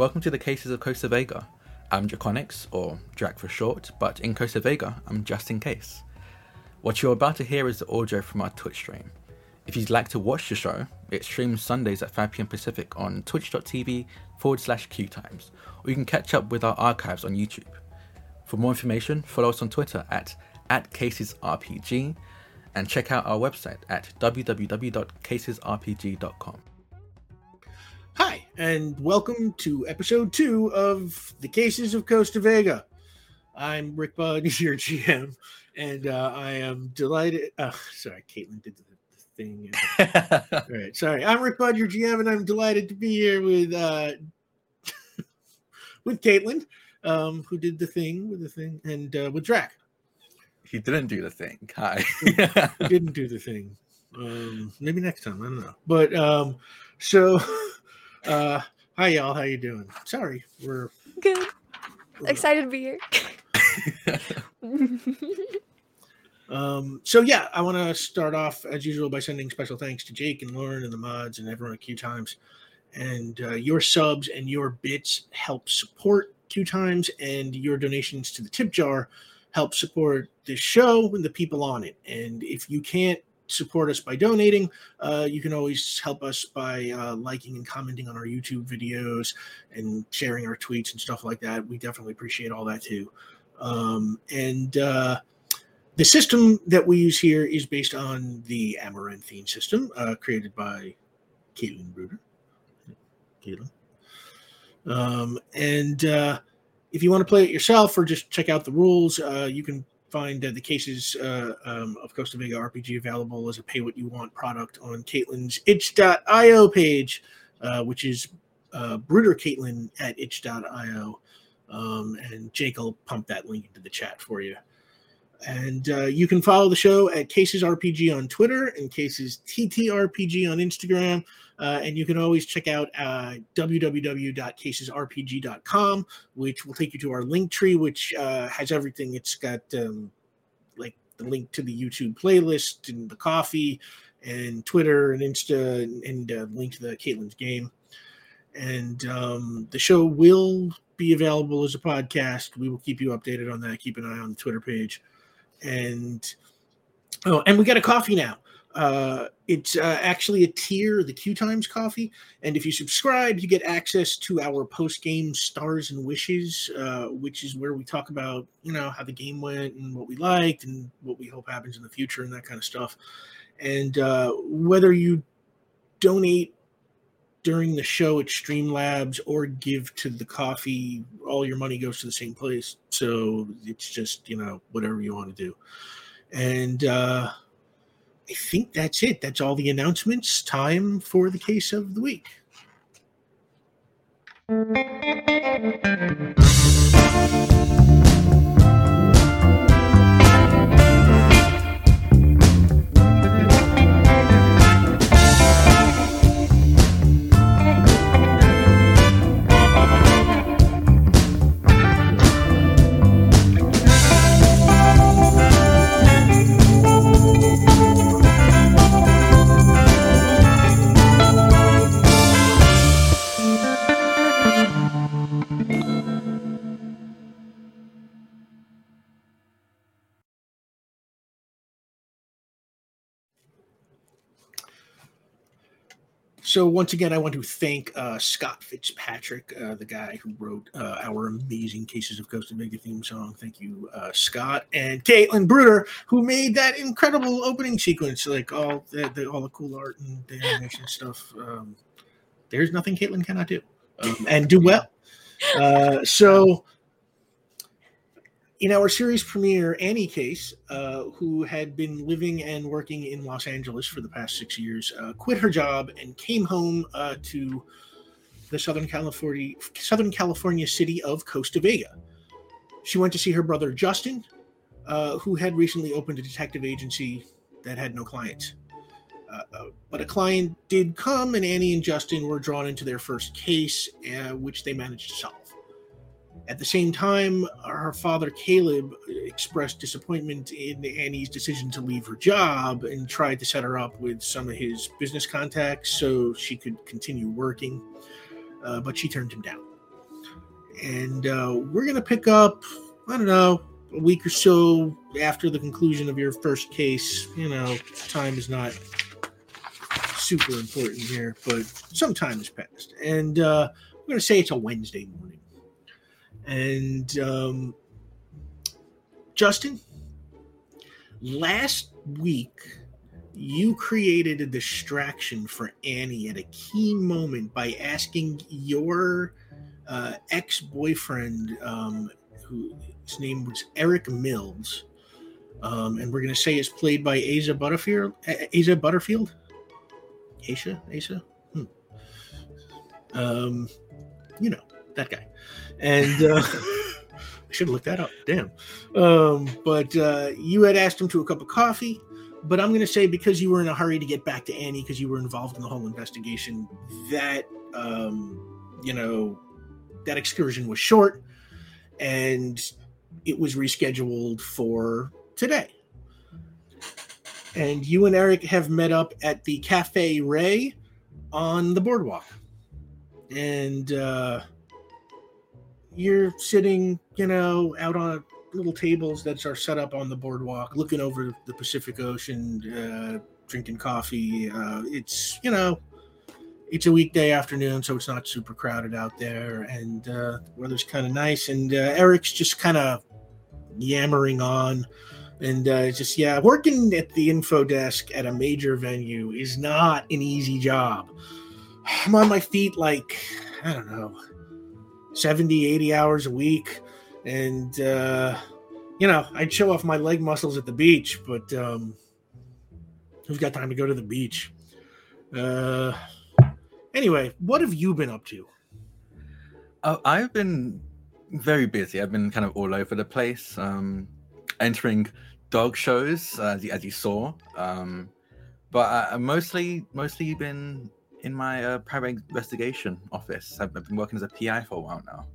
Welcome to the Cases of Costa Vega. I'm Drakoniques, or Drac for short, but in Costa Vega, I'm Justin Case. What you're about to hear is the audio from our Twitch stream. If you'd like to watch the show, it streams Sundays at 5pm Pacific on twitch.tv forward slash queuetimes, or you can catch up with our archives on YouTube. For more information, follow us on Twitter at, at CasesRPG and check out our website at www.casesrpg.com. Hi, and welcome to episode two of The Cases of Costa Vega. I'm Rick Budd, your GM, and uh, I am delighted. Uh, sorry, Kaitlin did the, thing. All right, sorry. I'm Rick Budd, your GM, and I'm delighted to be here with uh, with Kaitlin, um, who did the thing with the thing, and uh, with Drac. He didn't do the thing. Hi. Who didn't do the thing. Um, maybe next time. I don't know. But um, so, uh, hi y'all. How you doing? Sorry, we're Good. we're- Excited to be here. Um, so yeah, I want to start off as usual by sending special thanks to Jake and Lauren and the mods and everyone at QueueTimes. And uh, your subs and your bits help support QueueTimes, and your donations to the tip jar help support this show and the people on it. And if you can't support us by donating, uh, you can always help us by uh, liking and commenting on our YouTube videos and sharing our tweets and stuff like that. We definitely appreciate all that too. Um, and uh, the system that we use here is based on the Amaranthine system, uh, created by Kaitlin Bruder. Kaitlin. Um, and uh, if you want to play it yourself or just check out the rules, uh, you can find uh, the cases uh, um, of Costa Vega RPG available as a pay what you want product on Kaitlin's itch.io page, uh, which is uh, Bruder Caitlin at itch.io. Um, and Jake will pump that link into the chat for you. And uh, you can follow the show at Cases RPG on Twitter and Cases TTRPG on Instagram. Uh, and you can always check out uh, www.casesrpg.com, which will take you to our Linktree, which uh, has everything. It's got um, like the link to the YouTube playlist and the Ko-fi and Twitter and Insta and, and uh, link to the Kaitlin's game. And um, the show will be available as a podcast. We will keep you updated on that. Keep an eye on the Twitter page and oh, and we got a Ko-fi now. Uh, it's uh, actually a tier, the Q Times Ko-fi, and if you subscribe, you get access to our post game stars and wishes, uh, which is where we talk about you know how the game went and what we liked and what we hope happens in the future and that kind of stuff. And uh, whether you donate during the show at Streamlabs or give to the Ko-fi, all your money goes to the same place. So it's just, you know, whatever you want to do. And uh, I think that's it. That's all the announcements. Time for the case of the week. So once again, I want to thank uh, Scott Fitzpatrick, uh, the guy who wrote uh, our amazing Cases of Costa Vega theme song. Thank you, uh, Scott, and Kaitlin Bruder, who made that incredible opening sequence, like all the, the all the cool art and the animation stuff. Um, there's nothing Kaitlin cannot do, um, and do well. Uh, so in our series premiere, Annie Case, uh, who had been living and working in Los Angeles for the past six years, uh, quit her job and came home uh, to the Southern California Southern California city of Costa Vega. She went to see her brother Justin, uh, who had recently opened a detective agency that had no clients. Uh, uh, but a client did come, and Annie and Justin were drawn into their first case, which they managed to solve. At the same time, her father Caleb expressed disappointment in Annie's decision to leave her job and tried to set her up with some of his business contacts so she could continue working, uh, but she turned him down. and uh, we're gonna pick up. I don't know a week or so after the conclusion of your first case. You know, time is not super important here, but some time has passed, and uh, I'm gonna say it's a Wednesday morning. And um, Justin, last week you created a distraction for Annie at a key moment by asking your uh, ex-boyfriend, um, who his name was Eric Mills, um, and we're going to say it's played by Asa Butterfield. Asa Butterfield, Asa, Asa, hmm. um, you know that guy, and. Uh, I should have looked that up. Damn. Um, but uh, you had asked him to a cup of coffee but I'm going to say because you were in a hurry to get back to Annie because you were involved in the whole investigation, that um, you know that excursion was short, and it was rescheduled for today. And you and Eric have met up at the Cafe Ray on the boardwalk, and uh, you're sitting, you know, out on little tables that are set up on the boardwalk, looking over the Pacific Ocean, uh, drinking coffee. Uh, it's you know, it's a weekday afternoon, so it's not super crowded out there, and uh, the weather's kind of nice. And uh, Eric's just kind of yammering on, and uh, just yeah, working at the info desk at a major venue is not an easy job. I'm on my feet like I don't know, 70, 80 hours a week and uh, you know, I'd show off my leg muscles at the beach, but um, who's got time to go to the beach? Uh, anyway, what have you been up to? Uh, I've been very busy. I've been kind of all over the place, um, entering dog shows uh, as, you, as you saw, um, but I, mostly mostly been in my uh, private investigation office. I've, I've been working as a PI for a while now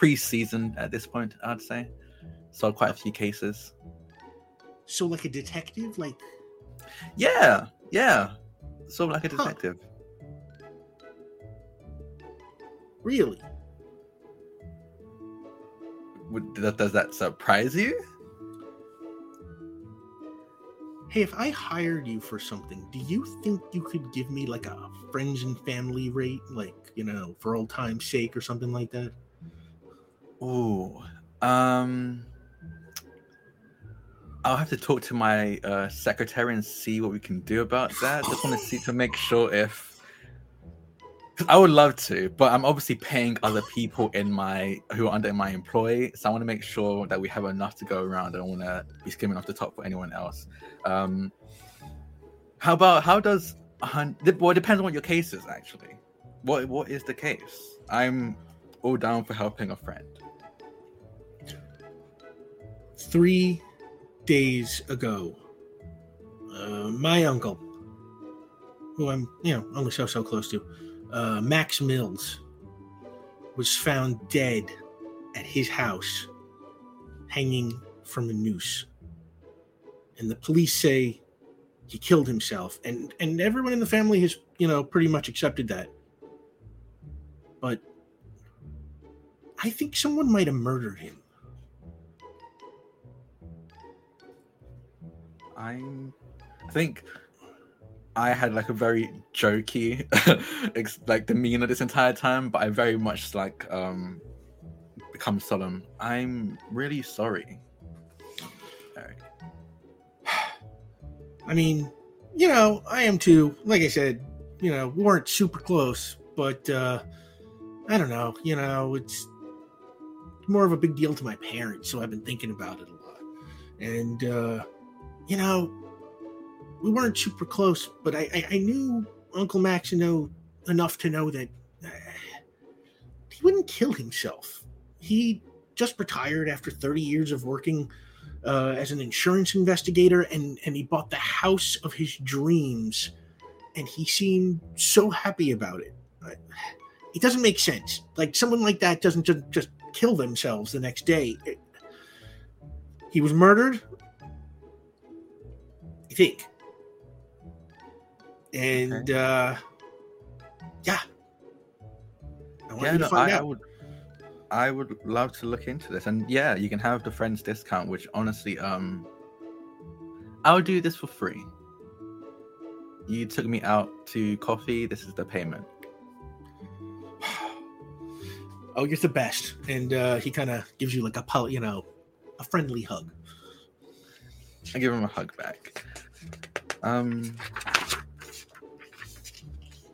pre-season at this point. I'd say saw quite a few cases. So, like a detective, like yeah, yeah, so like a detective. Huh. Really? Would, does that surprise you? Hey, if I hired you for something, do you think you could give me like a friends and family rate, like you know, for old time's sake, or something like that? Oh, um, I'll have to talk to my uh, secretary and see what we can do about that. Just want to see to make sure if I would love to, but I'm obviously paying other people in my who are under my employ, so I want to make sure that we have enough to go around. I don't want to be skimming off the top for anyone else. Um, how about how does well? It depends on what your case is actually. What what is the case? I'm all down for helping a friend three days ago, uh, my uncle, who I'm, you know, only so so close to, uh, Max Mills, was found dead at his house, hanging from a noose. And the police say he killed himself, and and everyone in the family has, you know, pretty much accepted that. But I think someone might have murdered him. I'm. I think I had like a very jokey, like demeanor this entire time, but I very much like um become solemn. I'm really sorry, Eric. I mean, you know, I am too. Like I said, you know, we weren't super close, but uh I don't know. You know, it's more of a big deal to my parents, so I've been thinking about it a lot, and. uh you know, we weren't super close, but I, I, I knew Uncle Max know enough to know that uh, he wouldn't kill himself. He just retired after 30 years of working uh, as an insurance investigator, and, and he bought the house of his dreams, and he seemed so happy about it. It doesn't make sense. Like someone like that doesn't just, just kill themselves the next day. It, he was murdered I think. And okay. uh yeah. I yeah, no, I, I, would I would love to look into this. And yeah, you can have the friends discount, which honestly, um, I'll do this for free. You took me out to coffee. This is the payment. Oh, you're the best. And uh, he kind of gives you like a, pol- you know, a friendly hug. I give him a hug back. Um,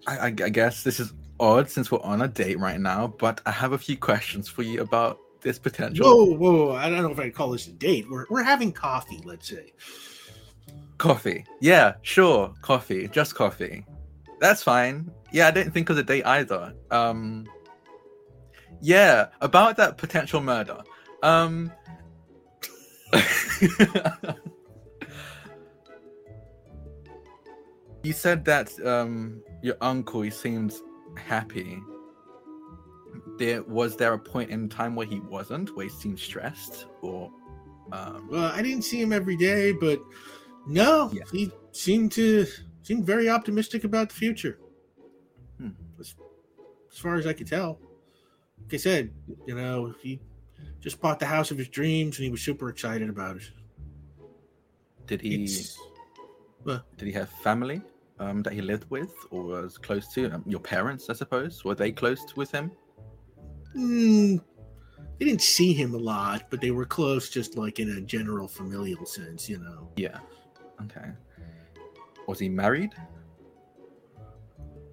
I, I, I guess this is odd since we're on a date right now, but I have a few questions for you about this potential. Whoa, whoa, whoa. I don't know if I'd call this a date. We're, we're having coffee, let's say. Coffee. Yeah, sure. Coffee. Just coffee. That's fine. Yeah, I didn't think of the date either. Um Yeah, about that potential murder. Um You said that um your uncle he seems happy. There was there a point in time where he wasn't, where he seemed stressed or um Well, I didn't see him every day, but no, Yeah. he seemed to seemed very optimistic about the future. Hmm. As, as far as I could tell. Like I said, you know, he just bought the house of his dreams and he was super excited about it. did he It's, Did he have family um, that he lived with or was close to? Um, your parents, I suppose. Were they close with him? mm, they didn't see him a lot, but they were close just like in a general familial sense, you know. Yeah. Okay. Was he married?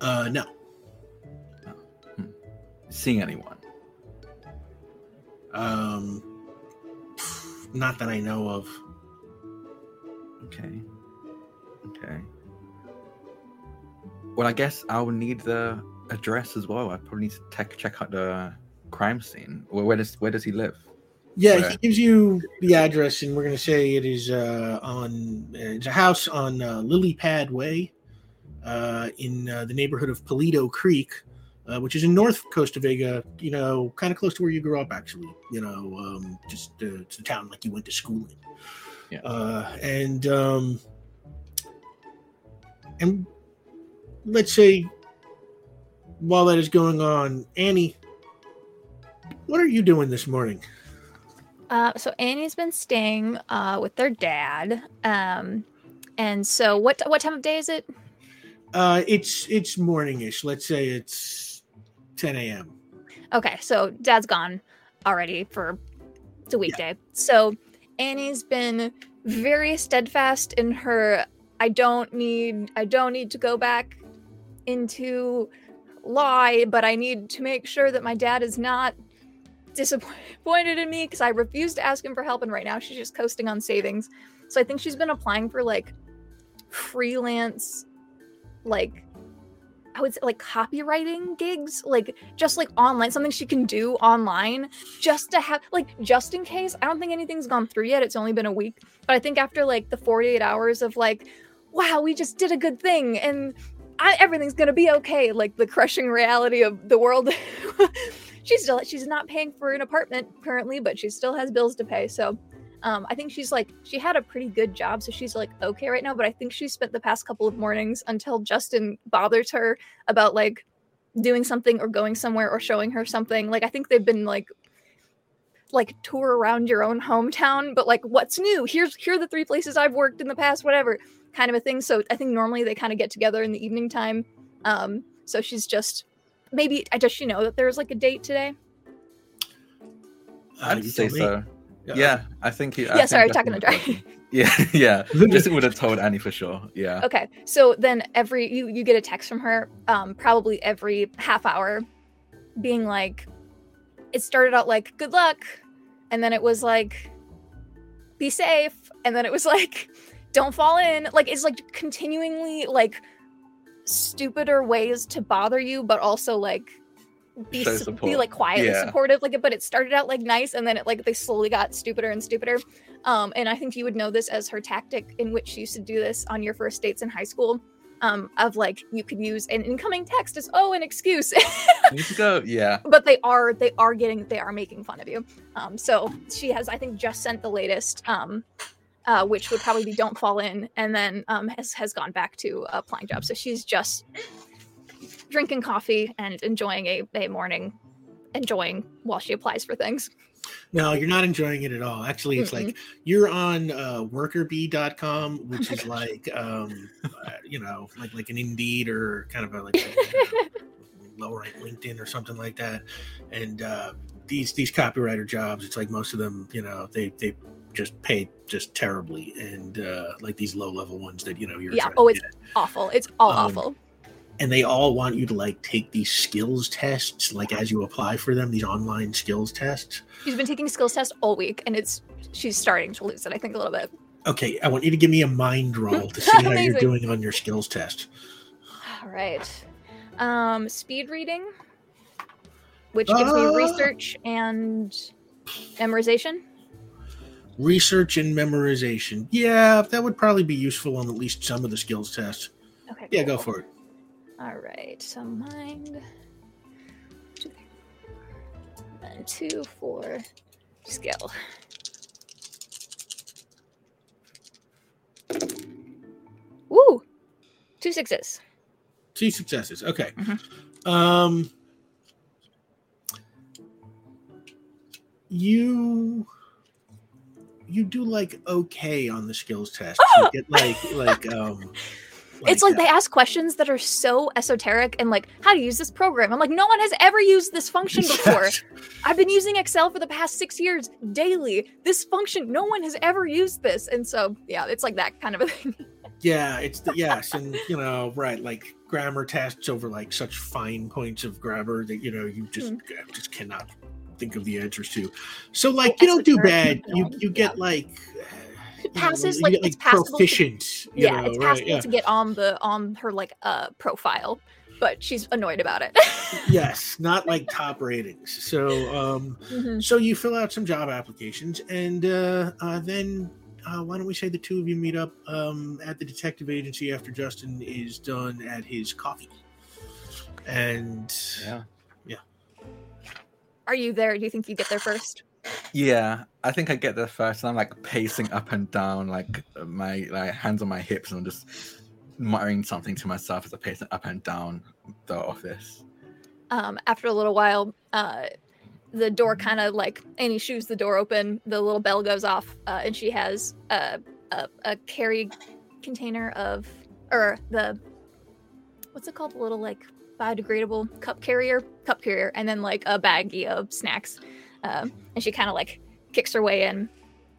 Uh no. Seeing anyone? Um not that I know of. Okay. Okay. Well, I guess I will need the address as well. I probably need to tech check out the crime scene. Where, where does where does he live? Yeah, Where? he gives you the address, and we're going to say it is uh, on. It's a house on uh, Lilypad Way, uh, in uh, the neighborhood of Polito Creek, uh, which is in North Costa Vega. You know, kind of close to where you grew up, actually. You know, um, just uh, it's the town like you went to school in. Yeah. Uh, and um, and let's say while that is going on, Annie, what are you doing this morning? Uh, so Annie's been staying uh, with their dad. Um, and so what what time of day is it? Uh, it's it's morningish. Let's say it's 10 a.m. Okay, so dad's gone already for it's a weekday. So Annie's been very steadfast in her I don't need I don't need to go back into lie, but I need to make sure that my dad is not disappointed in me because I refuse to ask him for help and right now she's just coasting on savings. So I think she's been applying for like freelance like I would say like copywriting gigs, like just like online, something she can do online just to have like just in case. I don't think anything's gone through yet. It's only been a week. But I think after like the 48 hours of like, wow, we just did a good thing and I, everything's gonna be okay, like the crushing reality of the world. she's still she's not paying for an apartment currently, but she still has bills to pay. So um, I think she's like she had a pretty good job, so she's like okay right now. But I think she spent the past couple of mornings until Justin bothers her about like doing something or going somewhere or showing her something. Like I think they've been like like tour around your own hometown, but like what's new? Here's here are the three places I've worked in the past, whatever kind of a thing. So I think normally they kind of get together in the evening time. Um, so she's just maybe I does she know that there's like a date today? Uh, I'd you say me. so. Yeah, I think he. I yeah, think sorry, that's talking to Dry. Yeah, yeah. Just would have told Annie for sure. Yeah. Okay, so then every you you get a text from her, um, probably every half hour, being like, it started out like good luck, and then it was like, be safe, and then it was like, don't fall in. Like it's like continuingly like stupider ways to bother you, but also like be su- be like quietly Yeah. supportive. Like but it started out like nice, and then it like they slowly got stupider and stupider. Um, and I think you would know this as her tactic in which she used to do this on your first dates in high school. Um, of like you could use an incoming text as oh an excuse, to go. Yeah. but they are they are getting they are making fun of you. Um, so she has I think just sent the latest, um, uh, which would probably be don't fall in, and then um, has has gone back to applying jobs. So she's just drinking coffee and enjoying a, a morning enjoying while she applies for things. No, you're not enjoying it at all. Actually, it's like you're on uh, workerbee.com, which Oh is gosh. like, um, uh, you know, like like an Indeed or kind of a, like a, low rank LinkedIn or something like that. And uh, these these copywriter jobs, it's like most of them, you know, they they just pay just terribly, and uh, like these low level ones that you know you're Yeah, oh, it's-. Awful. It's all Um, awful. and they all want you to like take these skills tests, like as you apply for them, these online skills tests. She's been taking skills tests all week, and it's she's starting to lose it. I think a little bit. Okay, I want you to give me a mind roll to see how you're doing on your skills test. All right. Um, speed reading, which gives me Ah. research and memorization. Research and memorization. Yeah, that would probably be useful on at least some of the skills tests. Okay. Yeah, go for it. All right. So mind. two, And two for skill. Woo! Two sixes. Two successes. Okay. Mhm. Um, you you do like okay on the skills test. You get like like um. it's like uh, they ask questions that are so esoteric and like how to use this program. I'm like, no one has ever used this function before. Yes. I've been using Excel for the past six years daily. This function, no one has ever used this. And so, yeah, it's like that kind of a thing. Yeah, it's the yes, and you know, right, like grammar tests over like such fine points of grammar that you know you just Hmm. just cannot think of the answers to. So like you don't do bad. You you get yeah. like It you know, passes, you like, it's passable to- proficient. you yeah, know, it's right, possible yeah. to get on the on her like uh profile, but she's annoyed about it. yes, not like top ratings. So um Mhm. so you fill out some job applications and uh, uh then uh, why don't we say the two of you meet up um, at the detective agency after Justin is done at his coffee? And Yeah. Are you there? Do you think you get there first? Yeah, I think I get there first, and I'm like pacing up and down, like my like hands on my hips, and I'm just muttering something to myself as I pace up and down the office. Um, after a little while, uh, the door kind of like Annie shoos the door open. The little bell goes off, uh, and she has a, a a carry container of or the what's it called? The little like biodegradable cup carrier, cup carrier, and then like a baggie of snacks. Um, and she kind of like kicks her way in,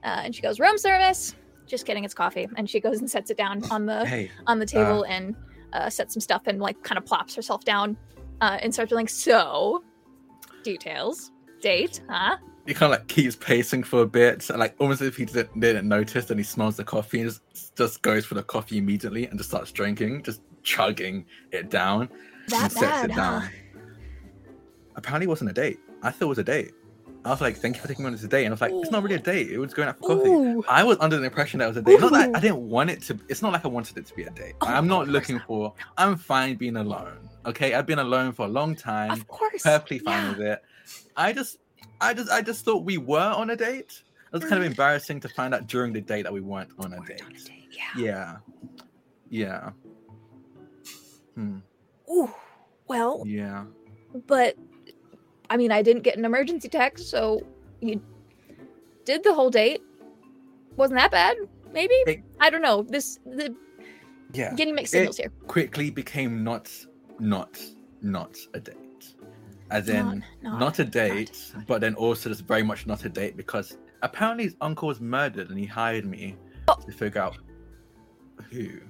uh, and she goes, "Room service." Just kidding, it's coffee. And she goes and sets it down on the Hey, on the table and uh, sets some stuff and like kind of plops herself down uh, and starts like, so details, date, huh? he kind of like keeps pacing for a bit, like almost as if he didn't, didn't notice, and he smells the coffee and just, just goes for the coffee immediately and just starts drinking, just chugging it down That and sets bad, it huh? down. Apparently, it wasn't a date. I thought it was a date. I was like, "Thank you for taking me on this date," and I was like, "It's not really a date. It was going out for coffee." Ooh, I was under the impression that it was a date. Not that. I didn't want it to. It's not like I wanted it to be a date. Oh, I'm not looking not. for. I'm fine being alone. Okay, I've been alone for a long time. of course. Perfectly fine yeah. with it. I just, I just, I just thought we were on a date. It was kind of Mhm. embarrassing to find out during the date that we weren't on a Weren't date. on a date, Yeah. Yeah, yeah, hmm. Ooh. Well, yeah. but I mean, I didn't get an emergency text, so you did the whole date. Wasn't that bad? Maybe. It- I don't know. This the Yeah. getting mixed It- signals here. Quickly became not, not, not a date. As in, Not- not, a date, not- but then also just very much not a date because apparently his uncle was murdered and he hired me Oh. to figure out who.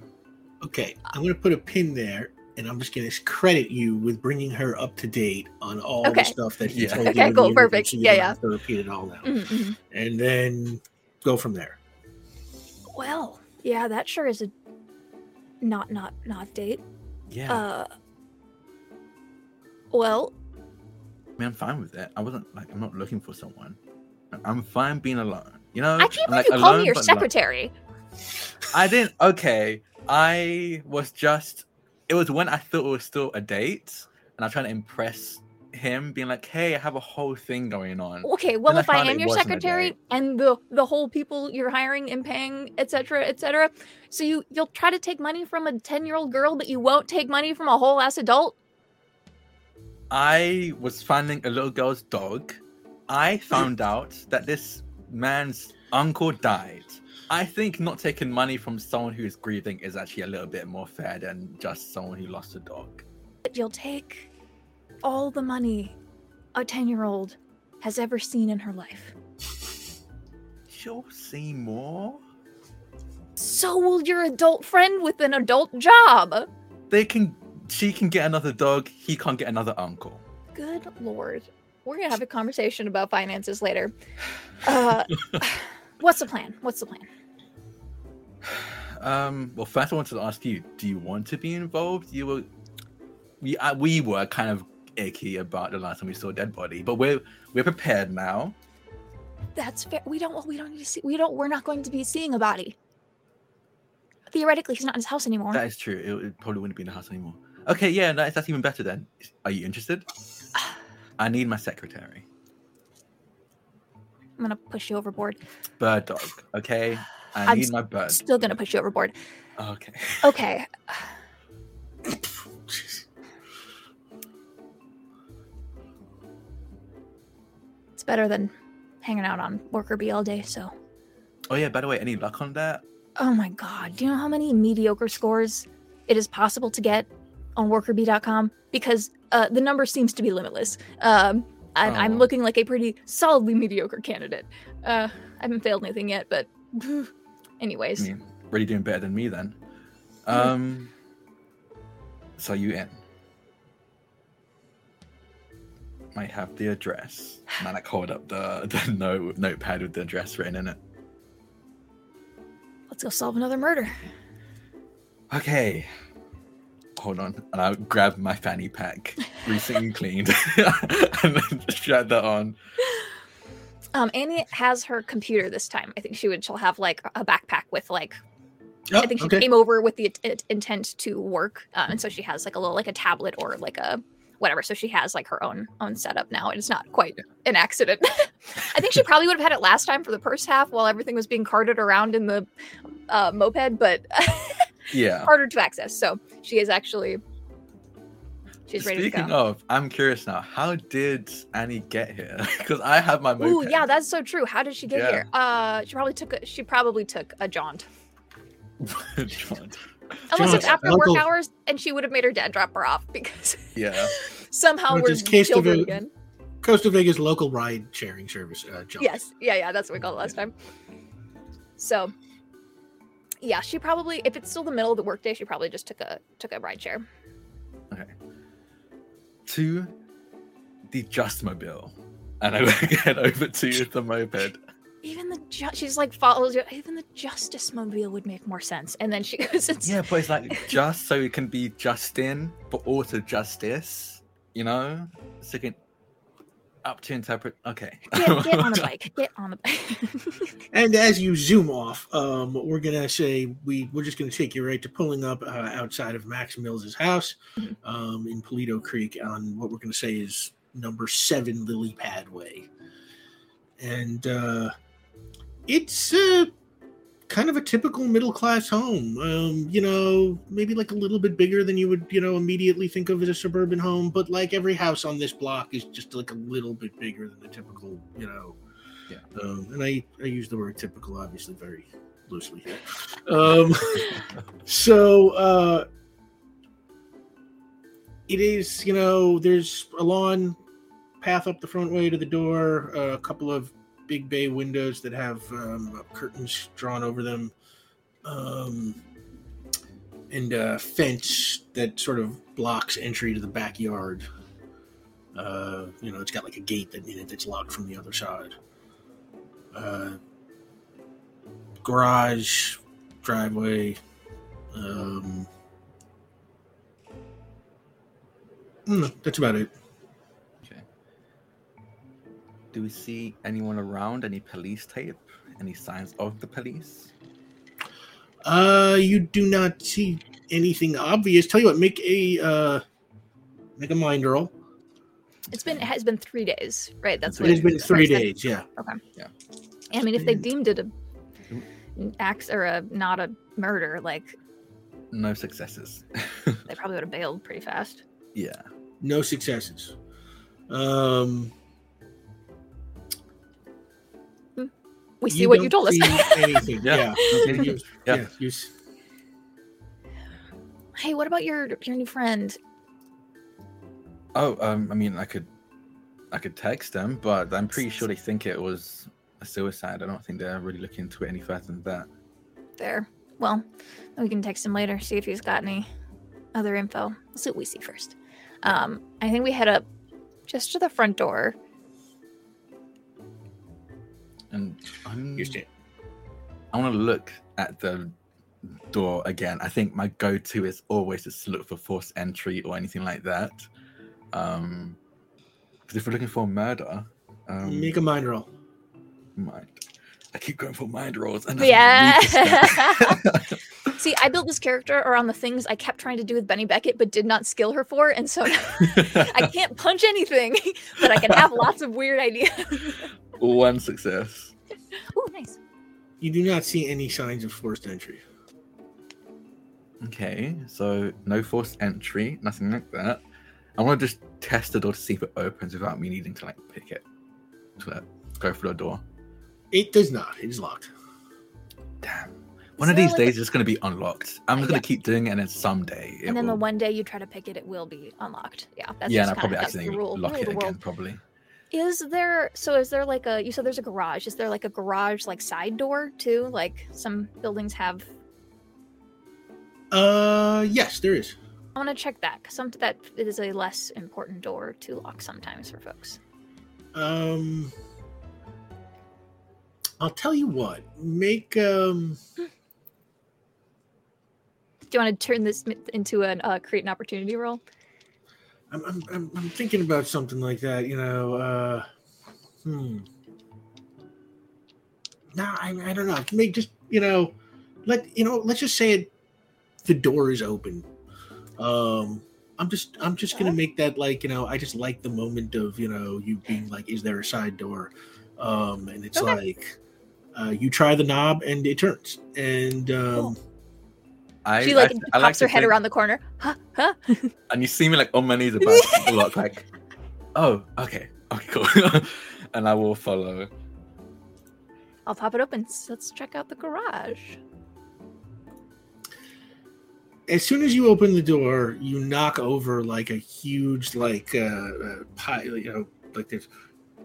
Okay, I'm going to put a pin there, and I'm just going to credit you with bringing her up to date on all Okay. the stuff that he Yeah. told Okay, you. in the cool, perfect. So Yeah, yeah. to repeat it all now, Mhm, mhm. and then go from there. Well, yeah, that sure is a not not not date. Yeah, Uh well, I mean, I'm fine with that. I wasn't like I'm not looking for someone. I'm fine being alone. You know, I can't I'm, believe like, you called me your but alone. secretary. I didn't. Okay, I was just. It was when I thought it was still a date, and I'm trying to impress him, being like, "Hey, I have a whole thing going on." Okay, well Then if I found am your secretary and the the whole people you're hiring and paying, etc., etc., so you you'll try to take money from a 10-year-old girl but you won't take money from a whole ass adult? I was finding a little girl's dog. I found out that this man's uncle died. I think not taking money from someone who is grieving is actually a little bit more fair than just someone who lost a dog. But you'll take all the money a 10 year old has ever seen in her life. She'll see more. So will your adult friend with an adult job. They can. She can get another dog. He can't get another uncle. Good lord. We're gonna have a conversation about finances later. Uh, what's the plan? What's the plan? Um. Well, first I wanted to ask you: Do you want to be involved? You were. We uh, we were kind of icky about the last time we saw a dead body, but we're we're prepared now. That's fair. We don't. We don't need to see. We don't. We're not going to be seeing a body. Theoretically, he's not in his house anymore. That is true. It, it probably wouldn't be in the house anymore. Okay, yeah, that's, that's even better then. Are you interested? I need my secretary. I'm gonna push you overboard. Bird dog. Okay, I I'm need my bird. Still gonna push you overboard. Okay. Okay. It's better than hanging out on worker bee all day. So. Oh yeah. By the way, any luck on that? Oh my god. Do you know how many mediocre scores it is possible to get on workerbee.com? Because uh, the number seems to be limitless. Um, I'm Oh. looking like a pretty solidly mediocre candidate. Uh, I haven't failed anything yet, but I anyways. mean, really doing better than me then. Hmm. Um. So you in? Might have the address. I like hold up the the note notepad with the address written in it. Let's go solve another murder. Okay. Hold on. And I'll grab my fanny pack, recently cleaned, and then strap that on. Um, Annie has her computer this time. I think she would. She'll have like a backpack with like. Oh, I think she okay. came over with the int- intent to work, um, and so she has like a little like a tablet or like a whatever. So she has like her own own setup now, and it's not quite an accident. I think she probably would have had it last time for the first half while everything was being carted around in the uh, moped, but Yeah. harder to access. So she is actually she's ready Speaking of, I'm curious now. How did Annie get here? Because I have my moped. Ooh, yeah, that's so true. How did she get Yeah. here? Uh, she probably took a, she probably took a jaunt. John. Unless it's Jaunt, after Uncle- work hours, and she would have made her dad drop her off because Yeah. somehow Which we're case to children the- again. Costa Vegas local ride sharing service. Uh, John. Yes, yeah, yeah, that's what we called it last time. So, yeah, she probably, if it's still the middle of the workday, she probably just took a took a ride share. Okay. To the Justmobile. And I get over to the moped. Even the ju- she's like follows. you. Even the Justice Mobile would make more sense. And then she goes, it's, Yeah, but it's like just so it can be Justin, but also justice. You know? So it can up to interpret. Okay. get, get on the bike. Get on the bike. And as you zoom off, um, we're gonna say we we're just gonna take you right to pulling up uh, outside of Max Mills's house, Mhm. um, in Polito Creek on what we're gonna say is number seven Lilypad Way, and uh, it's uh, kind of a typical middle class home. Um, you know, maybe like a little bit bigger than you would you know immediately think of as a suburban home, but like every house on this block is just like a little bit bigger than the typical you know um, and I, I use the word typical obviously very loosely here. Um, so uh, it is, you know, there's a lawn path up the front way to the door, a couple of big bay windows that have um, curtains drawn over them, um, and a fence that sort of blocks entry to the backyard. Uh, you know, it's got like a gate that in it that's locked from the other side uh, garage, driveway. Um, mm, that's about it. Okay. Do we see anyone around? Any police tape? Any signs of the police? Uh, you do not see anything obvious. Tell you what, make a uh, make a mind roll. it's been it has been three days, right? That's It what It has been three what I said. days. Yeah. Okay. Yeah. I mean, if they deemed it a an ax or a not a murder, like No successes. they probably would have bailed pretty fast. yeah. No successes. Um, We see what you told us. anything. Yeah. Yeah. Okay. You- Yeah. yeah, you s- hey, what about your your new friend? Oh, um, I mean, I could, I could text them, but I'm pretty sure they think it was a suicide. I don't think they're really looking into it any further than that. There. Well, we can text him later, see if he's got any other info. We'll see what we see first. Um, I think we head up just to the front door. And I'm, you stand. I want to look at the door again. I think my go-to is always just to look for forced entry or anything like that. Um, because if we're looking for murder, um, Make a mind roll. mind. I keep going for mind rolls. And Yeah. yeah. See, I built this character around the things I kept trying to do with Benny Beckett, but did not skill her for, and so I can't punch anything, but I can have lots of weird ideas. One success. Ooh, nice. You do not see any signs of forced entry. Okay, so no forced entry, nothing like that. I want to just test the door to see if it opens without me needing to like pick it to like, go through the door. It does not. It is locked. Damn. One Is of these like, days it's going to be unlocked. I'm uh, just going to keep doing it, and then someday it and then will. the one day you try to pick it, it will be unlocked. Yeah, that's yeah, and I probably that's the accidentally rule, lock it again. Probably. Is there so is there like a you said there's a garage. Is there like a garage like side door too? Like some buildings have Uh, yes, there is. I want to check that because some that is a less important door to lock sometimes for folks. Um, I'll tell you what. Make um. Do you want to turn this into an uh, create an opportunity roll? I'm, I'm, I'm, thinking about something like that. You know. Uh, hmm. No, I, I don't know. Make just you know, let you know. Let's just say it. The door is open. Um, I'm just I'm just gonna make that like you know. I just like the moment of you know you being like, is there a side door? Um, and it's Okay. like. Uh, you try the knob and it turns, and um, Cool. I, she like I, I pops like her head think- around the corner. Huh? Huh? and you see me like on my knees about to lock, like, oh, okay, okay, cool, and I will follow. I'll pop it open. So let's check out the garage. as soon as you open the door, you knock over like a huge like uh, uh pile. You know, like there's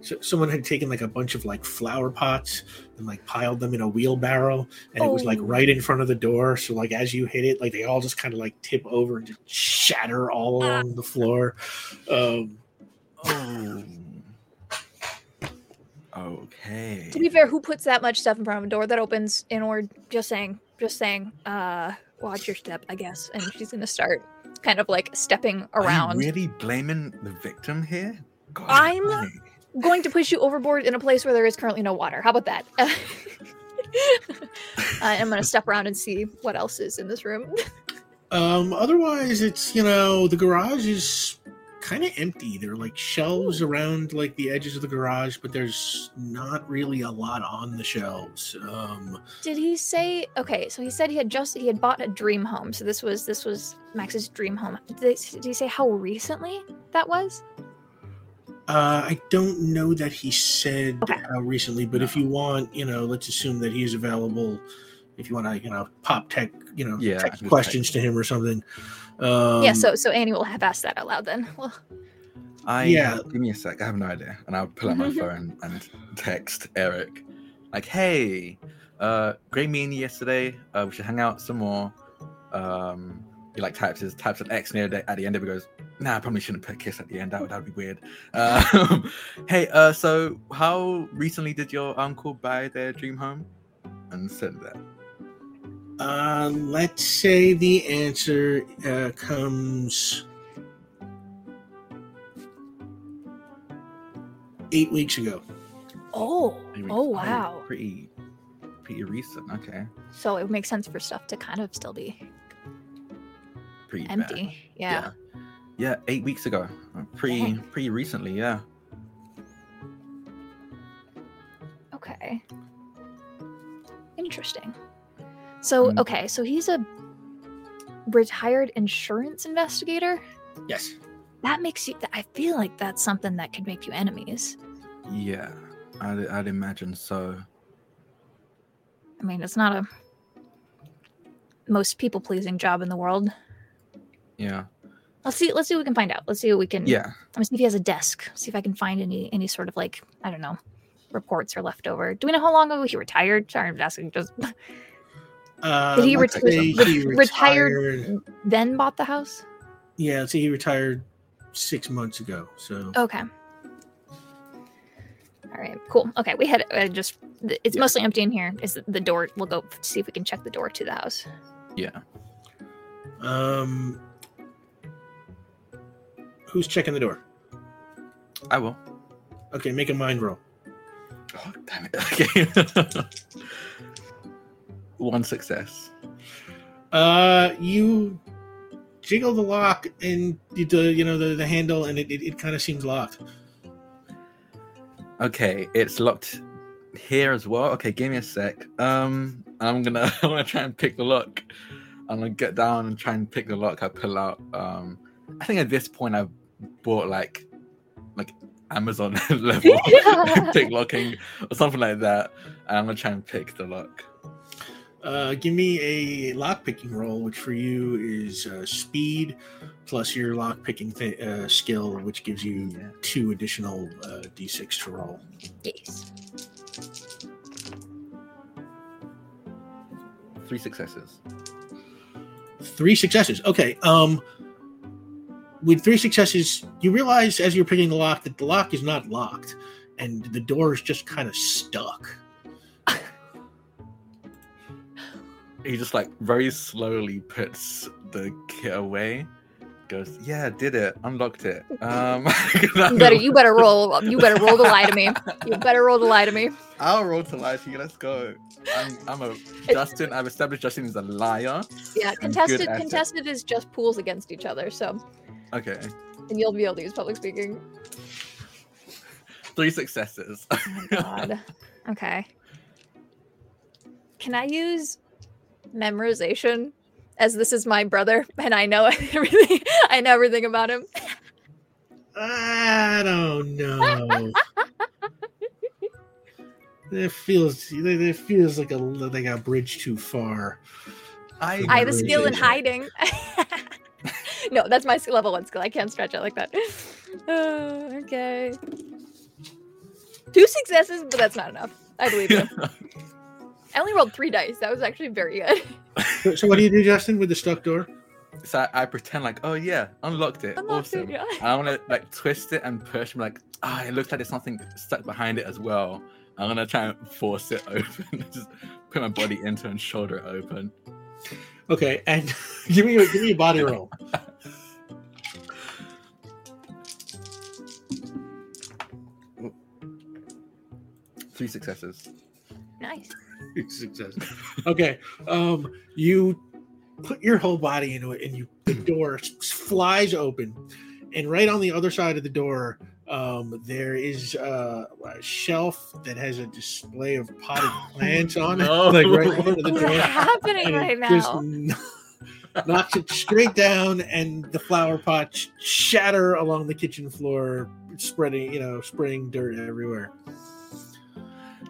so, someone had taken like a bunch of like flower pots and like piled them in a wheelbarrow, and it was like Oh. right in front of the door. So like as you hit it, like they all just kind of like tip over and just shatter all along the floor. Um, Oh. Okay. To be fair, who puts that much stuff in front of a door that opens in or just saying, just saying, uh, watch your step, I guess. And she's gonna start kind of like stepping Are around. you really blaming the victim here? God, I'm- almighty. Going to push you overboard in a place where there is currently no water. How about that? uh, I'm going to step around and see what else is in this room. um, otherwise, it's you know the garage is kind of empty. There are like shelves around like the edges of the garage, but there's not really a lot on the shelves. Um, Did he say? Okay, so he said he had just he had bought a dream home. So this was this was Max's dream home. Did, they, did he say how recently that was? Uh, I don't know that he said Okay. uh, recently, but if you want, you know, let's assume that he's available. If you want to, you know, pop tech, you know, Yeah, I tech questions text to him or something. Um, yeah. So so Annie will have asked that out loud then. Well, I Yeah. Give me a sec. I have no idea, and I'll pull out my phone and text Eric, like, "Hey, uh, great meeting yesterday. Uh, we should hang out some more." Um, he like types his types an X near the, at the end of it. Goes, "Nah, I probably shouldn't put a kiss at the end. That would that would be weird." Um, hey, uh, so how recently did your uncle buy their dream home? And said that. Uh, let's say the answer uh, comes eight weeks ago. oh Maybe- oh wow. pretty, pretty recent. Okay, So it makes sense for stuff to kind of still be pretty bad. empty. Yeah. yeah, Yeah, eight weeks ago. Uh, Pretty, Dang. pretty recently. Yeah. Okay. Interesting. So, Mm. okay, so he's a retired insurance investigator. Yes. that makes you. I feel like that's something that could make you enemies. Yeah, I'd, I'd imagine so. I mean, it's not a most people pleasing job in the world. Yeah. Let's see. Let's see what we can find out. Let's see what we can. Yeah. Let me see if he has a desk. See if I can find any any sort of like I don't know reports or leftover. Do we know how long ago he retired? Sorry, I'm asking. Just Uh, Did he let's retire- re- he retired- retired? then bought the house. Yeah, let's say he retired six months ago. So Okay. All right. Cool. Okay. We had uh, just. It's Yeah. mostly empty in here. Is the- the door? We'll go see if we can check the door to the house. Yeah. Um, who's checking the door? I will. Okay, make a mind roll. Oh, damn it. Okay. One success. Uh, you jiggle the lock and you do, you know the, the handle, and it, it, it kind of seems locked. Okay, it's locked here as well. Okay, give me a sec. Um, I'm gonna I'm gonna try and pick the lock. I'm gonna get down and try and pick the lock. I pull out. Um, I think at this point I've bought like like Amazon level pick locking or something like that. And I'm gonna try and pick the lock. Uh, give me a lock picking roll, which for you is uh, speed plus your lock picking th- uh, skill, which gives you two additional uh, d6 to roll. Yes. Three successes. Three successes. Okay. Um, with three successes, you realize as you're picking the lock that the lock is not locked, and the door is just kind of stuck. He just like very slowly puts the kit away. Goes, yeah, did it, unlocked it. Um, You better. You better roll. You better roll the lie to me. You better roll the lie to me. I'll roll to lie to you. Let's go. I'm, I'm a Justin. I've established Justin is a liar. Yeah. Contested. Contested is just pools against each other. So, Okay, and you'll be able to use public speaking. three successes. Oh my god. okay. Can I use memorization as this is my brother and I know everything I know everything about him? I don't know. it feels it feels like a like a bridge too far. I, I have a skill in hiding. no, that's my level one skill. I can't stretch it like that. Oh, okay. Two successes, but that's not enough. I believe you. I only rolled three dice. That was actually very good. So, so what do you do, Justin, with the stuck door? so I, I pretend like, oh yeah, unlocked it. Unlocked it, awesome. yeah. I want to like twist it and push. I'm like, ah, it looks like there's something stuck behind it as well. I'm gonna try and force it open. Just put my body into and shoulder it open. Okay, and give me a, give me a body roll. Three successes. Nice. Success. Okay, um, you put your whole body into it, and you the door flies open, and right on the other side of the door, um, there is uh, a shelf that has a display of potted plants on it, No. like right in front of the What's happening and right it now? kn- knocks it straight down, and the flower pots shatter along the kitchen floor, spreading, you know, spraying dirt everywhere.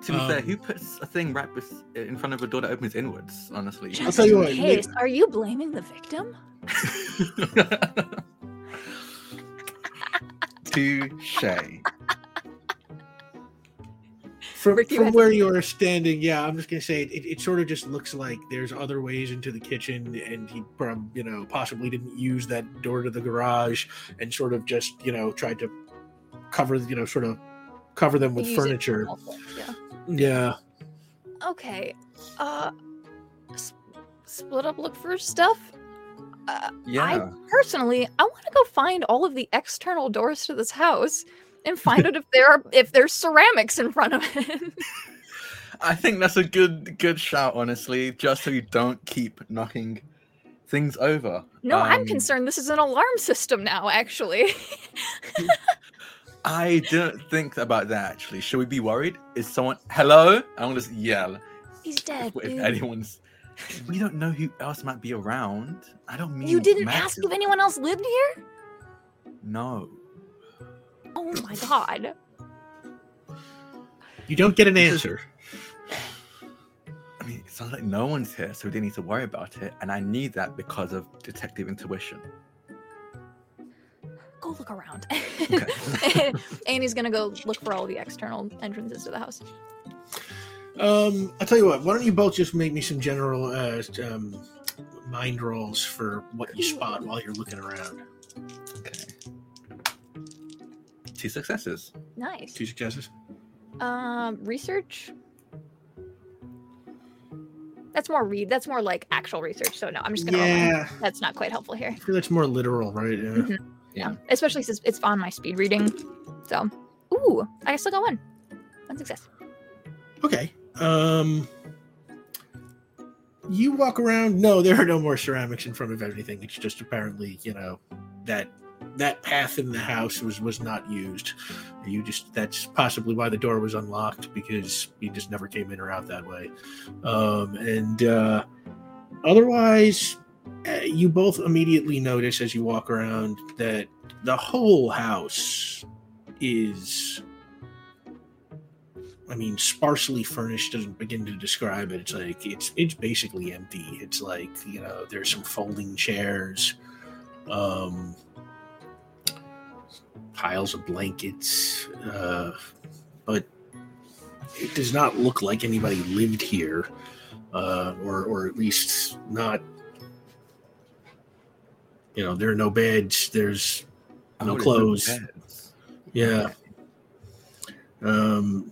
To be fair, Um, who puts a thing right bes- in front of a door that opens inwards? Honestly. I'll tell you what, Just in case, are you blaming the victim? Touche. From, Rick, you from where you are standing, yeah, I'm just gonna say it, it, it. sort of just looks like there's other ways into the kitchen, and he, prob- you know, possibly didn't use that door to the garage, and sort of just, you know, tried to cover, you know, sort of cover them with Use furniture. Yeah. Yeah. Okay. Uh, s- split up, look for stuff. Uh, Yeah. personally, I want to go find all of the external doors to this house and find out if there are if there's ceramics in front of it. I think that's a good good shout, honestly, just so you don't keep knocking things over. no, I'm Um, concerned this is an alarm system now. Actually, I didn't think about that actually. Should we be worried? Is someone hello? I'm gonna just yell. he's dead. if dude. anyone's we don't know who else might be around. I don't mean You didn't ask if anyone else lived here. No. Oh my god. You don't get an answer. I mean, it sounds like no one's here, so we didn't need to worry about it. And I need that because of detective intuition. Go look around. Okay. Annie's gonna go look for all the external entrances to the house. Um, I'll tell you what. Why don't you both just make me some general uh, um, mind rolls for what you spot while you're looking around. okay. Two successes. Nice. Two successes. Um, research. That's more read. That's more like actual research. So no, I'm just gonna. Yeah, That's not quite helpful here. I feel that's more literal, right? Yeah. Mhm. Yeah. Especially since it's on my speed reading. So, ooh, I still got one. One success. Okay. Um, you walk around. No, there are no more ceramics in front of everything. It's just apparently, you know, that that path in the house was was not used. You just that's possibly why the door was unlocked because you just never came in or out that way. Um, and uh, otherwise, you both immediately notice as you walk around that the whole house is I mean, sparsely furnished doesn't begin to describe it. It's like it's it's basically empty. It's like you know, there's some folding chairs, um, piles of blankets, uh, but it does not look like anybody lived here, uh, or or at least not. You know, there are no beds. There's No clothes. yeah. Um,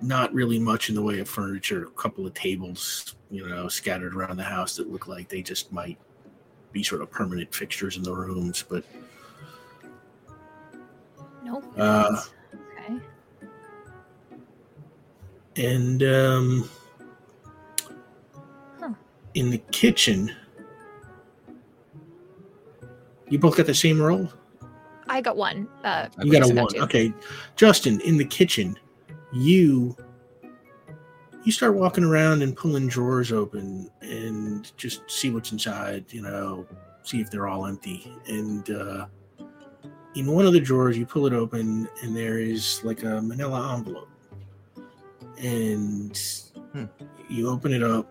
not really much in the way of furniture. A couple of tables, you know, scattered around the house that look like they just might be sort of permanent fixtures in the rooms. But Nope. Uh, okay. and um, Huh. in the kitchen, you both got the same roll. I got one. Uh, You got a one. two. Okay, Justin, in the kitchen, you you start walking around and pulling drawers open and just see what's inside. You know, see if they're all empty. And uh, in one of the drawers, you pull it open, and there is like a Manila envelope. And Hmm. you open it up,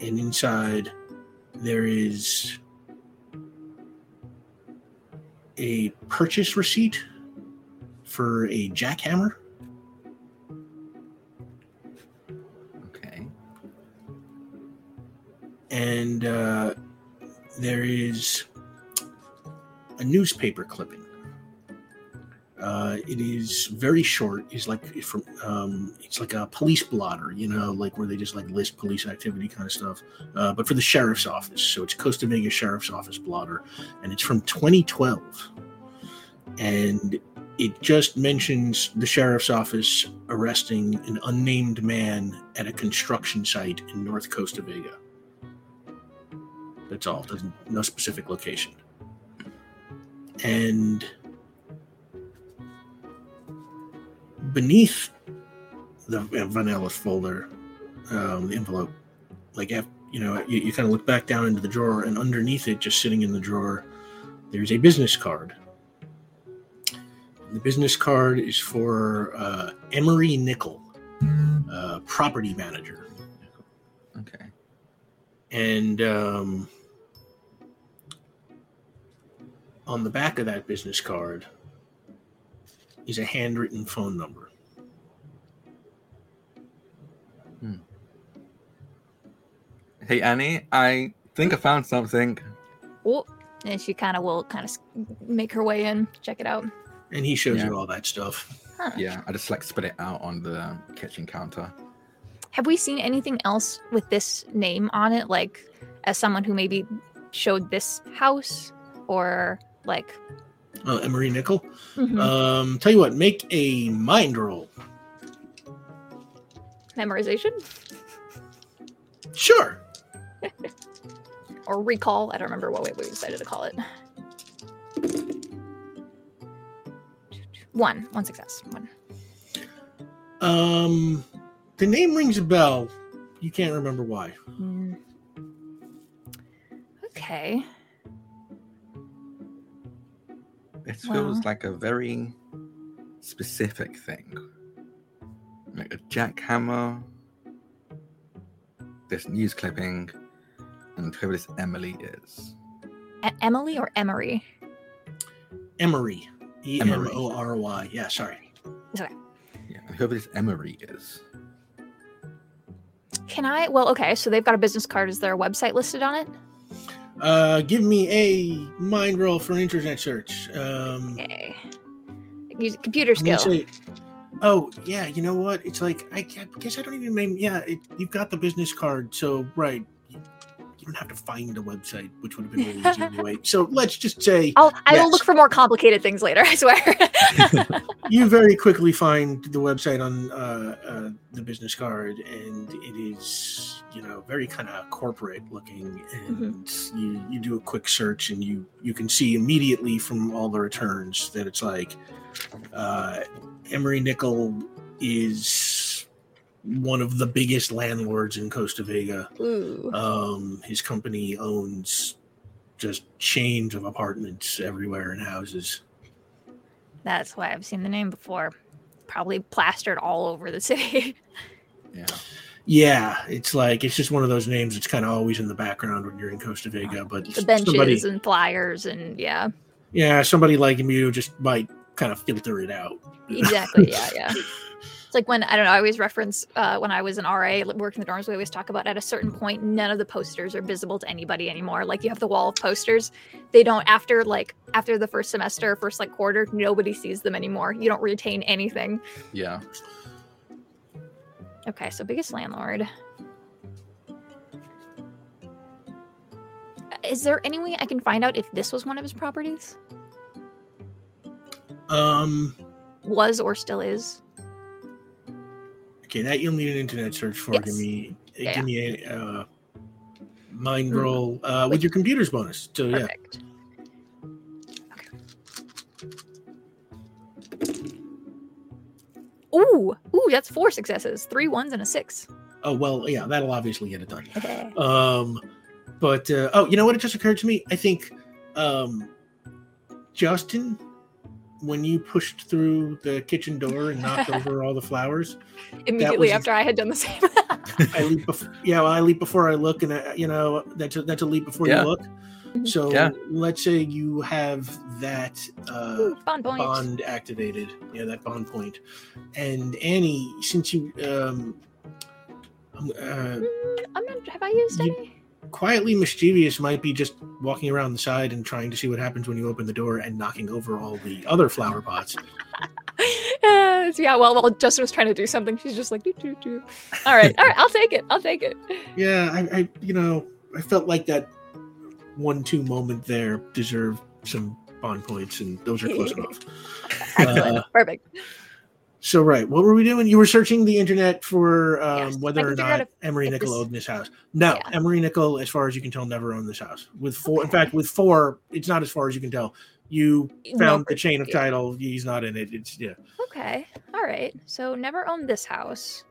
and inside there is a purchase receipt for a jackhammer. Okay. and uh, there is a newspaper clipping. Uh, it is very short. It's like from um, it's like a police blotter, you know, like where they just like list police activity kind of stuff. Uh, but for the sheriff's office, so it's Costa Mesa Sheriff's Office blotter, and it's from 2012, and it just mentions the sheriff's office arresting an unnamed man at a construction site in North Costa Vega. That's all. No specific location. And beneath the vanilla folder, um, the envelope, like you know, you, you kind of look back down into the drawer, and underneath it, just sitting in the drawer, there's a business card. The business card is for uh, Emory Nickel, uh, property manager Okay. and um, on the back of that business card is a handwritten phone number. Hmm. Hey Annie, I think I found something. Oh, and she kind of will kind of make her way in, check it out. And he shows Yeah. you all that stuff. Huh. Yeah, I just like spit it out on the kitchen counter. Have we seen anything else with this name on it, like as someone who maybe showed this house or like? Oh, Emory Nickel. Mhm. Um, tell you what, make a mind roll. memorization Sure. or recall. I don't remember what we decided to call it. One, one success. One. Um, the name rings a bell. You can't remember why. Hmm. Okay. It feels like a very specific thing. Like a jackhammer, this news clipping, and whoever this Emily is. E- Emily or Emory? Emory. E M O R Y. Yeah, sorry. Yeah, and whoever this Emory is. Can I? Well, okay. So they've got a business card. Is there a website listed on it? Uh, give me a mind roll for an internet search. Um, Okay. Use computer skill. say- oh yeah, you know what? It's like I, I guess I don't even name. Yeah, it, you've got the business card, so right. You, you don't have to find a website, which would have been really easy anyway. So let's just say I'll I will look for more complicated things later. I swear. you very quickly find the website on uh, uh, the business card, and it is you know very kind of corporate looking, and you you do a quick search, and you you can see immediately from all the returns that it's like uh, Emory Nickel is one of the biggest landlords in Costa Vega. Um, his company owns just chains of apartments everywhere and houses. That's why I've seen the name before. Probably plastered all over the city. Yeah. Yeah, it's like it's just one of those names that's kind of always in the background when you're in Costa Vega. But the benches somebody, and flyers and yeah. yeah, somebody like you just might kind of filter it out. Exactly. Yeah, yeah. It's like when I don't know. I always reference uh, when I was an RA like, working the dorms. We always talk about at a certain point, none of the posters are visible to anybody anymore. Like you have the wall of posters. They don't after like after the first semester, first like quarter, nobody sees them anymore. You don't retain anything. Yeah. Okay, so biggest landlord. Is there any way I can find out if this was one of his properties? Um, Was or still is? Okay, that you'll need an internet search for. Yes. Give me, Yeah, give me a uh, mind Mm. roll uh, with your computer's bonus. So yeah, Perfect. Okay. Ooh, ooh, that's four successes, three ones and a six. oh well, yeah, that'll obviously get it done. Okay. Um, but uh, oh, you know what? It just occurred to me. I think um, Justin, when you pushed through the kitchen door and knocked over all the flowers, Immediately was- after I had done the same. I leap. Bef- yeah, well, I leap before I look, and uh, you know that's a, that's a leap before Yeah. you look. Mhm. So Yeah. let's say you have that uh, Ooh, bond point. bond activated. Yeah, that bond point. And Annie, since you um, um, uh, Mm, I'm not. Have I used You- any? Quietly mischievous might be just walking around the side and trying to see what happens when you open the door and knocking over all the other flower pots. Uh, yeah. Well, while Justin was trying to do something, she's just like, doo, doo, doo. all right, all right. I'll take it. I'll take it. Yeah, I, I you know, I felt like that one-two moment there deserved some bond points, and those are close enough. Excellent. Uh, Perfect. So right, what were we doing? You were searching the internet for um, Yes, whether or can figure out not if- Emory if Nickel this- owned this house. No, Yeah. Emory Nickel, as far as you can tell, never owned this house. With four, in fact, with four, it's not as far as you can tell. You No found the chain of yeah. title. He's not in it. It's yeah. Okay. All right. So never owned this house.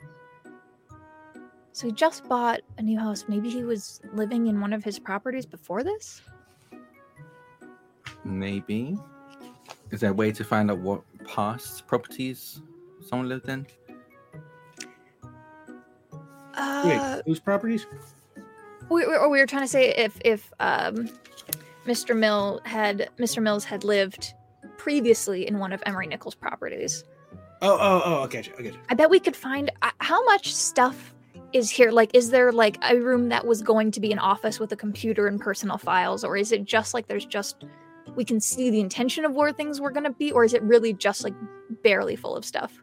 So he just bought a new house. Maybe he was living in one of his properties before this. Maybe. Is there a way to find out what past properties someone lived in? Wait, Uh, whose properties? we, we, or we were trying to say if if um, Mr. Mill had Mr. Mills had lived previously in one of Emory Nichols' properties. Oh, oh, oh. I get you. I get you. I bet we could find uh, how much stuff is here. Like, is there like a room that was going to be an office with a computer and personal files, or is it just like there's just we can see the intention of where things were going to be, or is it really just like barely full of stuff?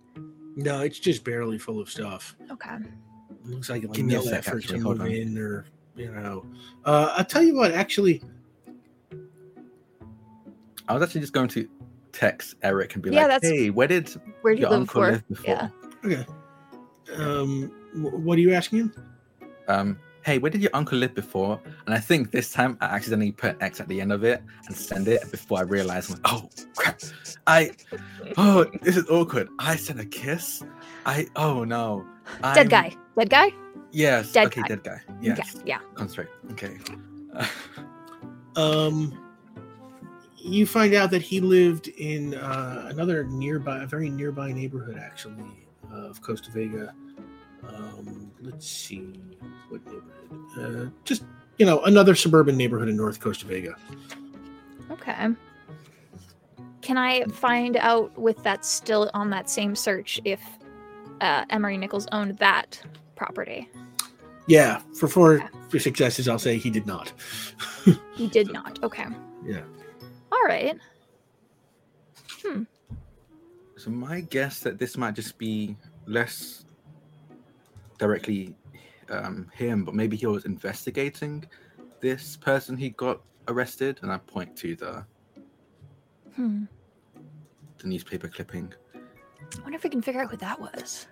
No, it's just barely full of stuff. Okay. It looks like, like Give me a no sec, effort actually, to hold move on. in, or you know. Uh, I'll tell you what. Actually, I was actually just going to text Eric and be Yeah, like, that's- "Hey, where did Where do you your live uncle before? live before? Yeah. okay. Um, wh- what are you asking him? Um, hey, where did your uncle live before?" And I think this time I accidentally put X at the end of it and send it before I realized, like, "Oh crap! I oh this is awkward. I sent a kiss. I oh no. Dead I'm- guy. Dead guy. Yes. Dead okay, guy. dead guy. Yes. Okay. Yeah. Concentrate. Okay. Uh, Um, you find out that he lived in uh, another nearby, a very nearby neighborhood, actually, of Costa Vega. Um, let's see, what neighborhood? Uh, just you know, another suburban neighborhood in North Costa Vega. Okay. Can I find out with that still on that same search if uh, Emory Nichols owned that property? Yeah, for four Okay. successes, I'll say he did not. He did not. Okay. Yeah. All right. Hmm. So my guess that this might just be less directly um, him, but maybe he was investigating this person he got arrested, and I point to the Hmm. the newspaper clipping. I wonder if we can figure out who that was.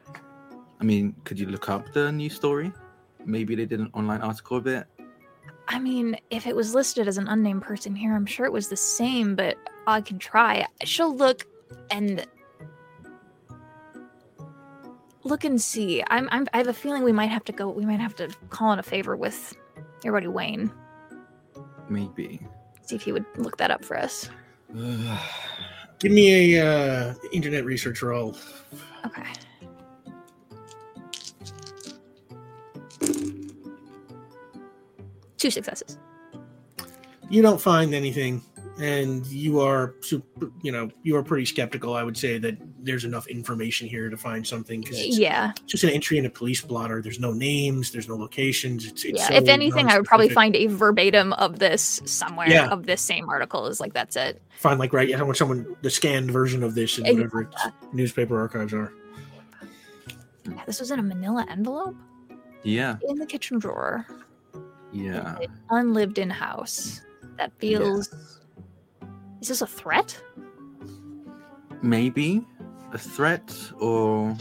I mean, could you look up the news story? Maybe they did an online article of it. I mean, if it was listed as an unnamed person here, I'm sure it was the same, but I can try. She'll look and look and see. I'm, I'm I have a feeling we might have to go. We might have to call in a favor with your buddy Wayne. Maybe. See if he would look that up for us. Give me a uh, internet research roll. Okay. Two successes. You don't find anything, and you are, super, you know, you are pretty skeptical. I would say that there's enough information here to find something because it's Yeah, just an entry in a police blotter. There's no names, there's no locations. It's, it's yeah. so if anything, I would probably find a verbatim of this somewhere Yeah. of this same article. Is like that's it. find like right. I want someone the scanned version of this in Yeah. whatever its newspaper archives are. Yeah, this was in a Manila envelope Yeah, in the kitchen drawer. yeah. An unlived in house. That feels. Is this a threat? Maybe a threat or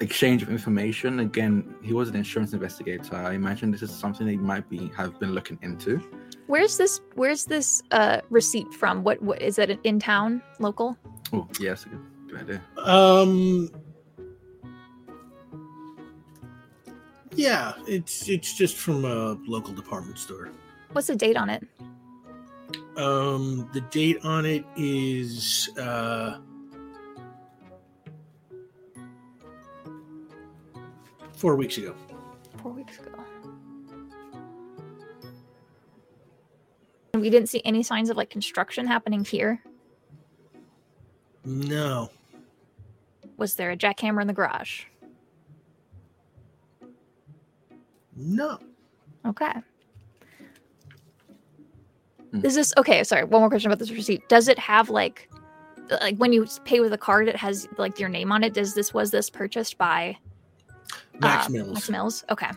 exchange of information. Again, he was an insurance investigator. I imagine this is something they might be have been looking into. Where's this? Where's this uh, receipt from? What? What is it? In town, local? Oh, yes, good, good idea. Um. Yeah, it's it's just from a local department store. What's the date on it? Um, the date on it is uh, four weeks ago. Four weeks ago. And we didn't see any signs of like construction happening here. No, Was there a jackhammer in the garage? no. Okay. Hmm. Is this okay? Sorry, one more question about this receipt. Does it have like, like when you pay with a card, it has like your name on it? Does this was this purchased by Max uh, Mills. Max Mills. Okay,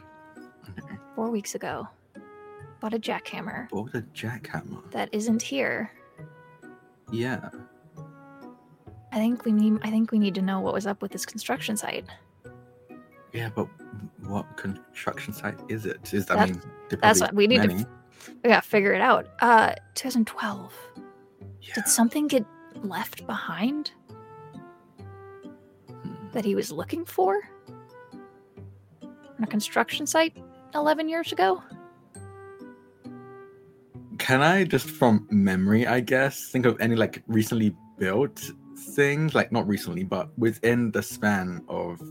Okay. four weeks ago. Bought a jackhammer Bought a jackhammer? that isn't here. Yeah. I think we need. I think we need to know what was up with this construction site. Yeah, but what construction site is it? Is I That- mean, that's what- we need to many. We gotta figure it out. Uh, 2012. Yeah. Did something get left behind that he was looking for on a construction site 11 years ago? Can I just from memory, I guess, think of any like recently built things, like not recently, but within the span of.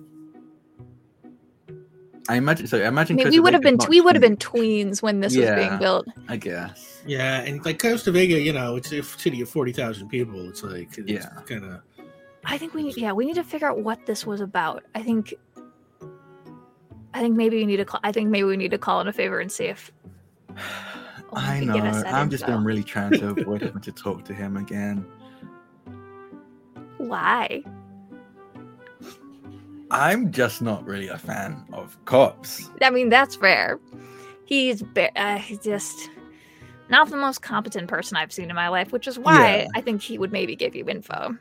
I imagine so. I imagine I mean, we would have been we would have been tweens when this was being built. I guess. Yeah, and like Costa Vega, you know, it's a city of forty thousand people. It's like it's Yeah. kind of I think we need yeah, we need to figure out what this was about. I think I think maybe we need to call I think maybe we need to call in a favor and see if I could know. get us that I'm just been really trying to avoid having to talk to him again. why. I'm just not really a fan of cops. I mean, that's fair. He's uh, just not the most competent person I've seen in my life, which is why Yeah. I think he would maybe give you info.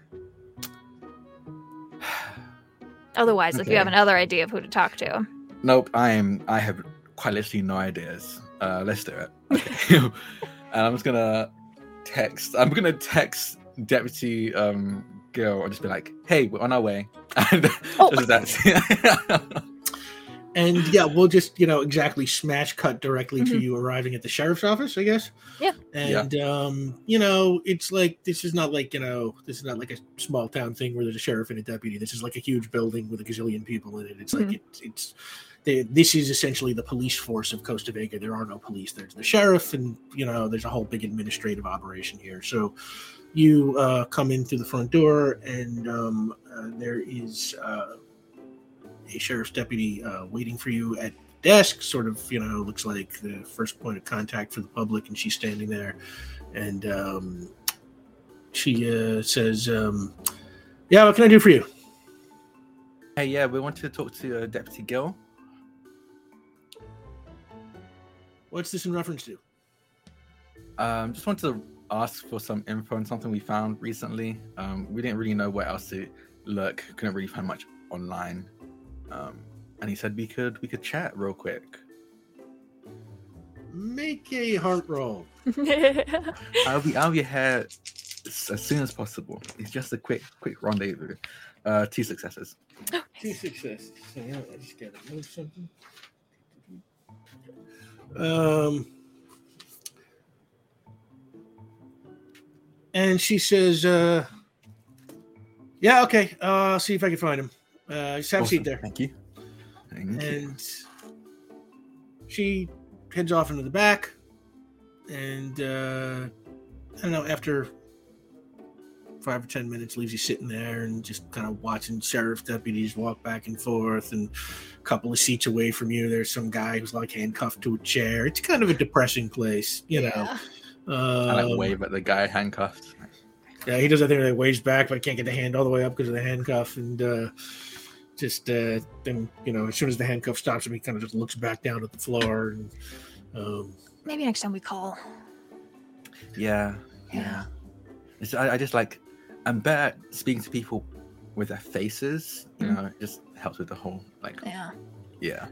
Otherwise, if you have another idea of who to talk to, Nope, I am. I have quite literally no ideas. Uh, let's do it. Okay. and I'm just gonna text. I'm gonna text Deputy um Gill and just be like, "Hey, we're on our way." And Oh. just that. And yeah, we'll just you know exactly smash cut directly to Mhm. you arriving at the sheriff's office, I guess. Yeah. And um, you know, it's like this is not like you know, this is not like a small town thing where there's a sheriff and a deputy. This is like a huge building with a gazillion people in it. It's like Mhm. it's it's they, this is essentially the police force of Costa Rica. There are no police. There's the sheriff, and you know, there's a whole big administrative operation here. So you uh, come in through the front door, and um, uh, there is uh, a sheriff's deputy uh, waiting for you at the desk. Sort of, you know, looks like the first point of contact for the public, and she's standing there, and um, she uh, says, um, "Yeah, what can I do for you?" Hey, yeah, we wanted to talk to uh, Deputy Gill. What's this in reference to? Um, just wanted to ask for some info on something we found recently. Um, we didn't really know where else to look. Couldn't really find much online. Um, and he said we could we could chat real quick. Make a heart roll. I'll be out of your hair as, as soon as possible. It's just a quick quick rendezvous. Uh, two successes. Two successes. Hang on, I just gotta move something. Um, and she says, uh, "Yeah, okay. Uh, I'll see if I can find him. Uh, just have a seat there." Thank you. Thank you. And she heads off into the back, and uh, I don't know. After five or ten minutes, leaves you sitting there and just kind of watching sheriff deputies walk back and forth, and a couple of seats away from you, there's some guy who's like handcuffed to a chair. It's kind of a depressing place, you know. Yeah. I like Um, wave at the guy handcuffed. yeah, he does that thing where he waves back, but can't get the hand all the way up because of the handcuff, and uh, just uh, then you know, as soon as the handcuff stops him, he kind of just looks back down at the floor, and um, Maybe next time we call. Yeah, Yeah. yeah. It's, I, I just like I'm better at speaking to people with their faces. You Mm. know, it just helps with the whole like Yeah. yeah.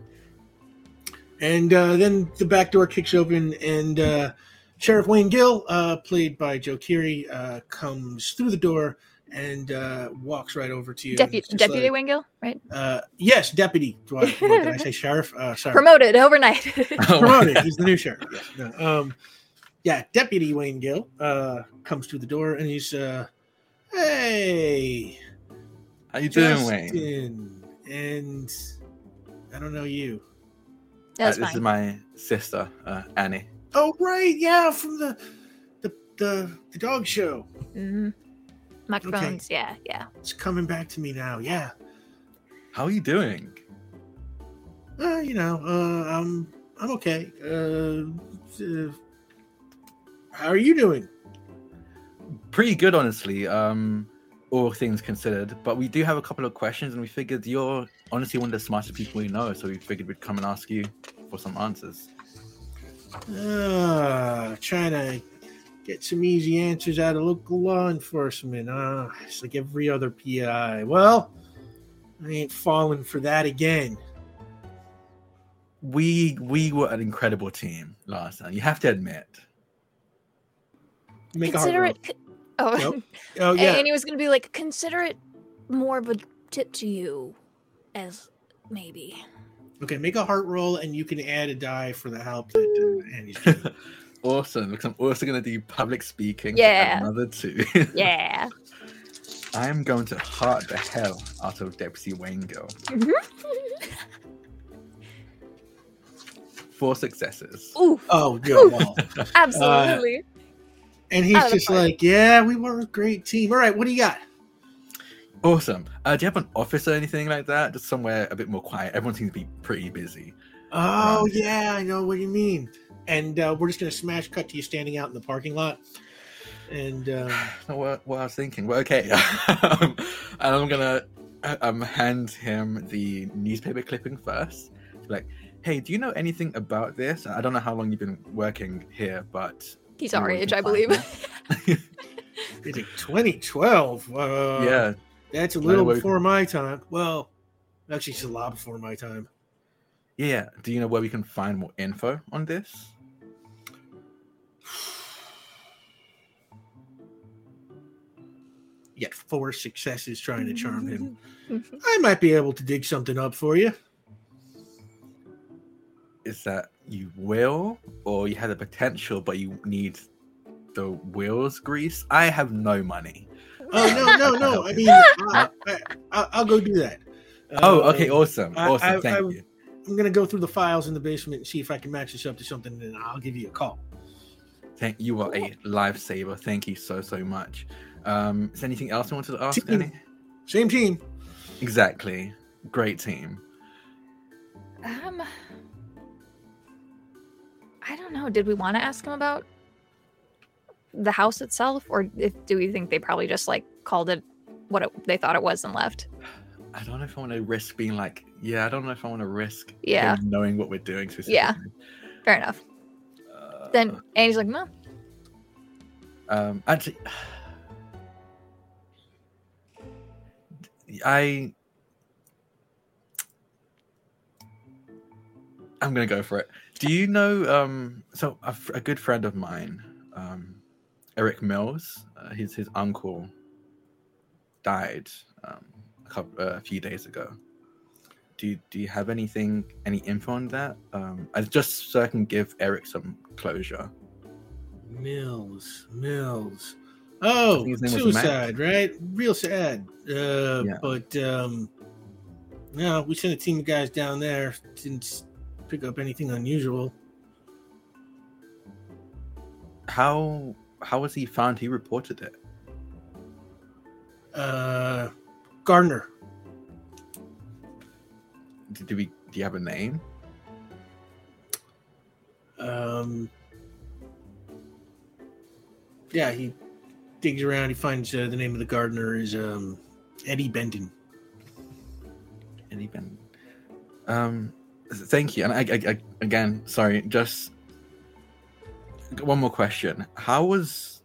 and uh, then the back door kicks open, and uh, Sheriff Wayne Gill, uh, played by Joe Keery, uh, comes through the door and uh, walks right over to you. and Deputy it's just Deputy like, Wayne Gill, right? uh, yes, deputy. Do I, what, did I say sheriff? Uh, sorry. Promoted overnight. promoted. He's the new sheriff. Yeah, no, um, yeah, Deputy Wayne Gill uh, comes through the door and he's, uh, hey, How you doing, Wayne? And I don't know you. That's Uh, this is my sister, uh, Annie. Oh, right, yeah, from the the the, the dog show. hmm Microphones. Yeah, yeah. It's coming back to me now. Yeah, How are you doing? uh, you know, uh, I'm I'm okay. Uh, uh, how are you doing? Pretty good, honestly. Um, all things considered, but we do have a couple of questions, and we figured you're honestly one of the smartest people we know, so we figured we'd come and ask you for some answers. Uh, trying to get some easy answers out of local law enforcement. Uh, it's like every other PI. Well, I ain't falling for that again. We we were an incredible team last time. You have to admit. Make consider hard it. Oh, Nope. Oh and- yeah. and he was going to be like, consider it more of a tip to you, as maybe. Okay, make a heart roll, and you can add a die for the help that uh, Andy's giving. awesome. Because I'm also going to do public speaking. Yeah. Another two. Yeah. I am going to heart the hell out of Deputy Wayne Gill. Four successes. Ooh, Oh, yeah, well. absolutely. And he's Out of the just like, yeah, we were a great team. All right, what do you got? Awesome. Uh, do you have an office or anything like that? Just somewhere a bit more quiet. Everyone seems to be pretty busy. Oh, Um, yeah, I know what you mean. And uh, we're just going to smash cut to you standing out in the parking lot. And um, Not what, what I was thinking. Well, okay. um, and I'm gonna uh, um hand him the newspaper clipping first. Like, hey, do you know anything about this? I don't know how long you've been working here, but He's our age, I believe. it's like 2012. Uh, yeah, That's a little away. before my time. Well, actually, it's a lot before my time. yeah. Do you know where we can find more info on this? You got four successes trying to charm him. I might be able to dig something up for you. is that you will, or you have the potential, but you need the wheels grease. I have no money. Oh no, no, no! I mean, I, I, I'll go do that. Oh, okay, Uh, awesome, I- awesome. I- Thank I- you. I'm gonna go through the files in the basement and see if I can match this up to something, and I'll give you a call. Thank you are a lifesaver. Thank you so so much. Um, is there anything else I wanted to ask? Team. Same team. Exactly. Great team. Um, I don't know. Did we want to ask him about the house itself, or if, do we think they probably just like called it what it, they thought it was and left? I don't know if I want to risk being like, yeah, I don't know if I want to risk Yeah. knowing what we're doing. Yeah. Fair enough. Uh, Then Annie's like, no. Um, actually, I, I'm gonna go for it. Do you know? Um, so a good friend of mine, um, Eric Mills, uh, his his uncle died um, a couple uh, a few days ago. Do you, do you have anything, any info on that? Um, I just so I can give Eric some closure. Mills, Mills. Oh, think his name was Matt. suicide, right? Real sad. Uh, Yeah. But um, no, we sent a team of guys down there. Didn't pick up anything unusual. How how was he found? He reported it. Uh, Gardner. Did, did we? Do you have a name? Um, yeah, he digs around. He finds uh, the name of the gardener is um, Eddie Benton. Eddie been? Um, thank you. And I, I, I, again, sorry, just one more question. How was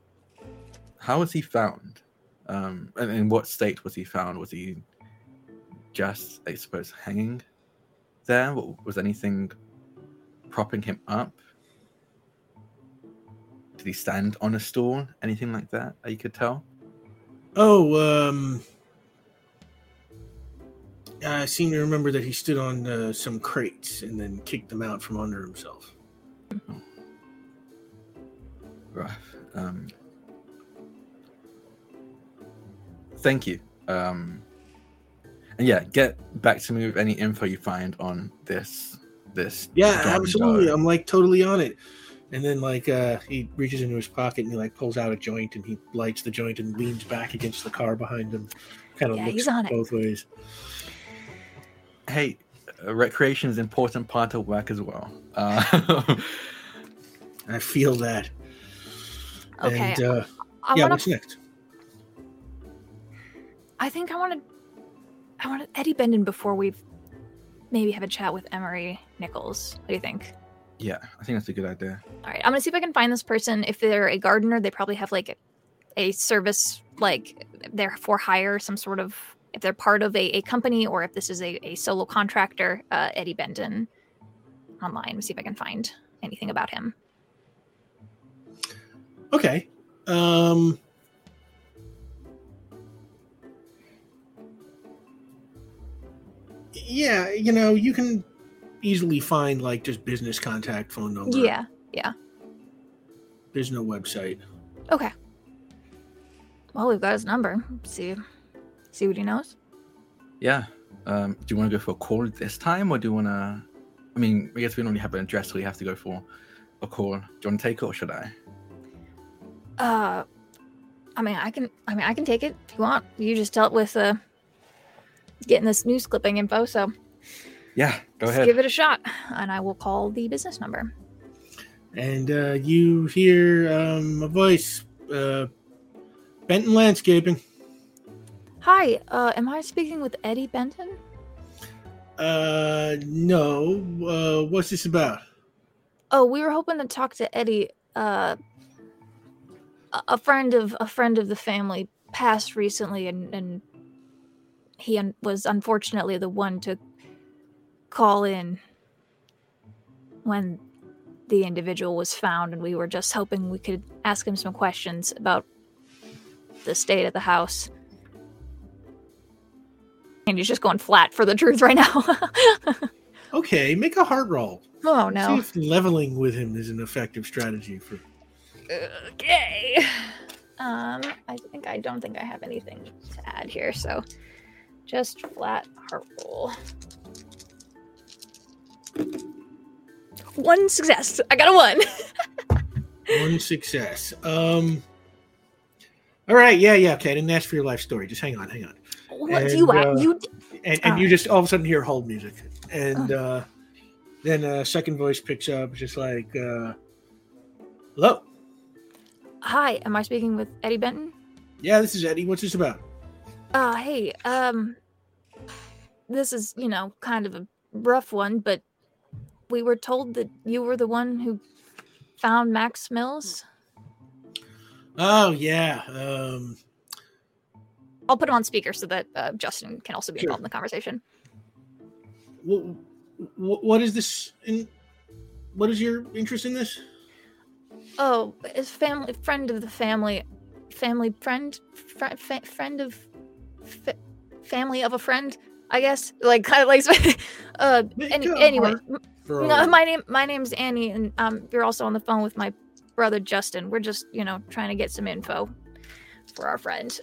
how was he found? Um, and in what state was he found? Was he just, I suppose, hanging there? Wa- Was anything propping him up? Did he stand on a stool? Anything like that that you could tell? Oh, um, I seem to remember that he stood on uh, some crates and then kicked them out from under himself. Rough. Um, thank you. Um, and yeah, get back to me with any info you find on this. This. Yeah, John absolutely. Doe. I'm like totally on it. And then like uh he reaches into his pocket and he like pulls out a joint and he lights the joint and leans back against the car behind him. Kind of Yeah, looks he's on it. both ways. Hey, uh, recreation is an important part of work as well. Uh, I feel that. Okay. And uh I yeah, want what's next? I think I want to. I want Eddie Benton before we maybe have a chat with Emory Nichols. What do you think? yeah, I think that's a good idea. All right, I'm gonna see if I can find this person. If they're a gardener, they probably have like a, a service, like they're for hire, some sort of. If they're part of a, a company or if this is a, a solo contractor, uh, Eddie Benton online. See if I can find anything about him. Okay. Um Yeah, you know, you can easily find like just business contact phone number. Yeah. Yeah. There's no website. Okay. Well, we've got his number. See, see what he knows. Yeah. Um, do you want to go for a call this time, or do you want to? I mean, I guess we normally have an address, so we have to go for a call. Do you want to take it, or should I? Uh, I mean, I can. I mean, I can take it if you want. You just dealt with uh getting this news clipping info, so Yeah, go let's ahead. give it a shot, and I will call the business number. And uh you hear um a voice, uh Benton Landscaping. Hi, uh, am I speaking with Eddie Benton? Uh no. Uh what's this about? Oh, we were hoping to talk to Eddie. Uh, a- friend of a friend of the family passed recently, and and he un- was unfortunately the one to call in when the individual was found, and we were just hoping we could ask him some questions about the state of the house. And he's just going flat for the truth right now. Okay, make a heart roll. Oh See no. if leveling with him is an effective strategy for. Okay. Um, I think I don't think I have anything to add here, so just flat heart roll. One success. I got a one. One success. Um. All right. Yeah. Yeah. Okay. I didn't ask for your life story. Just hang on. Hang on. what do you And, uh, You And, and Oh. you just all of a sudden hear hold music, and uh, then a second voice picks up, just like, uh, "Hello. Hi? Am I speaking with Eddie Benton? Yeah, this is Eddie. What's this about?" Uh, hey. Um, this is you know kind of a rough one, but we were told that you were the one who found Max Mills. Oh yeah. Um. I'll put him on speaker so that uh, Justin can also be Sure. involved in the conversation. What, what is this? In, what is your interest in this? Oh, his family friend of the family, family friend, fr- fa- friend of, fa- family of a friend. I guess like kind of like. uh, any, anyway, heart m- no, my name my name's Annie, and um, you're also on the phone with my brother Justin. We're just you know trying to get some info for our friend.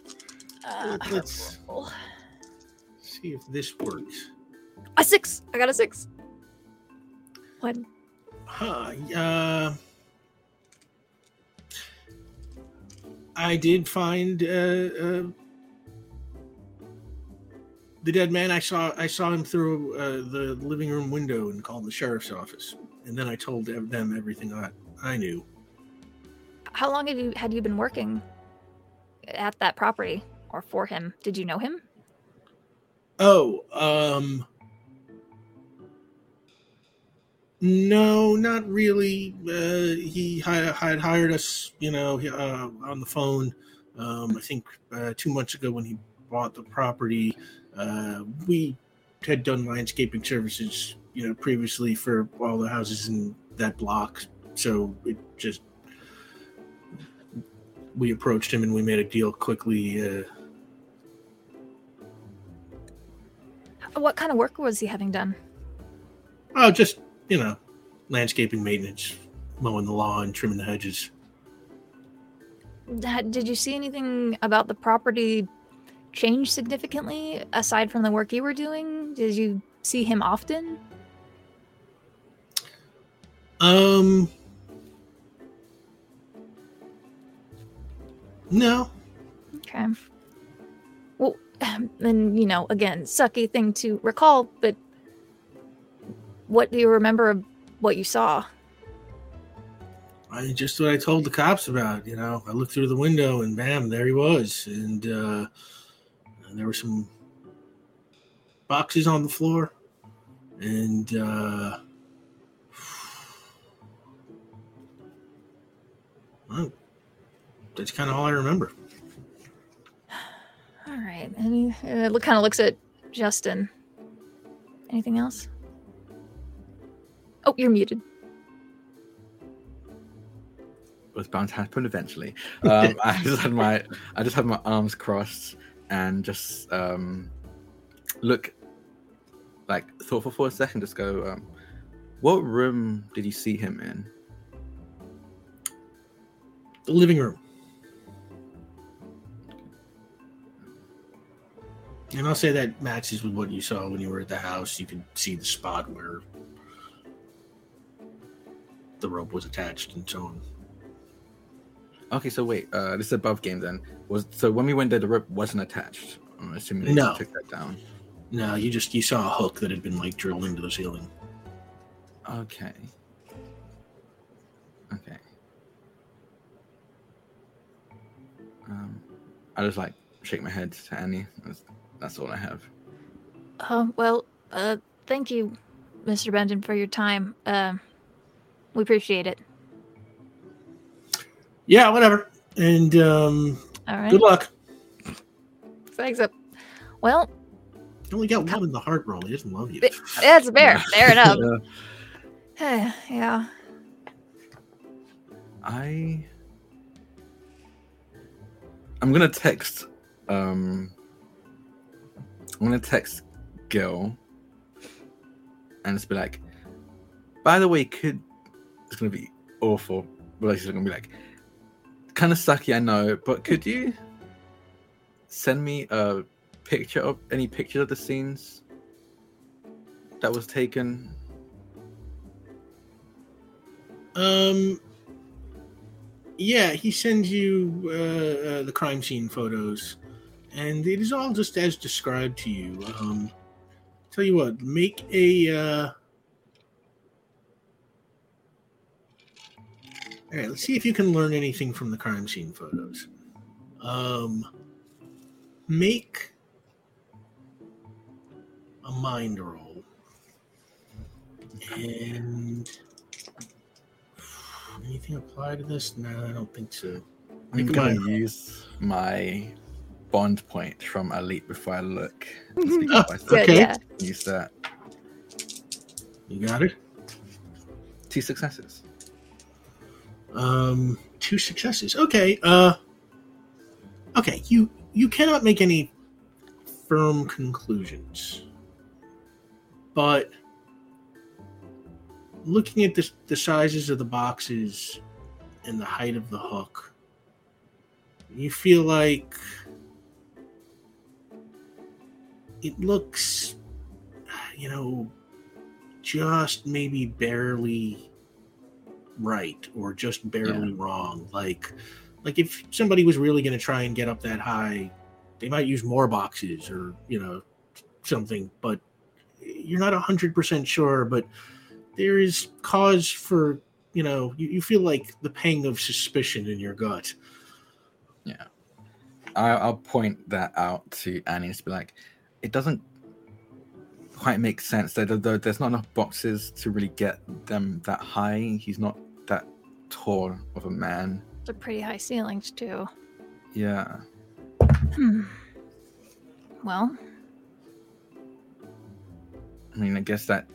Uh, Let- Let's roll. see if this works. a six. I got a six. One. Huh. Uh, I did find uh, uh, the dead man. I saw I saw him through uh, the living room window and called the sheriff's office. And then I told them everything I, I knew. How long had you had you been working at that property or for him? Did you know him? Oh, um, no, not really. Uh, he hi- had hired us, you know, uh, on the phone. Um, I think uh, two months ago when he bought the property, uh, we had done landscaping services, you know, previously for all the houses in that block. So it just we approached him and we made a deal quickly. Uh, What kind of work was he having done? Oh, just you know, landscaping maintenance, mowing the lawn, trimming the hedges. Did you see anything about the property change significantly aside from the work you were doing? Did you see him often? Um, no, Okay. Well, and you know, again, sucky thing to recall, but what do you remember of what you saw? I just what I told the cops about. You know, I looked through the window and bam, there he was, and uh, there were some boxes on the floor, and uh, well, that's kind of all I remember. All right. And he uh, kind of looks at Justin. Anything else? Oh, you're muted. It was bound to happen eventually. Um, I just had my I just had my arms crossed and just um, look like thoughtful for a second. Just go. Um, what room did you see him in? The living room. And I'll say that matches with what you saw when you were at the house. You could see the spot where the rope was attached and so on. Okay, so wait, uh, this is above game then. Was so when we went there, the rope wasn't attached. I'm assuming they No. took that down. No, you just you saw a hook that had been like drilled into the ceiling. Okay. Okay. Um, I just like shake my head to Annie. That's, that's all I have. Uh, well, uh, thank you, Mr. Benton, for your time. Um, we appreciate it. Yeah, whatever. And um, All right. good luck. Thanks. Up. Well, You only got one in the heart roll. He doesn't love you. Bi- that's fair. Fair enough. Yeah. yeah. I I'm gonna text um I'm gonna text Gill and just be like, by the way, could it's gonna be awful. But she's gonna be like, kind of sucky, I know, but could you send me a picture of any picture of the scenes that was taken? Um. Yeah, he sends you uh, uh, the crime scene photos, and it is all just as described to you. Um, tell you what, make a. Uh... All right, let's see if you can learn anything from the crime scene photos. Um, make a mind roll, and anything apply to this? No, I don't think so. I'm gonna use my bond point from Elite before I look. Oh, for myself. Good, Okay. yeah. Use that. You got it. Two successes. Um, two successes. Okay. Uh, okay. You you cannot make any firm conclusions, but looking at the the sizes of the boxes and the height of the hook, you feel like it looks, you know, just maybe barely right or just barely wrong like like if somebody was really going to try and get up that high they might use more boxes or you know something but you're not 100% sure but there is cause for you know you, you feel like the pang of suspicion in your gut Yeah, I, I'll point that out to Annie just be like, it doesn't quite make sense. There, there, there's not enough boxes to really get them that high. He's not tall of a man. They're pretty high ceilings too. Yeah. Hmm. Well, I mean, I guess that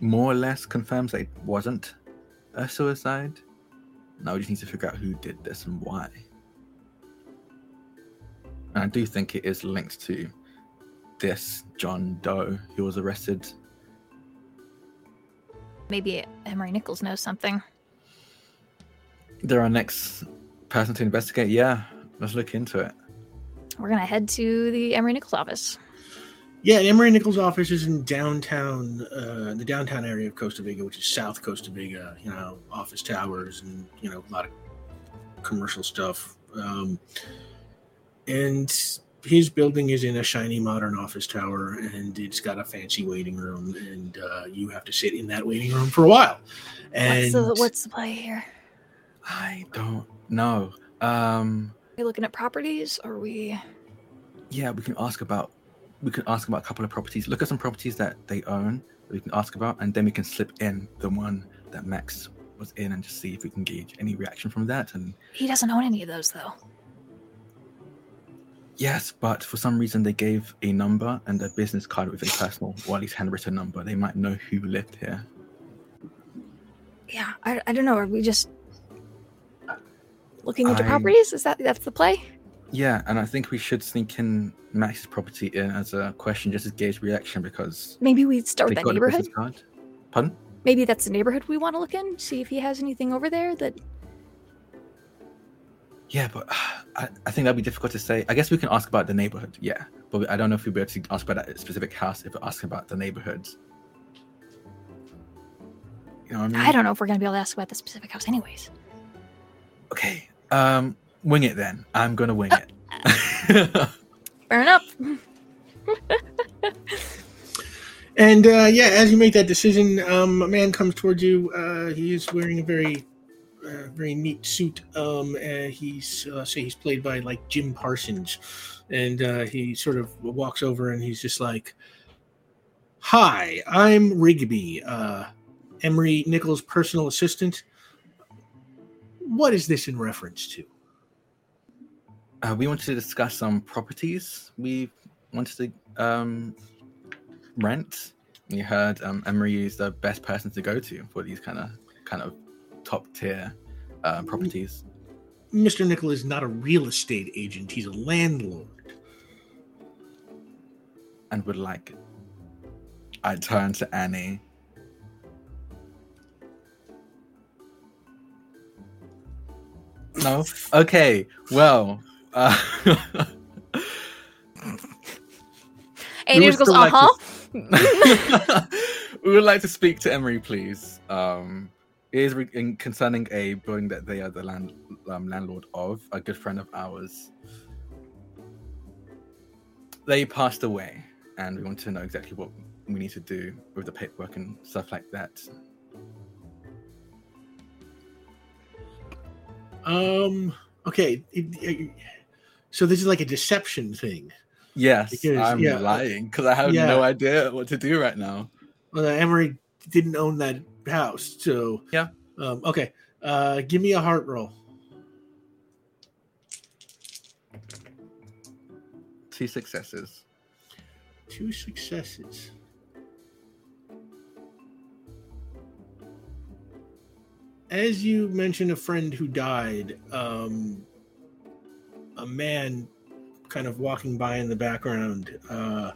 more or less confirms that it wasn't a suicide. Now we just need to figure out who did this and why. And I do think it is linked to this John Doe who was arrested. maybe Emory Nichols knows something. They're our next person to investigate. Yeah, let's look into it. We're gonna head to the Emory Nickel's office. yeah Emory Nickel's office is in downtown uh the downtown area of Costa Vega, which is south Costa Vega. you know office towers and you know a lot of commercial stuff um and his building is in a shiny modern office tower and it's got a fancy waiting room and uh, you have to sit in that waiting room for a while and what's the what's the play here? I don't know. Um, Are we looking at properties? Or are we? yeah, we can ask about we can ask about a couple of properties. Look at some properties that they own. that We can ask about, and then we can slip in the one that Max was in, and just see if we can gauge any reaction from that. And He doesn't own any of those though. yes, but for some reason they gave a number and a business card with a personal, or at least handwritten number. They might know who lived here. Yeah, I, I don't know. Are we just looking into I- properties? Is that that's the play? Yeah, and I think we should sneak in Max's property in as a question just to gauge reaction because Maybe we start with that neighborhood. Pardon? Maybe that's the neighborhood we want to look in. See if he has anything over there that Yeah, but I, I think that'd be difficult to say. I guess we can ask about the neighborhood, yeah. But I don't know if we'll be able to ask about that specific house if we're asking about the neighborhoods. You know what I mean? I don't know if we're gonna be able to ask about the specific house, anyways. Okay. Um, wing it then. I'm gonna wing it. Fair enough. And uh, yeah, as you make that decision, um, a man comes towards you. Uh, he is wearing a very, uh, very neat suit. Um, and he's uh, say he's played by like Jim Parsons, and uh, he sort of walks over and he's just like, "Hi, I'm Rigby, uh, Emory Nickel's personal assistant. What is this in reference to?" uh, we wanted to discuss some properties we wanted to um, rent. We heard um, Emory is the best person to go to for these kind of kind of top tier uh, properties. Mr. Nickel is not a real estate agent; he's a landlord. and would like I turn to Annie No. Okay. Well. Uh, And he just goes, uh huh. we would like to speak to Emory, please. Um, it is re- in, concerning a building that they are the land um, landlord of, a good friend of ours. They passed away, and we want to know exactly what we need to do with the paperwork and stuff like that. Um. Okay. so this is like a deception thing. Yes, Because, I'm yeah, uh, lying because I have yeah. no idea what to do right now. Well, Emory didn't own that house, so Yeah. Um, okay. Uh, give me a heart roll. Two successes. Two successes. As you mentioned, a friend who died, um, a man kind of walking by in the background, uh,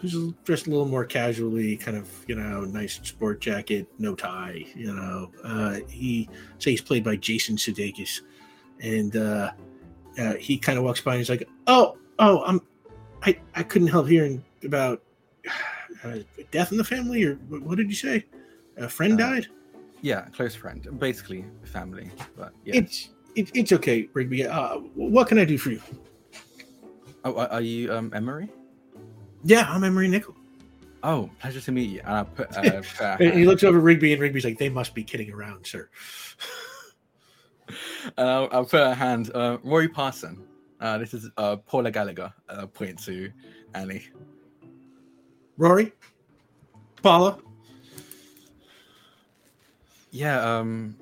who's dressed a little more casually, kind of, you know, nice sport jacket, no tie, you know. Uh, he say he's played by Jason Sudeikis, and uh, uh, he kind of walks by and he's like, "Oh, oh, I'm, I, I couldn't help hearing about uh, death in the family, or wh- what did you say? A friend Uh, died. Yeah, close friend, basically family. But yeah. It's, it, it's okay, Rigby. Uh, what can I do for you? oh, are you um Emory? Yeah, I'm Emory Nickel. Oh, pleasure to meet you. And I put, uh, put And he looks over Rigby, and Rigby's like, "They must be kidding around, sir." I'll, I'll put a hand. Uh, Rory Parson. Uh, this is uh, Paula Gallagher. Uh, point to Annie. Rory, Paula, Yeah. Um,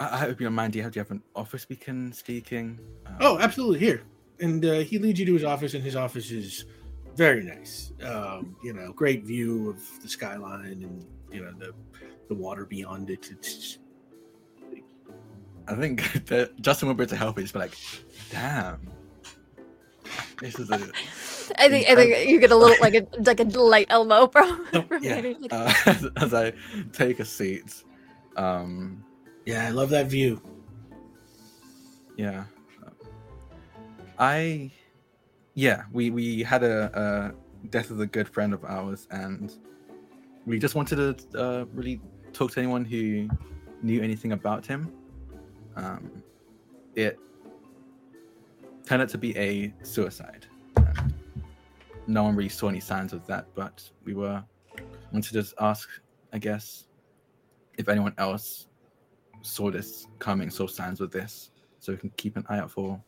I, I hope you don't mind. Do you have, do you have an office we can speak in? Uh, Oh, absolutely. Here. And uh, he leads you to his office, and his office is very nice. Um, you know, great view of the skyline and, you know, the the water beyond it. It's I think that Justin will be able to help it. Just be like, damn. This is a I think I think you get a little like a like a light elbow from, from yeah. Like, Uh, as, as I take a seat. Um, yeah, I love that view. Yeah. I yeah, we we had a, a death of a good friend of ours and we just wanted to uh, really talk to anyone who knew anything about him. Um, it turned out to be a suicide. And no one really saw any signs of that, but we were wanted to just ask, I guess, if anyone else saw this coming, saw signs of this, so we can keep an eye out for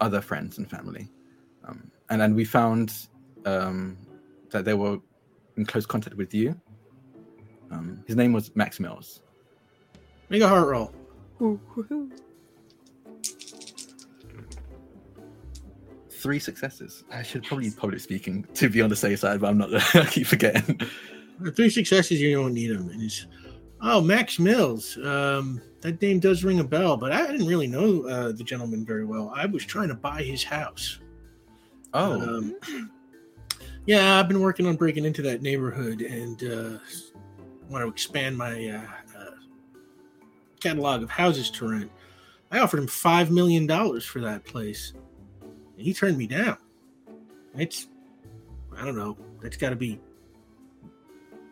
other friends and family. Um, and then we found um, that they were in close contact with you. Um, his name was Max Mills. Make a heart roll. Three successes. I should probably public speaking to be on the safe side, but I'm not. I keep forgetting. Three successes, you don't need them. And it's, oh, Max Mills. Um, that name does ring a bell, but I didn't really know uh, the gentleman very well. I was trying to buy his house. Oh, Um, yeah, I've been working on breaking into that neighborhood and uh, want to expand my uh, uh, catalog of houses to rent. I offered him five million dollars for that place, and he turned me down. It's, I don't know, that's got to be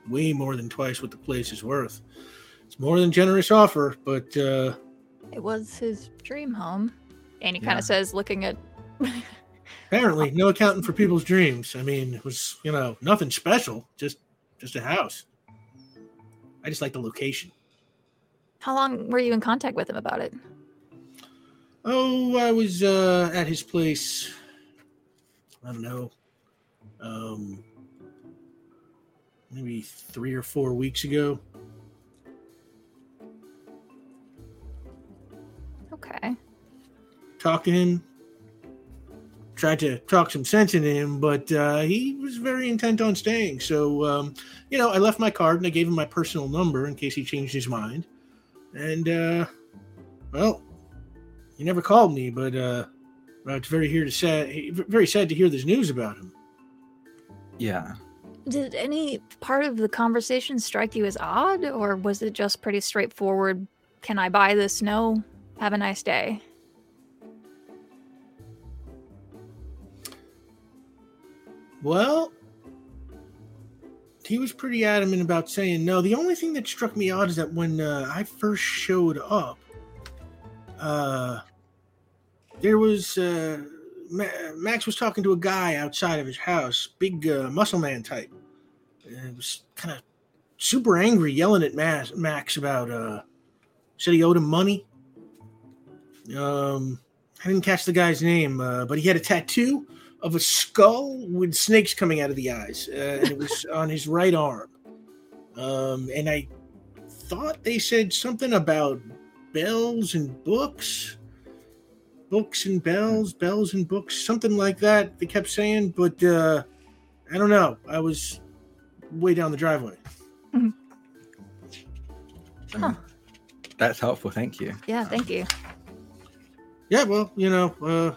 way more than twice what the place is worth. It's more than generous offer, but uh, it was his dream home. And he kind of says, looking at apparently no accounting for people's dreams. I mean, it was you know nothing special, just just a house. I just like the location. how long were you in contact with him about it? Oh, I was uh, at his place. I don't know, um, maybe three or four weeks ago. Okay. Talked to him. Tried to talk some sense into him, but uh, he was very intent on staying. So, um, you know, I left my card and I gave him my personal number in case he changed his mind. And, uh, well, he never called me, but uh, well, it's very here to sad, very sad to hear this news about him. yeah. Did any part of the conversation strike you as odd, or was it just pretty straightforward can I buy this? No. Have a nice day. Well, he was pretty adamant about saying no. The only thing that struck me odd is that when uh, I first showed up, uh, there was uh, Max was talking to a guy outside of his house, big uh, muscle man type. And it was kind of super angry, yelling at Max, Max about uh, said he owed him money. Um, I didn't catch the guy's name, uh, but he had a tattoo of a skull with snakes coming out of the eyes, uh, and it was on his right arm. Um, and I thought they said something about bells and books, books and bells, bells and books, something like that. They kept saying, but uh, I don't know. I was way down the driveway. Huh. That's helpful. Thank you. Yeah, thank you. Yeah, well, you know, uh,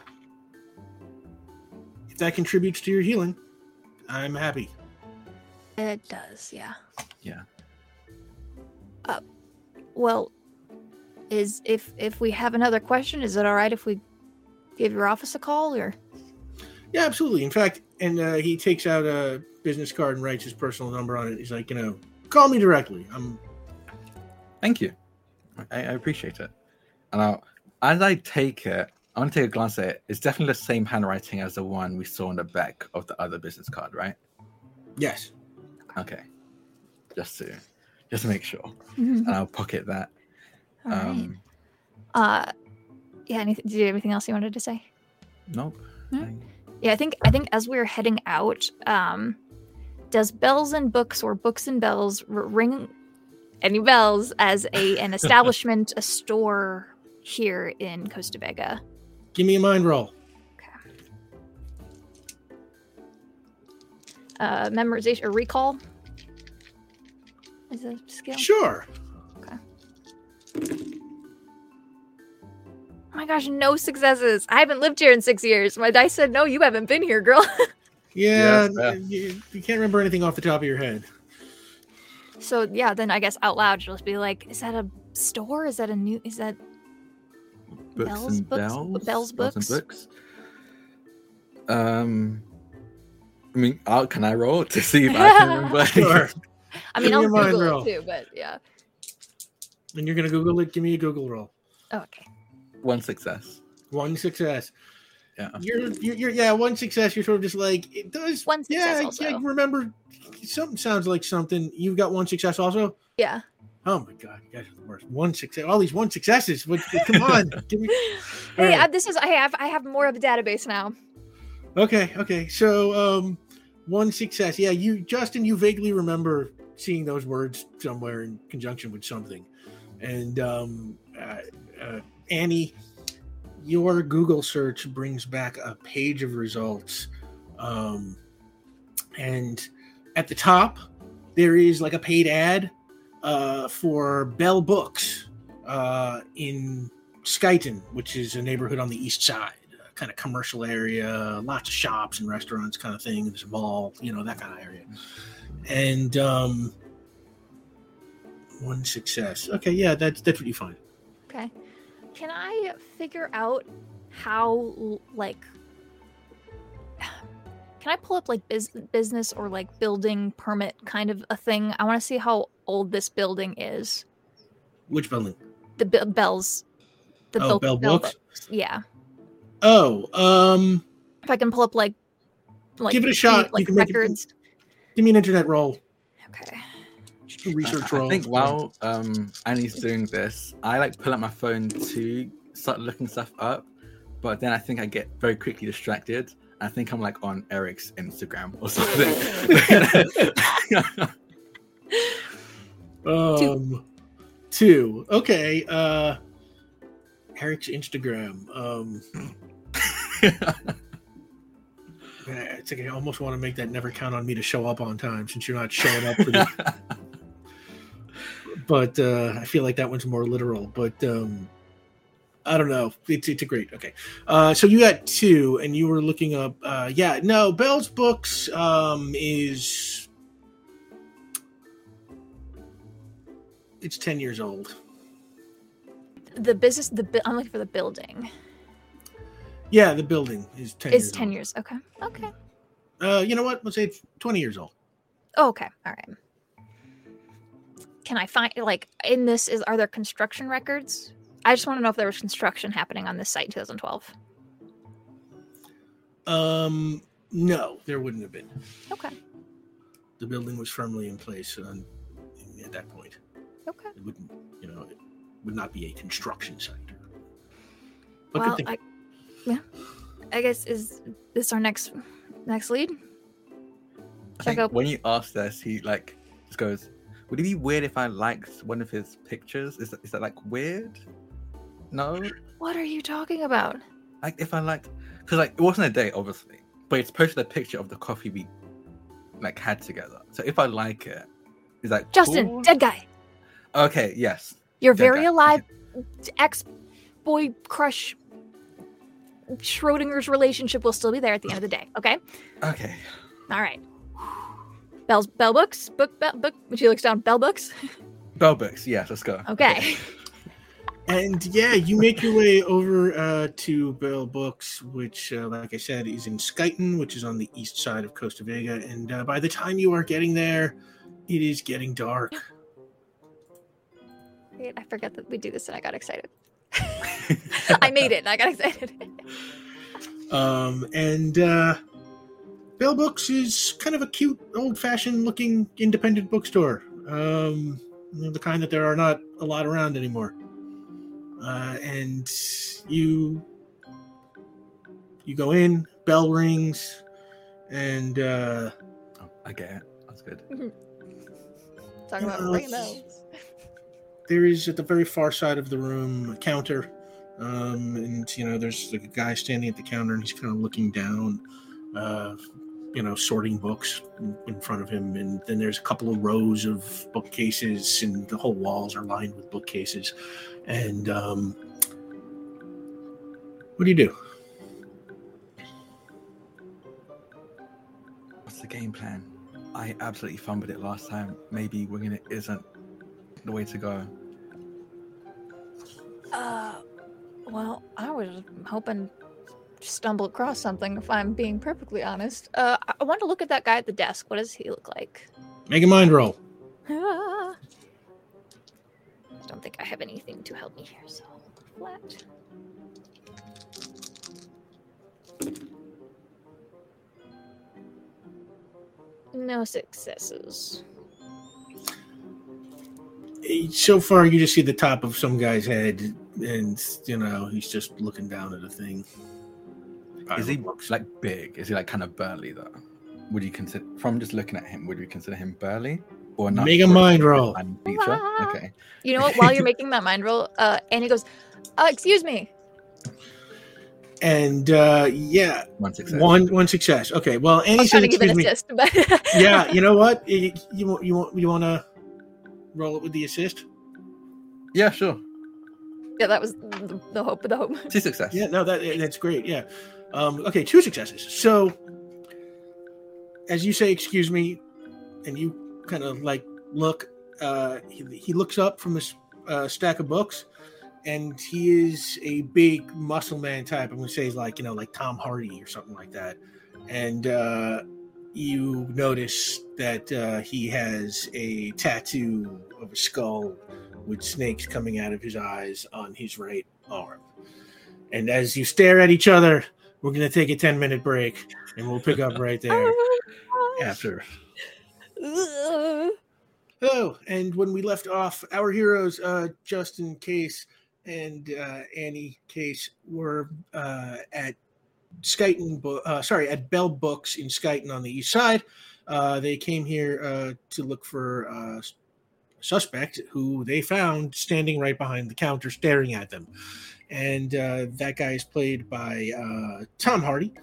if that contributes to your healing, I'm happy. It does, yeah. Yeah. Uh, well, is if if we have another question, is it all right if we give your office a call or? Yeah, absolutely. In fact, and uh, he takes out a business card and writes his personal number on it. He's like, you know, call me directly. I'm Thank you. I, I appreciate it. And I'll, as I take it, I want to take a glance at it. It's definitely the same handwriting as the one we saw on the back of the other business card, right? yes. Okay. Just to just to make sure. Mhm. And I'll pocket that. All right. Um Uh, yeah. Anything? Did you have anything else you wanted to say? nope. No? I- Yeah, I think I think as we're heading out, um, does bells and books or books and bells r- ring any bells as a an establishment, a store here in Costa Vega? Give me a mind roll. Uh, memorization or recall is a skill. Sure. My gosh, no successes. I haven't lived here in six years. My dice said no. You haven't been here, girl. Yeah, Yeah, yeah. You, you can't remember anything off the top of your head. so yeah, then I guess out loud, you'll just be like, "Is that a store? Is that a new? Is that books Bells, and books, bells. bells, bells books. and books. Um, I mean, i can I roll to see if I can remember? Sure. I mean, Give I'll me a mind Google roll. too, but yeah. And you're gonna Google it. Give me a Google roll. Oh, okay. One success. One success. Yeah. You're, you're, you're yeah. One success. You're sort of just like it does. One success yeah, also. yeah. Remember, something sounds like something. You've got one success also. Yeah. Oh my god, you guys are the worst. One success. All these one successes. What, come on. Give me. Hey, Alright. uh, this is I have I have more of a database now. Okay, okay. So um one success. Yeah, you Justin, you vaguely remember seeing those words somewhere in conjunction with something. And um uh, uh, Annie, your Google search brings back a page of results. Um and at the top there is like a paid ad uh for Bell Books uh in Skyton, which is a neighborhood on the east side kind of commercial area, lots of shops and restaurants, kind of thing. There's a mall, you know, that kind of area. And um, one success. Okay, yeah, that's that's what you find. Can I figure out how like can I pull up like bus- business or like building permit kind of a thing? I want to see how old this building is. Which building? The be- bells. The Oh, Bell Books? Yeah. Oh, um, If I can pull up like like Give it a shot. Like can make it- records. give me an internet roll, Okay. A research I, I think while um Annie's doing this, I like pull up my phone to start looking stuff up, but then I think I get very quickly distracted. I think I'm like on Eric's Instagram or something. um, two. Okay. Uh, Eric's Instagram. Um, it's like I almost want to make that never count on me to show up on time since you're not showing up for the but uh, I feel like that one's more literal. But um, I don't know. It's it's a great. Okay, uh, so you got two, and you were looking up. Uh, yeah, no, Bell's books um, is it's ten years old. the business. The I'm looking for the building. Yeah, the building is ten. It's years ten old. years. Okay. Okay. Uh, you know what? Let's say it's twenty years old. Oh, okay. All right. Can I find like in this is are there construction records? I just want to know if there was construction happening on this site in 2012. Um, no, there wouldn't have been. Okay. The building was firmly in place on, at that point. Okay. It wouldn't, you know, it would not be a construction site. But well. I, yeah. I guess is this our next next lead? I Check think out- when you ask this, he like just goes, "Would it be weird if I liked one of his pictures? Is that, is that like weird? No, What are you talking about? like if I liked, because like it wasn't a date, obviously, but it's posted a picture of the coffee we like had together. So if I like it, is that Justin, cool? dead guy. Okay, yes, Your Dead very guy. alive ex boy crush Schrodinger's relationship will still be there at the end of the day. Okay. okay. All right. Bell's bell books book bell book. When she looks down, bell books. Bell books, yes, let's go. Okay. And yeah, you make your way over uh, to Bell Books, which, uh, like I said, is in Skyton, which is on the east side of Costa Vega. And uh, by the time you are getting there, it is getting dark. Wait, I forgot that we do this, and I got excited. I made it. And I got excited. Um, and uh, Bell Books is kind of a cute, old-fashioned looking independent bookstore. Um, you know, the kind that there are not a lot around anymore. Uh, and you you go in, bell rings, and uh, Oh, I get it. That's good. Talking about Yeah, ringing bells. there is at the very far side of the room a counter um, and you know there's like a guy standing at the counter and he's kind of looking down uh, you know sorting books in- in front of him and then there's a couple of rows of bookcases and the whole walls are lined with bookcases and um, what do you do What's the game plan? I absolutely fumbled it last time. Maybe winging it isn't the way to go. Uh, well, I was hoping to stumble across something. If I'm being perfectly honest, uh, I- want to look at that guy at the desk. What does he look like? make a mind roll Ah. I don't think I have anything to help me here, so flat. No successes. so far you just see the top of some guy's head and you know he's just looking down at a thing Pile Is he of like big? Is he like kind of burly though? Would you consider from just looking at him? Would you consider him burly or not? Make a mind roll. Feature? Okay. You know what? While you're making that mind roll, uh, Annie goes, uh, "Excuse me." and uh yeah One success. one one success okay well I annie was said trying to give an excuse me assist, but yeah you know what you, you want you want you want to roll it with the assist Yeah, sure. yeah, that was the, the hope of the hope. Two success. yeah no that that's great yeah um okay two successes. So as you say excuse me and you kind of like look uh he, he looks up from his uh, stack of books and he is a big muscle man type. I'm gonna say he's like you know like tom hardy or something like that. And uh you notice that uh, he has a tattoo of a skull with snakes coming out of his eyes on his right arm. And as you stare at each other, we're going to take a 10 minute break and we'll pick up right there after. Oh, and when we left off, our heroes, uh, Justin Case and uh, Annie Case, were uh, at Skyton, uh, sorry, at Bell Books in Skyton on the east side. Uh, they came here uh, to look for uh, a suspect who they found standing right behind the counter staring at them. And uh, that guy is played by uh, Tom Hardy,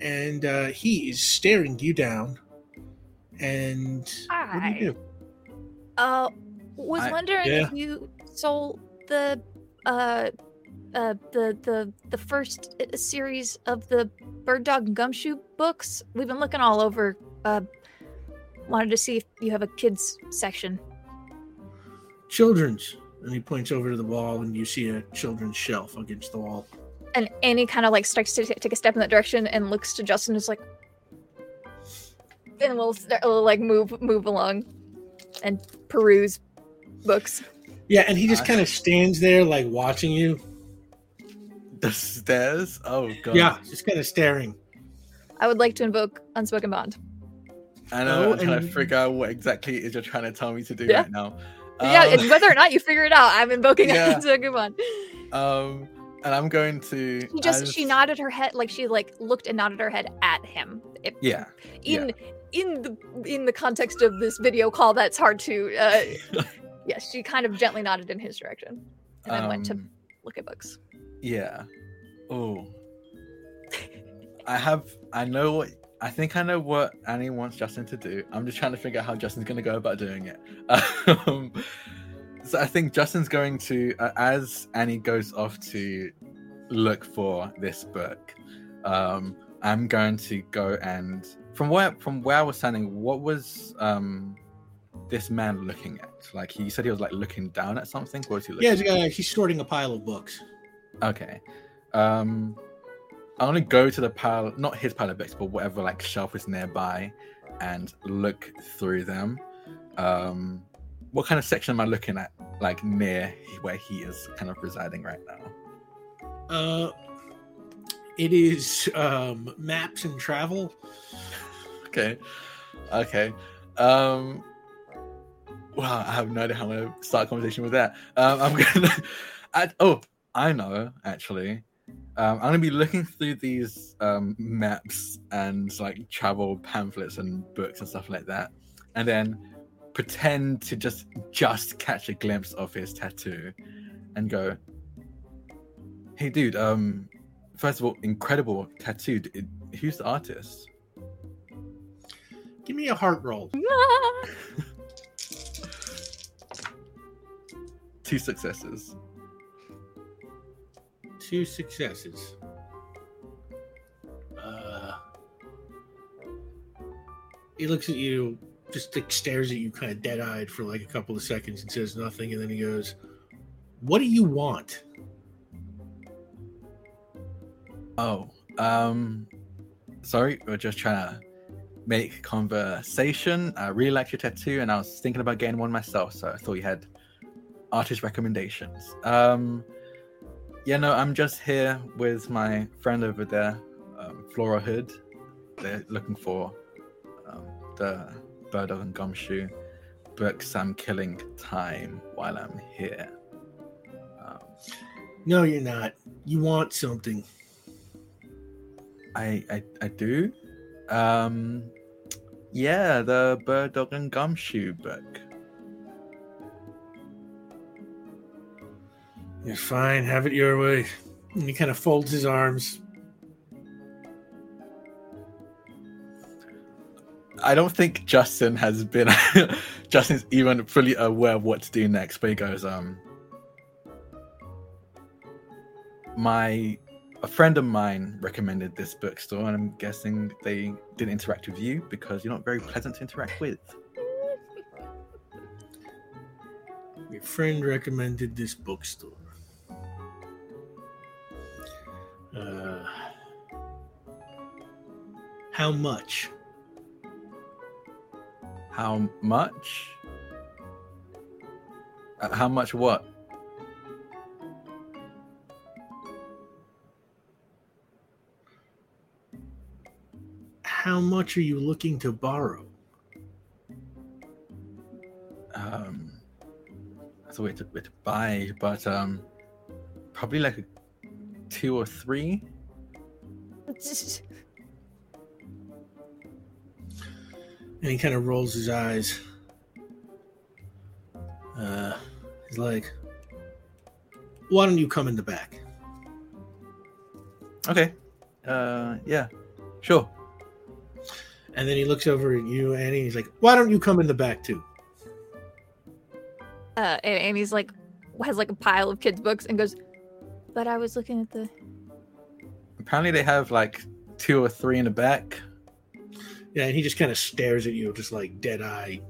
and uh, he is staring you down. And what do you Hi. do? Uh, was I- wondering Yeah. if you sold the uh uh the the the first uh, series of the Bird Dog and Gumshoe books. We've been looking all over. Uh, wanted to see if you have a kids section. children's And he points over to the wall, and you see a children's shelf against the wall. And Annie kind of like starts to t- take a step in that direction and looks to Justin, is like, and we'll, start, uh, we'll like move move along and peruse books. Yeah, and he just kind of stands there, like watching you. The stairs? Oh god. Yeah, just kind of staring. I would like to invoke unspoken bond. I know. Oh, I'm trying and- to figure out what exactly it is you're trying to tell me to do Yeah. right now. Yeah, Um, whether or not you figure it out, I'm invoking Yeah. unspoken bond. um, and I'm going to. She just as- she nodded her head like she like looked and nodded her head at him. If, Yeah. in in the in the context of this video call, that's hard to. Uh, yes, she kind of gently nodded in his direction, and then went to Um, look at books. Yeah. Oh. I have. I know what. I think I know what Annie wants Justin to do. I'm just trying to figure out how Justin's going to go about doing it. Um, so I think Justin's going to, uh, as Annie goes off to look for this book, um, I'm going to go and from where from where I was standing, what was um this man looking at? Like he said he was like looking down at something. What was he looking? Yeah, at? he's, got- he's sorting a pile of books. Okay. Um I'm gonna go to the pile not his pile of books, but whatever like shelf is nearby and look through them. Um what kind of section am I looking at? Like near where he is kind of residing right now. Uh, it is um, maps and travel. Okay. Okay. Um Wow, I have no idea how I'm gonna start a conversation with that. Um I'm gonna I, oh, I know actually. Um, I'm gonna be looking through these um, maps and like travel pamphlets and books and stuff like that, and then pretend to just just catch a glimpse of his tattoo, and go, "Hey, dude. Um, first of all, incredible tattoo. D- Who's the artist?" Give me a heart roll. Two successes. Two successes. Uh, he looks at you, just like, stares at you, kind of dead eyed for like a couple of seconds and says nothing. And then he goes, What do you want? Oh, um, sorry, we're just trying to make conversation. I really like your tattoo, and I was thinking about getting one myself, so I thought you had artist recommendations. Um, yeah, no, I'm just here with my friend over there, um, Flora Hood. They're looking for um, the Bird and Gumshoe books. I'm killing time while I'm here. Um, No, you're not. You want something. I, I I do. Um yeah, the Bird Dog and Gumshoe book. You're fine. Have it your way. And he kind of folds his arms. I don't think Justin has been Justin's even fully aware of what to do next, but he goes, um my a friend of mine recommended this bookstore and I'm guessing they didn't interact with you because you're not very pleasant to interact with. Your friend recommended this bookstore. Uh, how much? How much? Uh, how much what? How much are you looking to borrow? um that's a way to, way to buy but um probably like a two or three And he kind of rolls his eyes. Uh, he's like, "Why don't you come in the back?" okay uh yeah sure And then he looks over at you, Annie. He's like, "Why don't you come in the back too?" uh, and Annie's like has like a pile of kids' books and goes, "But I was looking at the." apparently they have like two or three in the back Yeah, and he just kind of stares at you, just like dead eye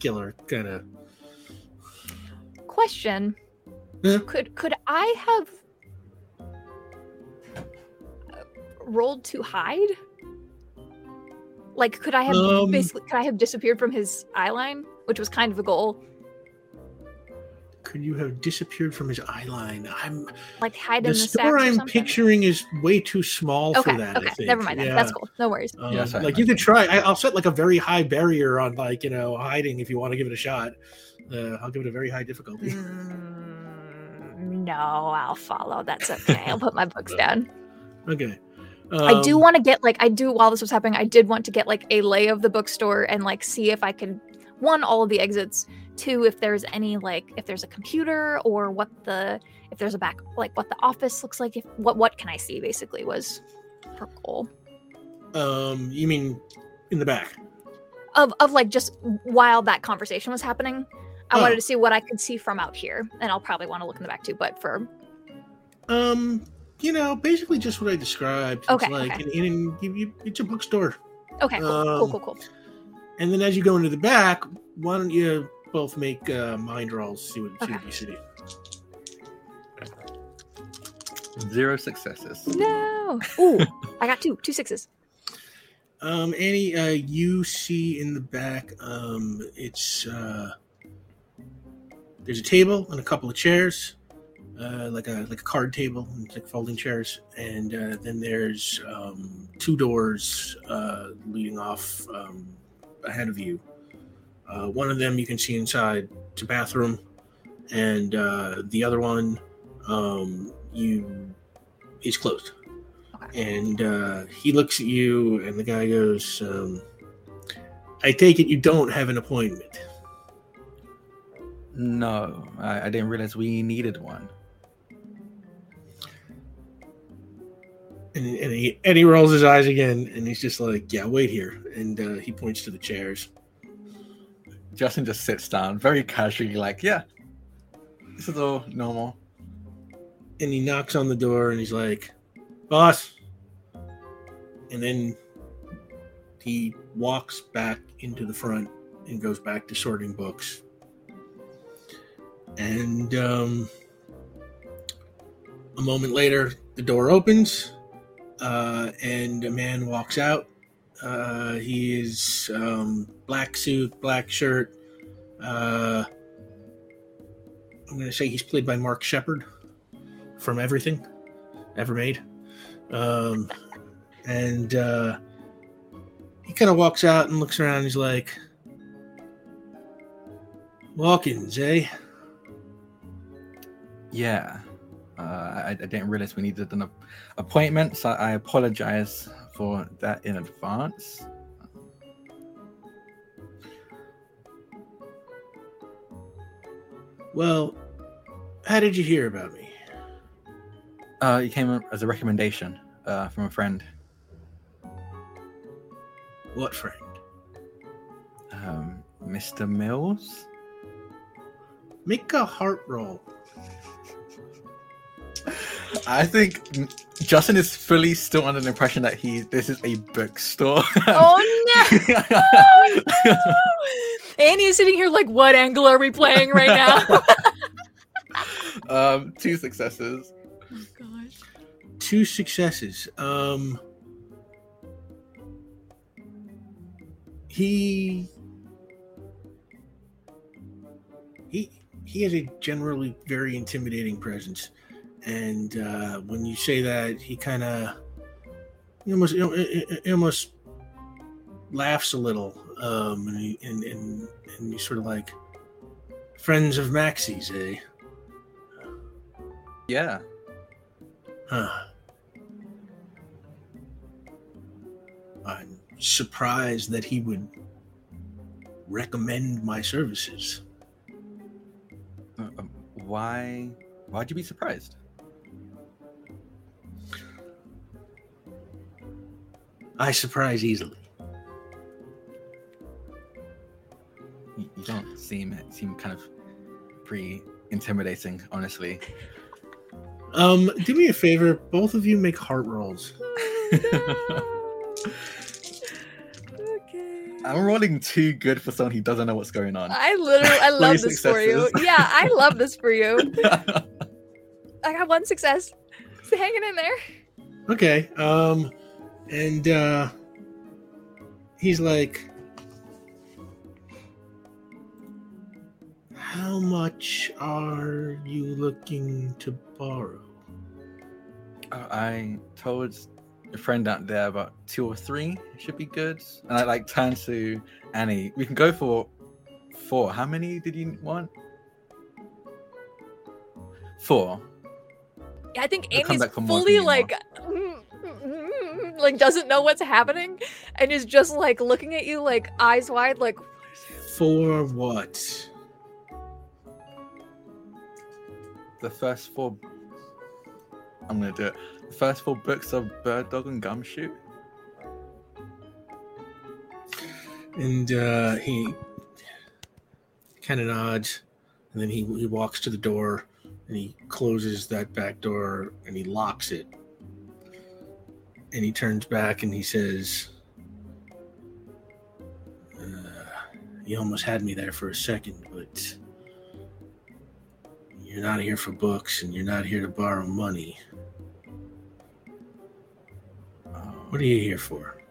killer kind of. question. Yeah. Could could I have uh, rolled to hide? Like, could I have Um, basically could I have disappeared from his eye line, which was kind of a goal? Could you have disappeared from his eye line? I'm Like hide the in the store I'm something? picturing is way too small Okay, for that. I okay, think. never mind. Then. Yeah. That's cool. No worries. Um, Yeah, sorry, like you could try. I, I'll set like a very high barrier on like you know hiding if you want to give it a shot. Uh, I'll give it a very high difficulty. Mm, no, I'll follow. That's okay. I'll put my books down. Okay. I do Um, want to get like I do while this was happening. I did want to get like a lay of the bookstore and like see if I could one all of the exits, two if there's any like if there's a computer or what the if there's a back like what the office looks like. If what what can I see basically was her goal Um, you mean in the back? of of like just while that conversation was happening. I Oh. wanted to see what I could see from out here, and I'll probably want to look in the back too. But for Um, you know, basically just what I described. Okay, It's like okay. in, in, you, you, it's a bookstore, okay, cool, cool, Um, cool, cool. And then as you go into the back, why don't you both make uh, mind rolls? See what, see what Okay. you see. Zero successes. No. Ooh, I got two, two sixes. Um, Annie, uh, you see in the back, um, it's uh, there's a table and a couple of chairs, uh, like a like a card table, and like folding chairs, and uh, then there's um, two doors uh, leading off um, ahead of you. Uh, one of them you can see inside; it's a bathroom, and uh, the other one um, you is closed and uh, he looks at you, and the guy goes, um, "I take it you don't have an appointment." No, I, I didn't realize we needed one. And, and he and he rolls his eyes again, and he's just like, "Yeah, wait here." And uh, he points to the chairs. Justin just sits down very casually, like, yeah, this is all normal. And he knocks on the door, and he's like, "Boss." And then he walks back into the front and goes back to sorting books. And um, a moment later, the door opens, uh, and a man walks out. Uh, he is um, black suit, black shirt. Uh, I'm going to say he's played by Mark Sheppard from Everything Ever Made. Um, and uh, he kind of walks out and looks around. he's like, Walkins, eh? Yeah, uh, I, I didn't realize we needed an appointment, so I apologize for that in advance. Well, how did you hear about me? Uh, it came as a recommendation uh, from a friend. What friend? Um, Mr. Mills? Make a heart roll. I think Justin is fully still under the impression that he this is a bookstore. Oh no! Oh, no! Annie is sitting here like, what angle are we playing right now? um, two successes. oh gosh. Two successes. Um, he he he has a generally very intimidating presence, and uh, when you say that, he kind of he almost he- almost laughs a little, um, and, he, and and and he's sort of like friends of Maxie's, eh? Yeah. Huh. I'm surprised that he would recommend my services. Uh, um, why? Why'd you be surprised? I surprise easily. You, you don't seem seem kind of pretty intimidating, honestly. Um, do me a favor, both of you make heart rolls. okay. I'm rolling too good for someone who doesn't know what's going on. I literally, I love Three this for you. Yeah, I love this for you. I got one success. It's hanging in there. Okay. Um, and uh, he's like, "How much are you looking to borrow?" Uh, I told a friend out there about two or three should be good. And I like turn to Annie. We can go for four. How many did you want? Four. Yeah, I think We'll Amy's back for more if fully you need like, like doesn't know what's happening, and is just like looking at you like eyes wide, like For what? The first four. I'm gonna do it. The first four books of Bird Dog and Gumshoe. And uh, he kind of nods, and then he he walks to the door, and he closes that back door, and he locks it. And he turns back and he says, uh, "You almost had me there for a second, but you're not here for books, and you're not here to borrow money. What are you here for?"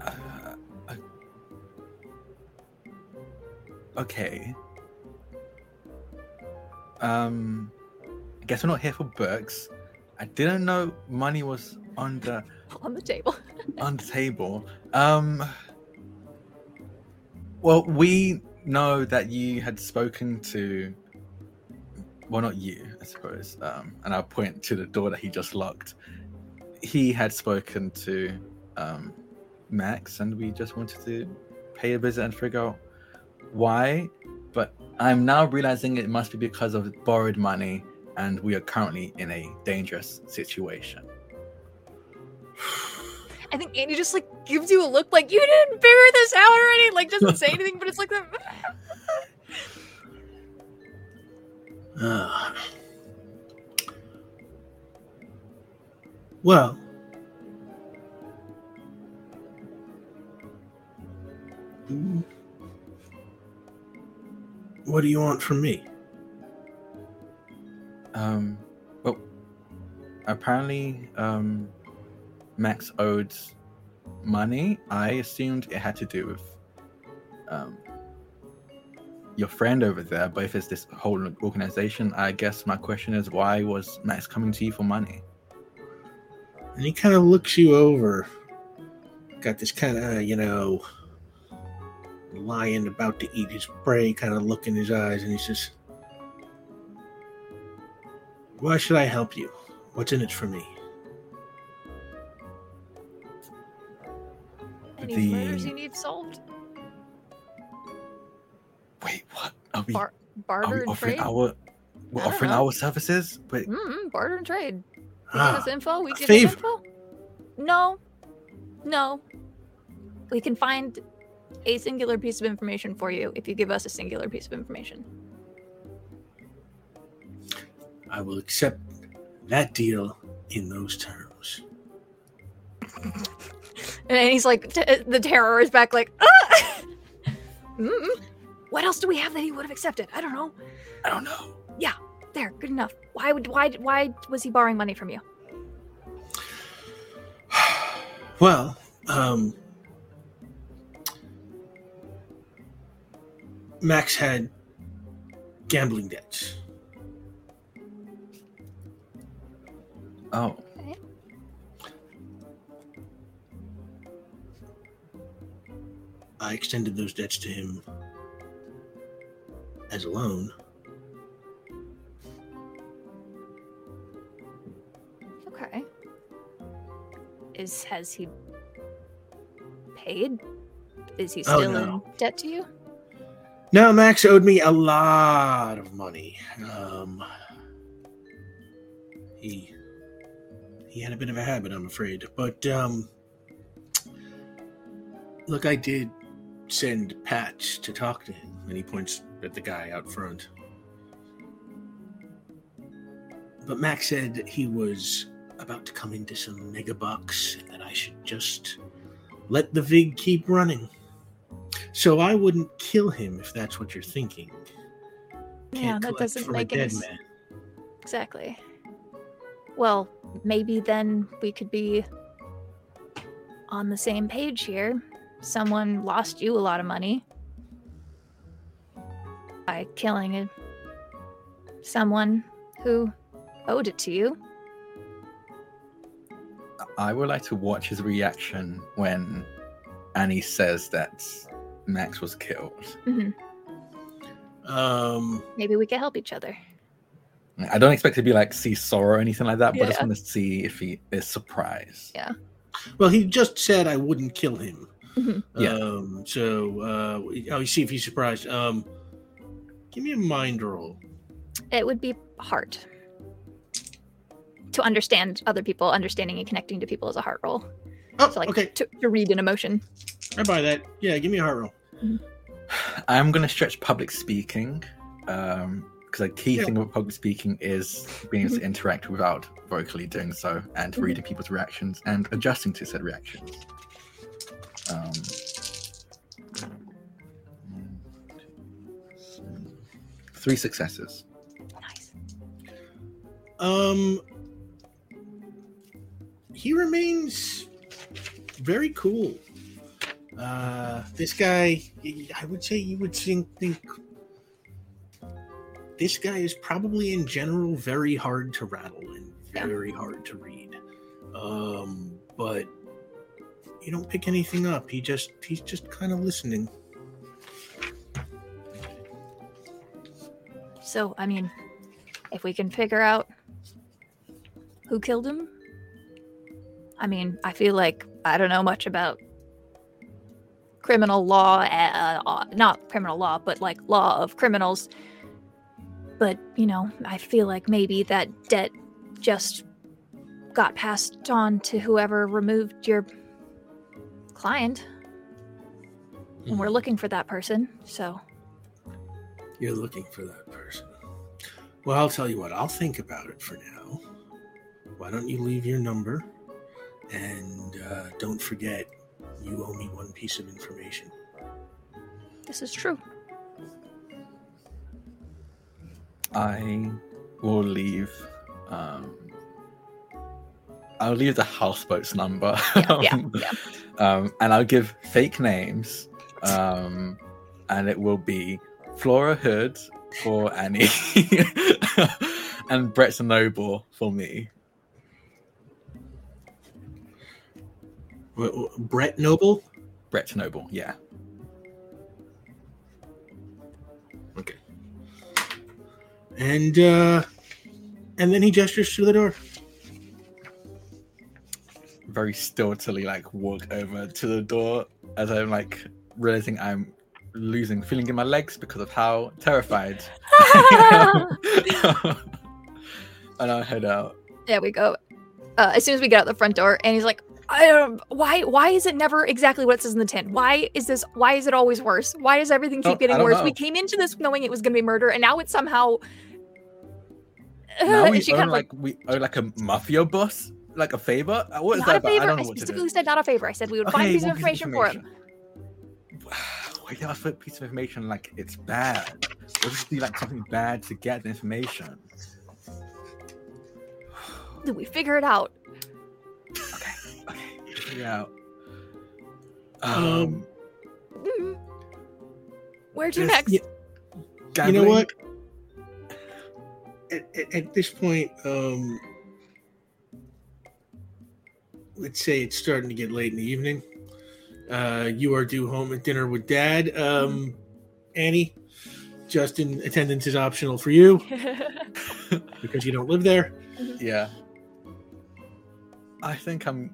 Uh, okay. Um, I guess we're not here for books. I didn't know money was on the on the table. on the table. Um, well, we know that you had spoken to. Well, not you, I suppose. Um, and I'll point to the door that he just locked. He had spoken to um, Max, and we just wanted to pay a visit and figure out why. But I'm now realizing it must be because of borrowed money, and we are currently in a dangerous situation. I think Annie just like gives you a look like you didn't figure this out already. Like doesn't say anything, but it's like the well, what do you want from me? Um, well, apparently, um, Max owed money. I assumed it had to do with um, your friend over there, but if it's this whole organization, I guess my question is why was Max coming to you for money? And he kind of looks you over. Got this kind of, you know, lion about to eat his prey kind of look in his eyes, and he says, Why should I help you? What's in it for me? any The- murders you need solved. Wait, what? Are we, Bar- are barter we and offering trade. our we're offering know. our services? Wait, Mm, barter and trade. You give Ah, us info. We a give favor. you info. No, no. We can find a singular piece of information for you if you give us a singular piece of information. I will accept that deal in those terms. And he's like, t- the terror is back, like, ah! What else do we have that he would have accepted? I don't know. I don't know. Yeah, there, good enough. Why would why why was he borrowing money from you? Well, um, Max had gambling debts. Oh, I extended those debts to him as a loan. Okay. Is has he paid? Is he Oh, still no. in debt to you? No, Max owed me a lot of money. Um, he he had a bit of a habit, I'm afraid. But um, look, I did send Patch to talk to him, and he points at the guy out front. But Max said he was about to come into some mega bucks, and that I should just let the Vig keep running. So I wouldn't kill him if that's what you're thinking. yeah, Can't that doesn't make any dead s- man. Exactly. Well, maybe then we could be on the same page here. Someone lost you a lot of money by killing a, someone who owed it to you. I would like to watch his reaction when Annie says that Max was killed. Um, Maybe we could help each other. I don't expect to be like see sorrow or anything like that, but I just want to see if he is surprised. Yeah. well, he just said I wouldn't kill him. Mhm. Yeah. Um, so, uh, oh, you see if he's surprised. Um, give me a mind roll. It would be heart. To understand other people, understanding and connecting to people is a heart roll. Oh, So like okay. to, to read an emotion. I buy that. Yeah, give me a heart roll. I'm gonna stretch public speaking, um, because a key Yeah. thing about public speaking is being able to interact without vocally doing so, and Mhm. reading people's reactions and adjusting to said reactions. Um, one, two, three- three successes. Nice. Um, he remains very cool. Uh, this guy, I would say, you would think, think this guy is probably in general very hard to rattle and Yeah. very hard to read. Um, but you don't pick anything up. He just he's just kind of listening. So, I mean, if we can figure out who killed him, I mean, I feel like I don't know much about criminal law, uh, uh, not criminal law, but like law of criminals. But, you know, I feel like maybe that debt just got passed on to whoever removed your client. And we're looking for that person, so. You're looking for that person. Well, I'll tell you what, I'll think about it for now. Why don't you leave your number? And uh, don't forget, you owe me one piece of information. This is true. I will leave. Um, I'll leave the houseboat's number. Yeah, yeah, yeah. Um, and I'll give fake names. Um, and it will be Flora Hood for Annie and Brett Noble for me. Wh- wh- Brett Noble? Brett Noble, yeah. And uh and then he gestures to the door. Very stiltily, like walk over to the door as I'm like realizing I'm losing feeling in my legs because of how terrified. and I'll head out. There we go. Uh, as soon as we get out the front door, and he's like, I don't. Why? Why is it never exactly what it says in the tin? Why is this? Why is it always worse? Why does everything keep Oh, getting worse? know. We came into this knowing it was going to be murder, and now it's somehow. Now we she own kind of like, we owe like a mafia boss, like a favor. Uh, What is not that a about? favor. I I, don't know what to do. specifically said not a favor. I said we would find a piece of one information for him. Why did I put a piece of information like it's bad? What if be like something bad to get the information? Did we figure it out? Okay, okay, figure it out. Um, Um, Mhm. Where to Yes, next? yeah. You know what? At, at, at this point, um let's say it's starting to get late in the evening. Uh you are due home at dinner with dad. Um Annie, Justin, attendance is optional for you because you don't live there. Yeah. I think I'm.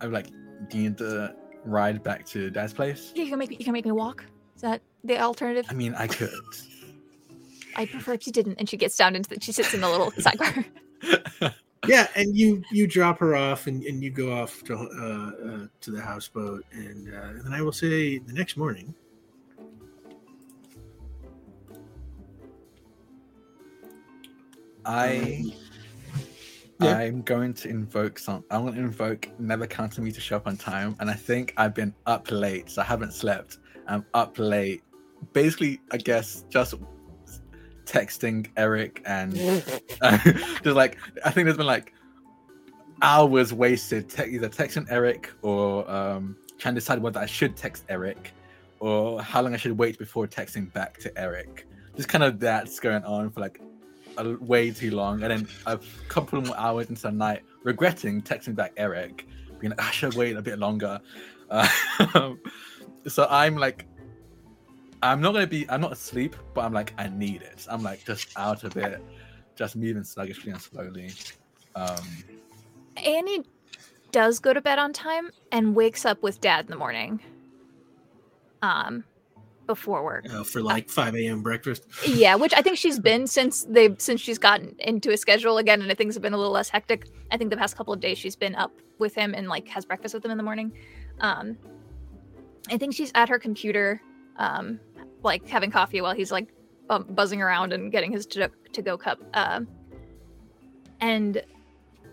I'm like need to ride back to Dad's place. you can make me, you can make me walk. Is that the alternative? I mean, I could. I prefer if you didn't. And she gets down into the. She sits in the little sidecar. Yeah, and you you drop her off and, and you go off to uh, uh, to the houseboat, and, uh, and then I will say the next morning. I Yeah. I'm going to invoke some. I'm going to invoke never count on me to show up on time, and I think I've been up late, so I haven't slept. I'm up late, basically. I guess just texting Eric and just like I think there's been like hours wasted te- either texting Eric or um, trying to decide whether I should text Eric or how long I should wait before texting back to Eric. Just kind of that's going on for like a, way too long, and then a couple more hours into the night, regretting texting back Eric, being like, I should wait a bit longer. Uh, so I'm like, I'm not gonna be, I'm not asleep, but I'm like, I need it. I'm like just out of it, just moving sluggishly and slowly. Um, Annie does go to bed on time and wakes up with dad in the morning. Um, before work. Uh, for like 5 a.m. breakfast. Yeah, which I think she's been since they since she's gotten into a schedule again, and things have been a little less hectic. I think the past couple of days she's been up with him and like has breakfast with him in the morning. Um, I think she's at her computer, um, like having coffee while he's like um, buzzing around and getting his to go cup. Um, and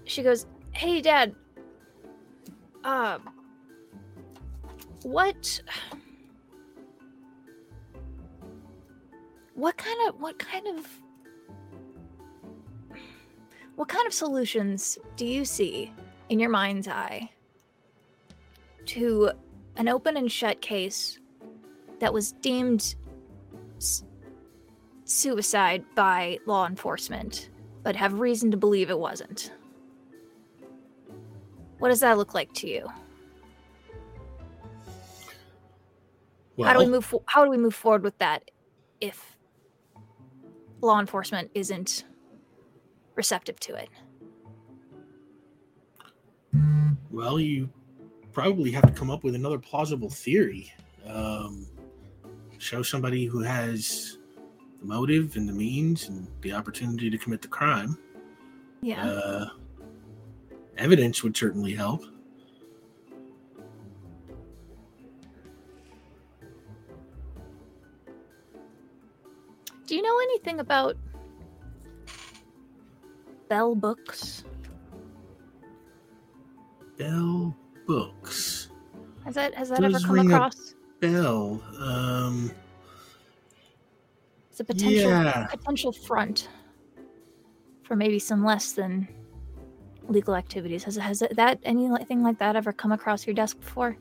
she goes, "Hey, Dad. Uh, what?" what kind of what kind of what kind of solutions do you see in your mind's eye to an open and shut case that was deemed s- suicide by law enforcement but have reason to believe it wasn't. What does that look like to you? Well, how do we move fo- how do we move forward with that if law enforcement isn't receptive to it? Well, you probably have to come up with another plausible theory. Um, show somebody who has the motive and the means and the opportunity to commit the crime. yeah Uh, evidence would certainly help. do you know anything about bell books Bell Books. has that has that ever come across Bell. Um, it's a potential Yeah. potential front for maybe some less than legal activities has has that anything like that ever come across your desk before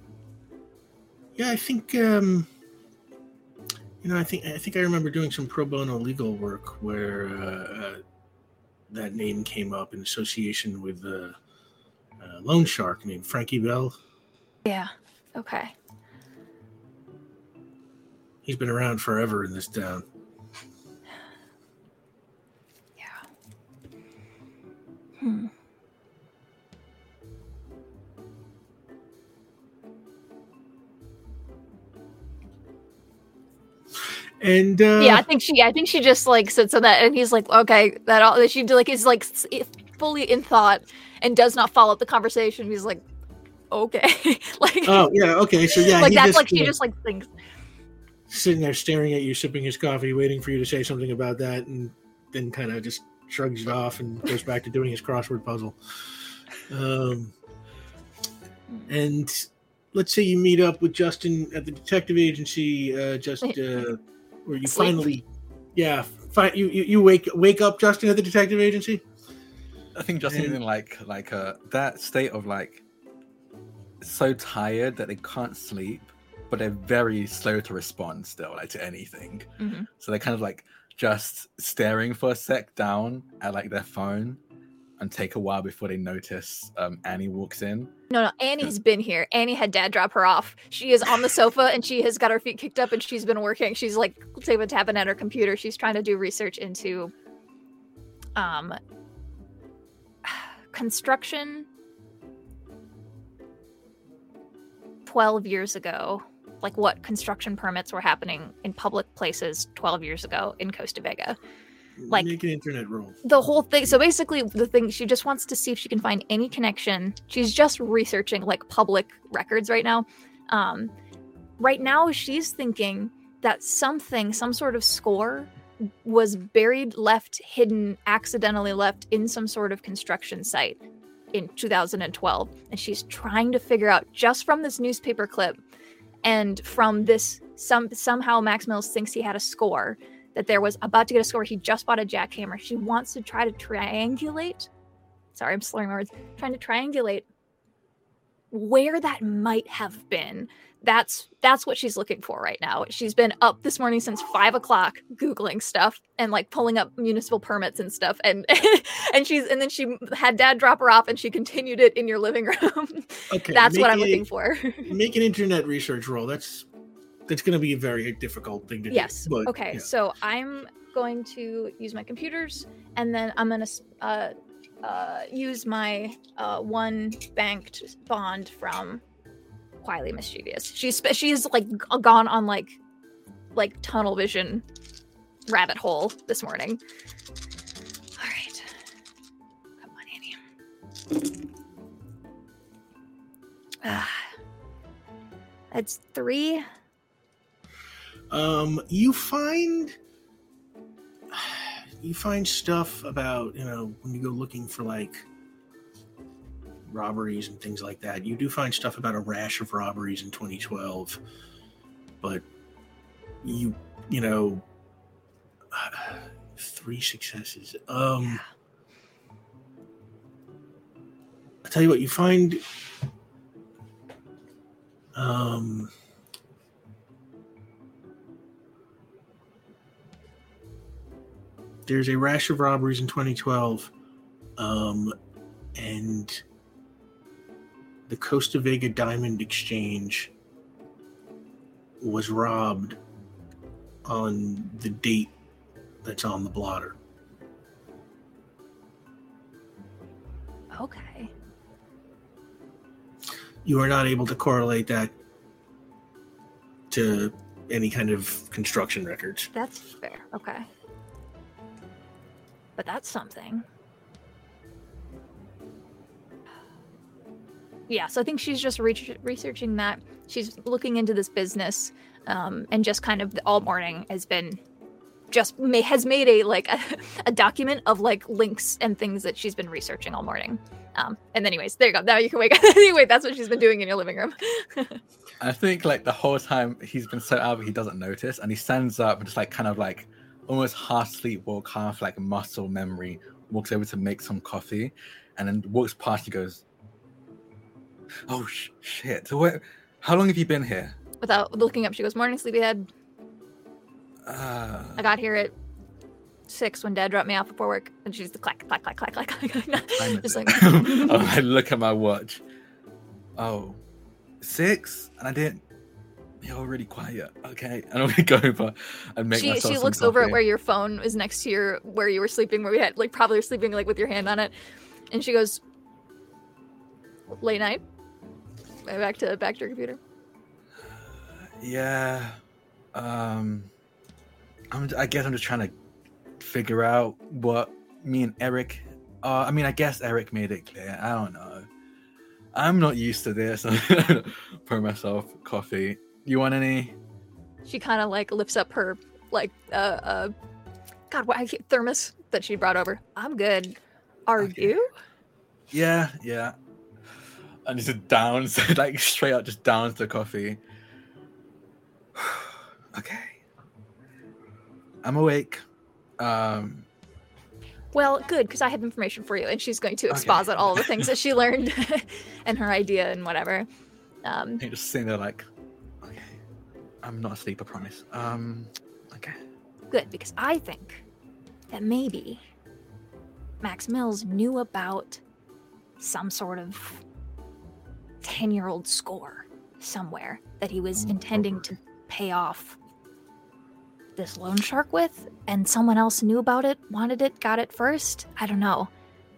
yeah, I think. Um, you know, I think I think I remember doing some pro bono legal work where uh, uh, that name came up in association with uh, a loan shark named Frankie Bell. yeah okay He's been around forever in this town. yeah hmm. And uh, yeah, I think she. I think she just like sits on that, and he's like, "Okay, that all." She like is like fully in thought and does not follow up the conversation. He's like, "Okay," like, Oh yeah, okay. So yeah, like that's just, like she just like thinks. Sitting there staring at you, sipping his coffee, waiting for you to say something about that, and then kind of just shrugs it off and goes back to doing his crossword puzzle. Um, and let's say you meet up with Justin at the detective agency, uh, just uh, where you Sleep. finally, yeah, fi- you, you you wake wake up Justin at the detective agency. I think Justin's And- in like like uh, that state of like so tired that they can't sleep, but they're very slow to respond still, like to anything. Mhm. So they're kind of like just staring for a sec down at like their phone and take a while before they notice um, Annie walks in. No, no, Annie's been here. Annie had dad drop her off. She is on the sofa and she has got her feet kicked up and she's been working. She's like tapping tapping at her computer. She's trying to do research into um construction 12 years ago. Like what construction permits were happening in public places 12 years ago in Costa Vega Like- make an internet roll. the whole thing so basically the thing she just wants to see if she can find any connection she's just researching like public records right now um right now she's thinking that something some sort of score was buried, left, hidden, accidentally left in some sort of construction site in 2012. And she's trying to figure out just from this newspaper clip and from this some somehow Max Mills thinks he had a score that there was about to get a score. He just bought a jackhammer. She wants to try to triangulate. Sorry, I'm slurring my words. Trying to triangulate where that might have been that's that's what she's looking for right now. She's been up this morning since five o'clock googling stuff and like pulling up municipal permits and stuff, and and she's and then she had dad drop her off and she continued it in your living room. Okay, that's what I'm looking for. make an internet research roll. That's that's going to be a very difficult thing to yes. do. Yes. Okay, yeah. so I'm going to use my computers and then I'm going to uh, uh, use my uh, one banked bond from quietly mischievous. She's she's like gone on like like tunnel vision rabbit hole this morning. All right, come on, Annie. Ah, that's three. Um, you find you find stuff about you know when you go looking for like robberies and things like that. You do find stuff about a rash of robberies in 2012, but you, you know, three successes. Um, I tell you what, you find, um, there's a rash of robberies in 2012, um, and the Costa Vega Diamond Exchange was robbed on the date that's on the blotter. Okay. You are not able to correlate that to any kind of construction records. That's fair. Okay. But that's something. Yeah, so I think she's just re- researching that. She's looking into this business, um, and just kind of all morning has been just may, has made a like a, a, document of like links and things that she's been researching all morning. Um, and anyways, there you go. Now you can wake up. anyway, that's what she's been doing in your living room. I think like the whole time he's been so out, he doesn't notice, and he stands up and just like kind of like almost half sleep walk, half like muscle memory, walks over to make some coffee, and then walks past. He goes, Oh sh- shit! So what? How long have you been here? Without looking up, she goes, "Morning, sleepyhead." Uh, I got here at six when Dad dropped me off before work, and she's the clack, clack, clack, clack, clack, clack. Just like. oh, I look at my watch. Oh, six, and I didn't. You're really quiet. Okay, and I'm gonna go over and make she, myself. She looks over at where your phone is next to your where you were sleeping, where we had like probably sleeping like with your hand on it, and she goes, "Late night." Back to back to your computer. Yeah. Um I'm I guess I'm just trying to figure out what me and Eric uh I mean I guess Eric made it clear. I don't know. I'm not used to this. Pour myself coffee. You want any? She kind of like lifts up her like uh uh God, what thermos that she brought over. I'm good. Are okay. you? Yeah, yeah and just downs, like straight up, just downs the coffee. okay, I'm awake. Um, well, good because I have information for you, and she's going to exposit okay. all the things that she learned and her idea and whatever. Um, You're just sitting there like, okay, I'm not asleep, I promise. Um, okay. Good because I think that maybe Max Mills knew about some sort of 10 year old score somewhere that he was oh, intending to pay off this loan shark with, and someone else knew about it, wanted it, got it first. I don't know.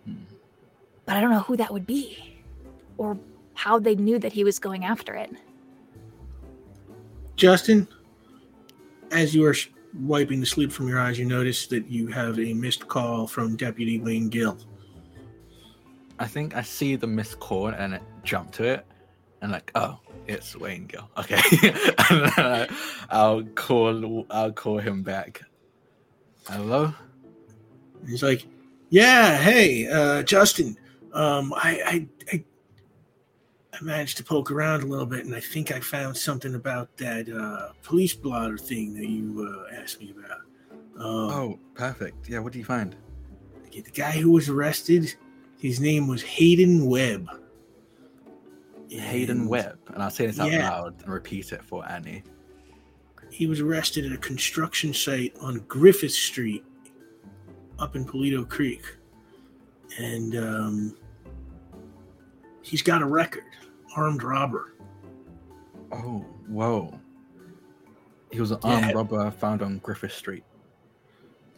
Hmm. But I don't know who that would be or how they knew that he was going after it. Justin, as you are wiping the sleep from your eyes, you notice that you have a missed call from Deputy Wayne Gill. I think I see the missed call and it jump to it, and like, oh, it's Wayne Gill. Okay, and I, I'll call. I'll call him back. Hello. He's like, "Yeah, hey, uh, Justin. Um, I, I, I, I managed to poke around a little bit, and I think I found something about that uh, police blotter thing that you uh, asked me about. Um, Oh, perfect. Yeah. What do you find? the guy who was arrested, his name was Hayden Webb. Hayden And Webb, and I'll say this out Yeah. loud and repeat it for Annie. He was arrested at a construction site on Griffith Street, up in Polito Creek, and um, he's got a record, armed robber. Oh, whoa. He was an Yeah. armed robber found on Griffith Street.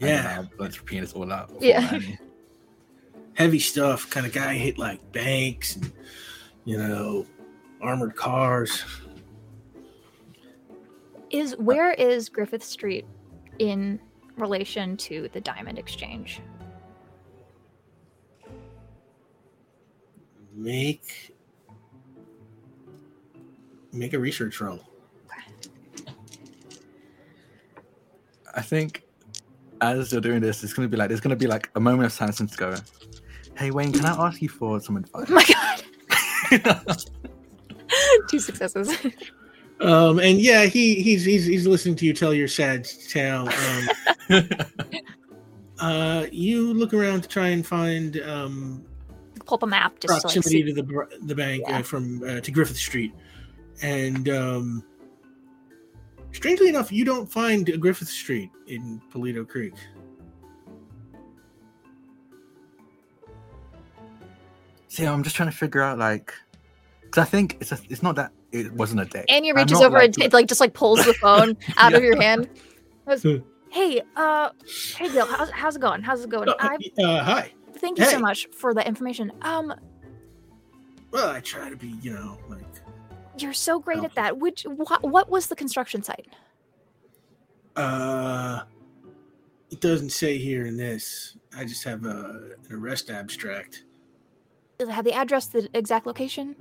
And Yeah, let's repeat this all out. Yeah. Annie. Heavy stuff. Kind of guy hit like banks and you know armored cars. Is where is Griffith Street in relation to the Diamond Exchange? Make make a research roll. I think as you're doing this, it's gonna be like there's gonna be like a moment of silence and to go. Hey Wayne, can I ask you for some Oh advice? my god! Two successes. Um, and yeah, he he's he's he's listening to you tell your sad tale. Um, uh, you look around to try and find um, Pull up a map just to like proximity to the the bank Yeah. uh, from uh, to Griffith Street, and um, strangely enough, you don't find Griffith Street in Polito Creek. See, I'm just trying to figure out like, because I think it's a, it's not that it wasn't a date. Annie I'm reaches not, over and like, t- like just like pulls the phone out of your hand. Goes, Hmm. hey, uh, hey Bill, how's how's it going? How's it going? Uh, I uh, hi. thank you so much for the information. Um, Well, I try to be, you know, like you're so great at that. Which what, what was the construction site? uh, it doesn't say here in this. I just have a, an arrest abstract. Does it have the address, the exact location?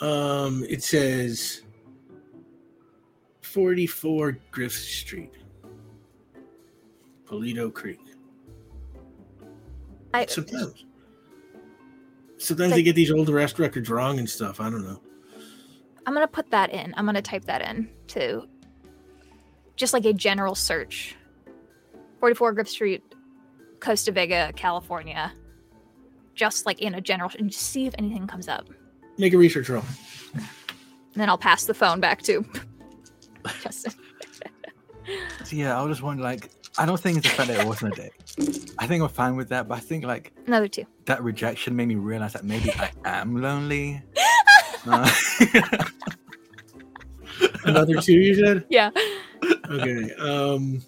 Um, it says 44 Griffith Street, Polito Creek. I Sometimes. Sometimes Like- they get these old arrest records wrong and stuff. I don't know. I'm gonna put that in. I'm gonna type that in to just like a general search. 44 Griffith Street, Costa Vega, California. Just like in a general, and just see if anything comes up. Make a research roll. And then I'll pass the phone back to Justin. So yeah, I was just wondering like, I don't think it's the fact that it wasn't a date. I think I'm fine with that, but I think like Another two. that rejection made me realize that maybe I am lonely. Uh, Another two, you said? Yeah. Okay. Um,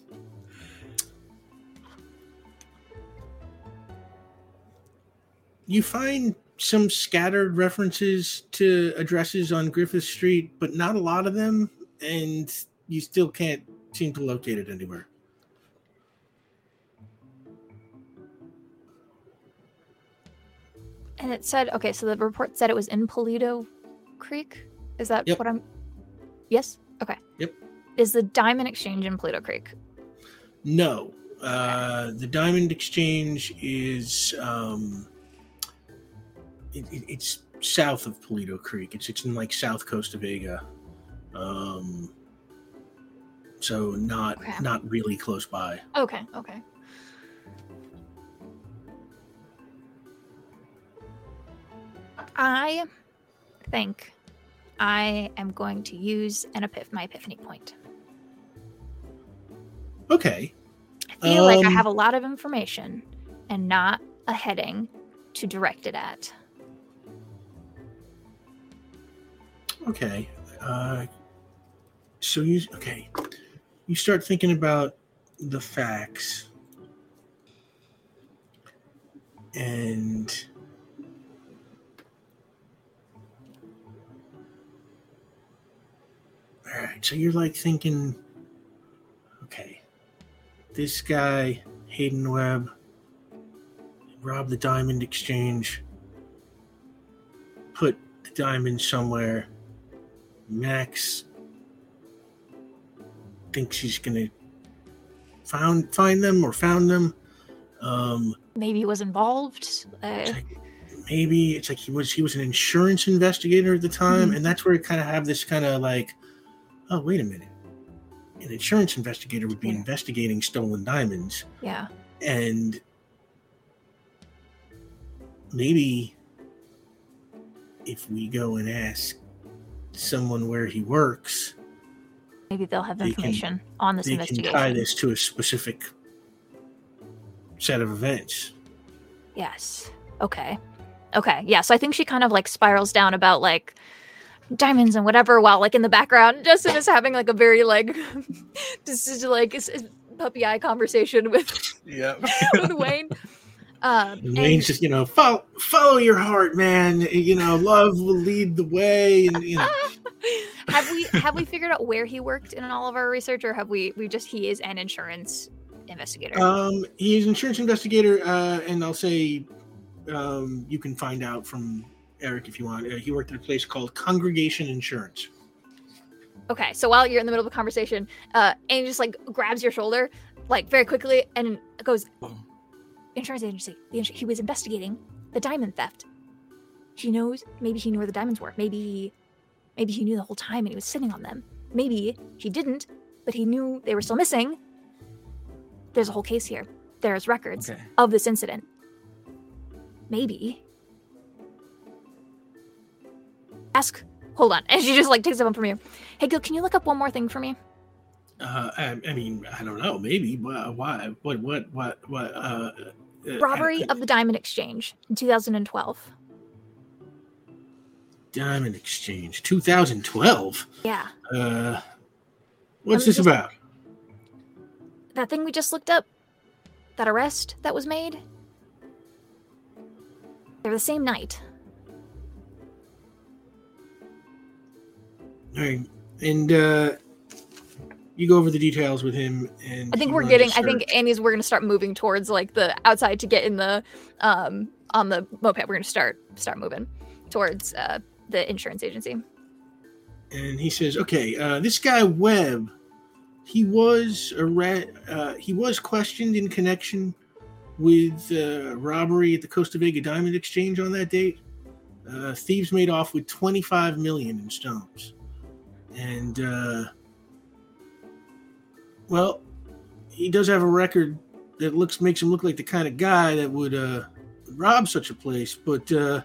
you find some scattered references to addresses on Griffith Street, but not a lot of them, and you still can't seem to locate it anywhere. And it said, okay, so the report said it was in Polito Creek. Is that Yep. what I'm? Yes. Okay. Yep. Is the Diamond Exchange in Polito Creek? No. Uh, the Diamond Exchange is um, it, it, it's south of Polito Creek. It's it's in like South Costa Vega, um, so not Okay. not really close by. Okay. Okay. I think I am going to use an epiph- my epiphany point. Okay. I feel like I Um, have a lot of information and not a heading to direct it at. Okay. Uh, so you okay? You start thinking about the facts, and all right. So you're like thinking, okay, this guy Hayden Webb robbed the Diamond Exchange, put the diamond somewhere. Max thinks he's gonna found find them or found them. Um, Maybe he was involved. Uh, it's like maybe it's like he was he was an insurance investigator at the time, Mhm. and that's where it kind of have this kind of like, oh wait a minute, an insurance investigator would be Yeah. investigating stolen diamonds, yeah. and maybe if we go and ask someone where he works, Maybe they'll have They can- information on this they can tie this to a specific set of events. Yes. Okay. Okay. Yeah. So I think she kind of like spirals down about like diamonds and whatever, while like in the background, Justin is having like a very like this is like s- s- puppy eye conversation with Yeah. with Wayne. Um, And and- Wayne's just, you know, follow, follow your heart, man. You know, love will lead the way, and you know, have we have we figured out where he worked in all of our research, or have we we just he is an insurance investigator? um, he's an insurance investigator, uh, and I'll say, um, you can find out from Eric if you want. Uh, he worked at a place called Congregation Insurance. Okay, so while you're in the middle of a conversation, uh, Amy just like grabs your shoulder, like very quickly, and goes. "Insurance agency. The ins- he was investigating the diamond theft. He knows. Maybe he knew where the diamonds were. Maybe, maybe he knew the whole time and he was sitting on them. Maybe he didn't, but he knew they were still missing. There's a whole case here. There's records Okay. of this incident. Maybe. Ask. Hold on. And she just like takes it up from you. Hey, Gill, can you look up one more thing for me? Uh, I, I mean, I don't know, maybe. Why? Why? What? What? What? What? Uh, uh, Robbery uh, of the Diamond Exchange in 2012. Diamond Exchange, 2012. Yeah, Uh, what's this just- about? that thing we just looked up, that arrest that was made. They're the same night. All right, and uh, you go over the details with him, and I think we're getting. I think. Annie's. We're gonna start moving towards like the outside to get in the um on the moped. We're gonna start start moving towards uh the insurance agency. and he says, "Okay, uh, this guy Webb, he was arre- uh, he was questioned in connection with uh, robbery at the Costa Vega Diamond Exchange on that date. Uh, thieves made off with 25 million in stones, and uh, well, he does have a record that looks makes him look like the kind of guy that would uh, rob such a place, but." Uh,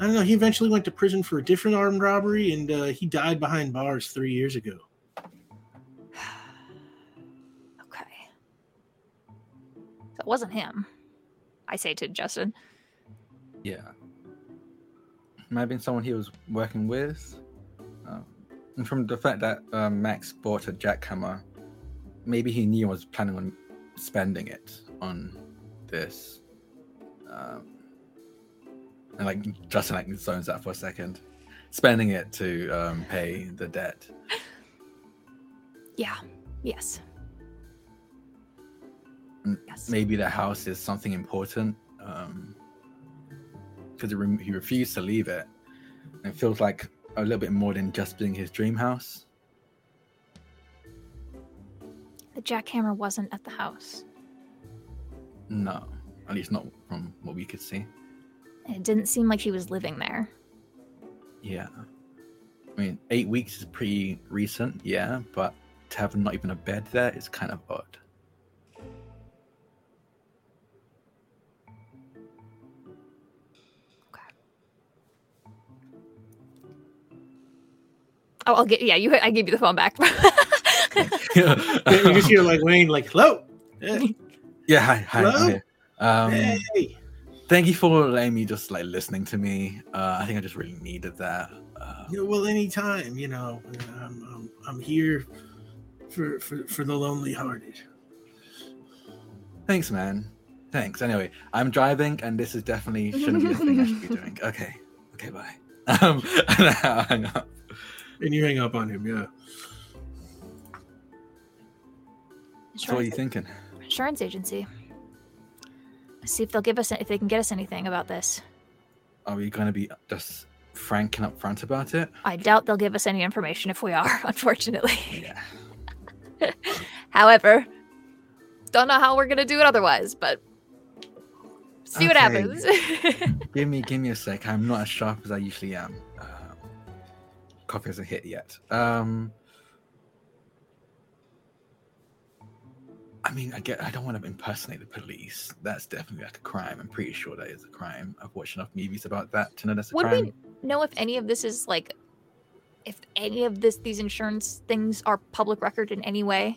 I don't know. He eventually went to prison for a different armed robbery, and uh, he died behind bars three years ago. Okay. So wasn't him. I say to Justin. Yeah. Might have been someone he was working with. Um, and from the fact that um, Max bought a jackhammer, maybe he knew I was planning on spending it on this. Um, and like Justin like zones out for a second, spending it to um, pay the debt. Yeah. Yes. Mm, Yes. Maybe the house is something important because he, re- he refused to leave it. And it feels like a little bit more than just being his dream house. The jackhammer wasn't at the house. No, at least not from what we could see. It didn't seem like he was living there. Yeah. I mean, eight weeks is pretty recent, yeah, but to have not even a bed there is kind of odd. Oh, I'll get. Yeah, you. I gave you the phone back. you just hear like Wayne, like, "Hello, yeah, hi, hi. Hello? Um, hey." Thank you for letting me just like listening to me. Uh, I think I just really needed that. Uh, You know, well, anytime, you know, I'm, I'm, I'm here for, for for the lonely hearted. Thanks, man. Thanks. Anyway, I'm driving, and this is definitely shouldn't be a thing I should be doing. Okay. Okay. Bye. Um, and I hung up. And you hang up on him, yeah. So, what are you thinking? insurance agency. See if they'll give us if they can get us anything about this. Are we going to be just frank and upfront about it? I doubt they'll give us any information if we are, unfortunately. Yeah. However, don't know how we're gonna do it otherwise, but see what happens. Give me, give me a sec. I'm not as sharp as I usually am. Uh, coffee hasn't hit yet. Um, I mean, I get. I don't want to impersonate the police. That's definitely like a crime. I'm pretty sure that is a crime. I've watched enough movies about that to know that's a Would crime. we know if any of this is like, if any of this these insurance things are public record in any way?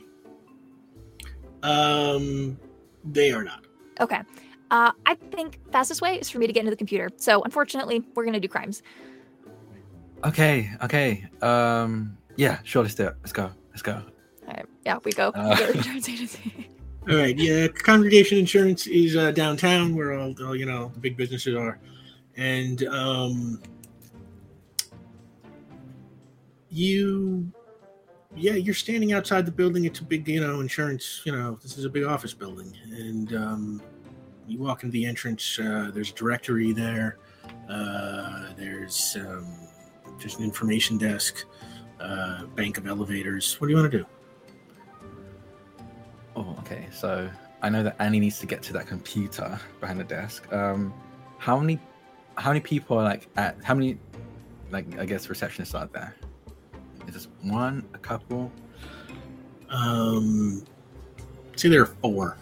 Um, they are not. Okay. Uh, I think fastest way is for me to get into the computer. So unfortunately, we're gonna do crimes. Okay, okay. Um, yeah, sure. Let's do it. Let's go. Let's go. All right. Yeah, we go. Uh. We go to insurance agency. All right. Yeah. Congregation Insurance is uh, downtown where all, all you know the big businesses are, and um, you, yeah, you're standing outside the building. It's a big, you know, insurance. You know, this is a big office building, and um, you walk into the entrance. Uh, there's a directory there. Uh, there's um, just an information desk, uh, bank of elevators. What do you want to do? Oh, okay. So I know that Annie needs to get to that computer behind the desk. Um, how many, how many people are like at? How many, like I guess receptionists are there? Is this one, a couple? Um, say there are four.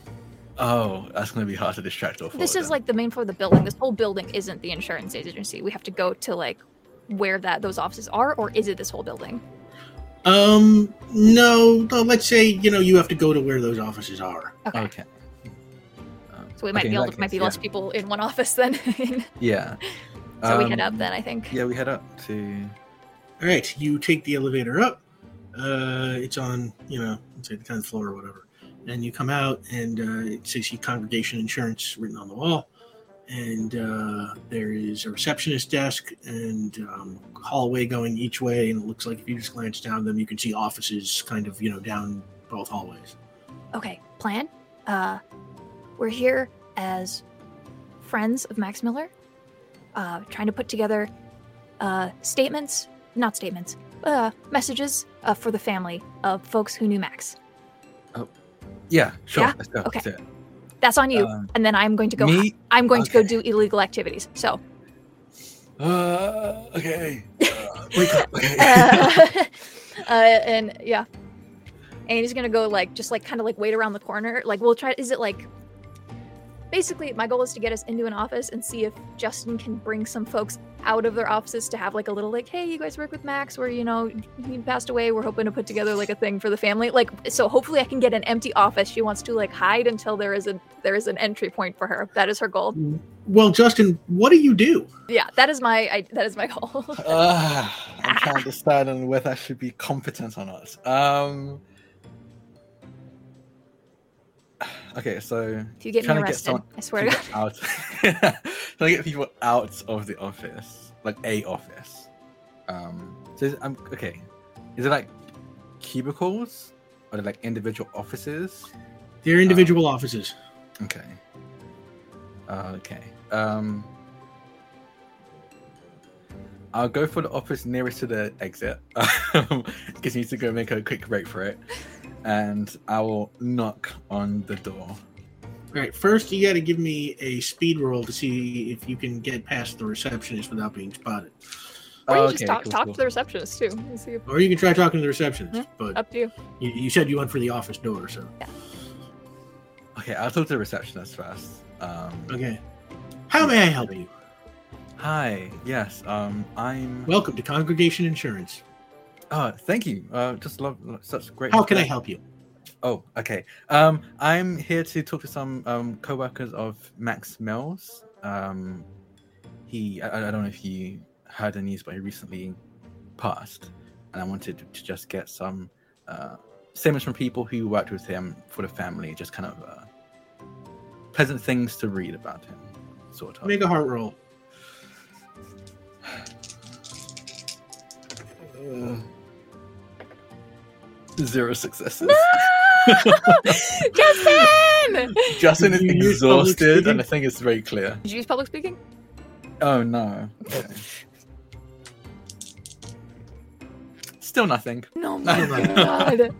Oh, that's gonna be hard to distract all four. this is them. like the main floor of the building. This whole building isn't the insurance agency. We have to go to like where that those offices are, or is it this whole building? Um, no, no. Let's say you know you have to go to where those offices are. Okay. okay. Um, So we might okay, be able that to, might be yeah. less people in one office then. Yeah. so we Um, head up then, I think. Yeah, we head up to. All right, you take the elevator up. Uh, it's on you know, let's say the tenth floor or whatever, and you come out and uh, it says Congregation Insurance written on the wall, and uh, there is a receptionist desk and um, hallway going each way, and it looks like if you just glance down them, you can see offices kind of you know down both hallways. Okay, plan. Uh, we're here as friends of Max Miller, uh, trying to put together uh, statements, not statements, uh, messages uh, for the family of folks who knew Max. Oh, Yeah, sure. Yeah? Let's go. Okay. Let's do it. That's on you. Um, and then I'm going to go. Me? I'm going to go do illegal activities. So, Uh, okay. Uh, wake up. Okay. uh, uh, and yeah, and he's gonna go like just like kind of like wait around the corner. Like we'll try. Is it like? Basically, my goal is to get us into an office and see if Justin can bring some folks out of their offices to have like a little like, hey, you guys work with Max, where you know he passed away. We're hoping to put together like a thing for the family. Like, so hopefully I can get an empty office. She wants to like hide until there is a there is an entry point for her. That is her goal. Well, Justin, what do you do? Yeah, that is my I, that is my goal. Uh, I'm trying to decide on whether I should be competent or not. Um. Okay, so if you get me Trying to get arrested, someone I swear to God. people out, trying to get people out of the office, like a office. Um. So is, I'm okay. Is it like cubicles or are they like individual offices? They're individual offices. Okay. Uh, okay. Um. I'll go for the office nearest to the exit, because you need to go make a quick break for it, and I will knock on the door. All right, first you got to give me a speed roll to see if you can get past the receptionist without being spotted. Or you Oh, just talk, cool, talk cool. to the receptionist too. see if, Or you can try talking to the receptionist, Yeah, but up to you. you, you said you went for the office door, so Okay, I'll talk to the receptionist first. Um, okay. How may I help you? Hi. Yes. Um, I'm. Welcome to Congregation Insurance. Oh, thank you. Uh, just love such great. How can I help you? Oh, okay. Um, I'm here to talk to some um co-workers of Max Mills. Um, he, I, I don't know if you heard the news, but he recently passed, and I wanted to just get some uh, statements from people who worked with him for the family, just kind of uh, pleasant things to read about him, sort of. Make a heart roll. Uh, zero successes. No! Justin! Justin is Did you use public exhausted, and I think it's very clear. Did you use public speaking? Oh no. Okay. Still nothing. No, my my God.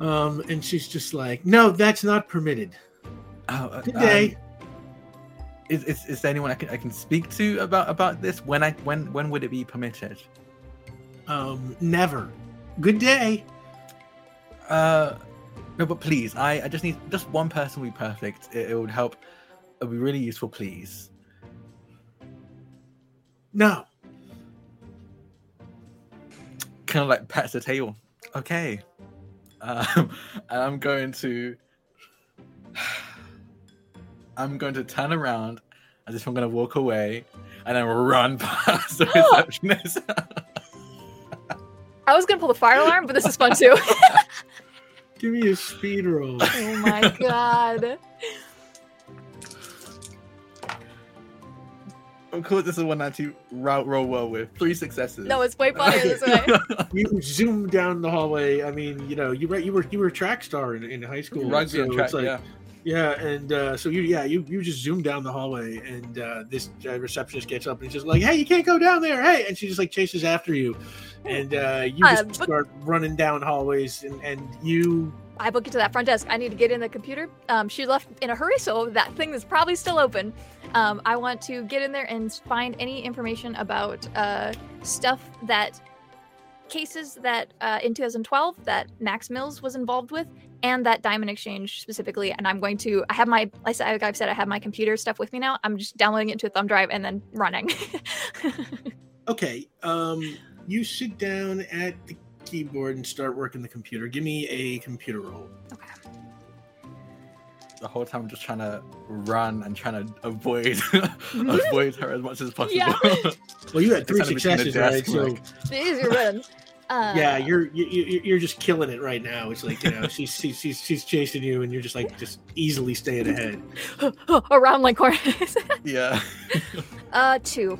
Um, and she's just like, "No, that's not permitted." Oh, uh, Good um, is, is, is there anyone I can, I can speak to about about this? When I when when would it be permitted? Um, never. Good day. Uh, no, but please, I, I just need just one person would be perfect. It, it would help. It would be really useful, please. No. Kind of like pats the table. Okay. Um, and I'm going to. I'm going to turn around as if I'm going to walk away, and then run past the receptionist. I was gonna pull the fire alarm, but this is fun too. Give me a speed roll. oh my god. of course, this is one that you roll, roll well with. Three successes. No, it's way funnier this way. you zoom down the hallway. I mean, you know, you were you were you were a track star in, in high school. Rugby and so track, it's like- yeah. Yeah, and uh, so you, yeah, you you just zoom down the hallway, and uh, this uh, receptionist gets up and she's just like, "Hey, you can't go down there!" Hey, and she just like chases after you, and uh, you Uh, just but- start running down hallways, and, and you I book it to that front desk. I need to get in the computer. Um, she left in a hurry, so that thing is probably still open. Um, I want to get in there and find any information about uh, stuff that cases that uh, in 2012 that Max Mills was involved with, and that Diamond Exchange specifically. And I'm going to. I have my. Like I said, like I've said, I have my computer stuff with me now. I'm just downloading it into a thumb drive and then running. okay. Um, you sit down at the keyboard and start working the computer. Give me a computer roll. okay. The whole time, I'm just trying to run and trying to avoid avoid her as much as possible. Yeah. Well, you had three Kind of successes, right? desk, So like- It is your run. Uh, yeah, you're you, you- you're just killing it right now. It's like you know she's she's she's, she's chasing you, and you're just like just easily staying ahead. around like corners. yeah. Uh, two.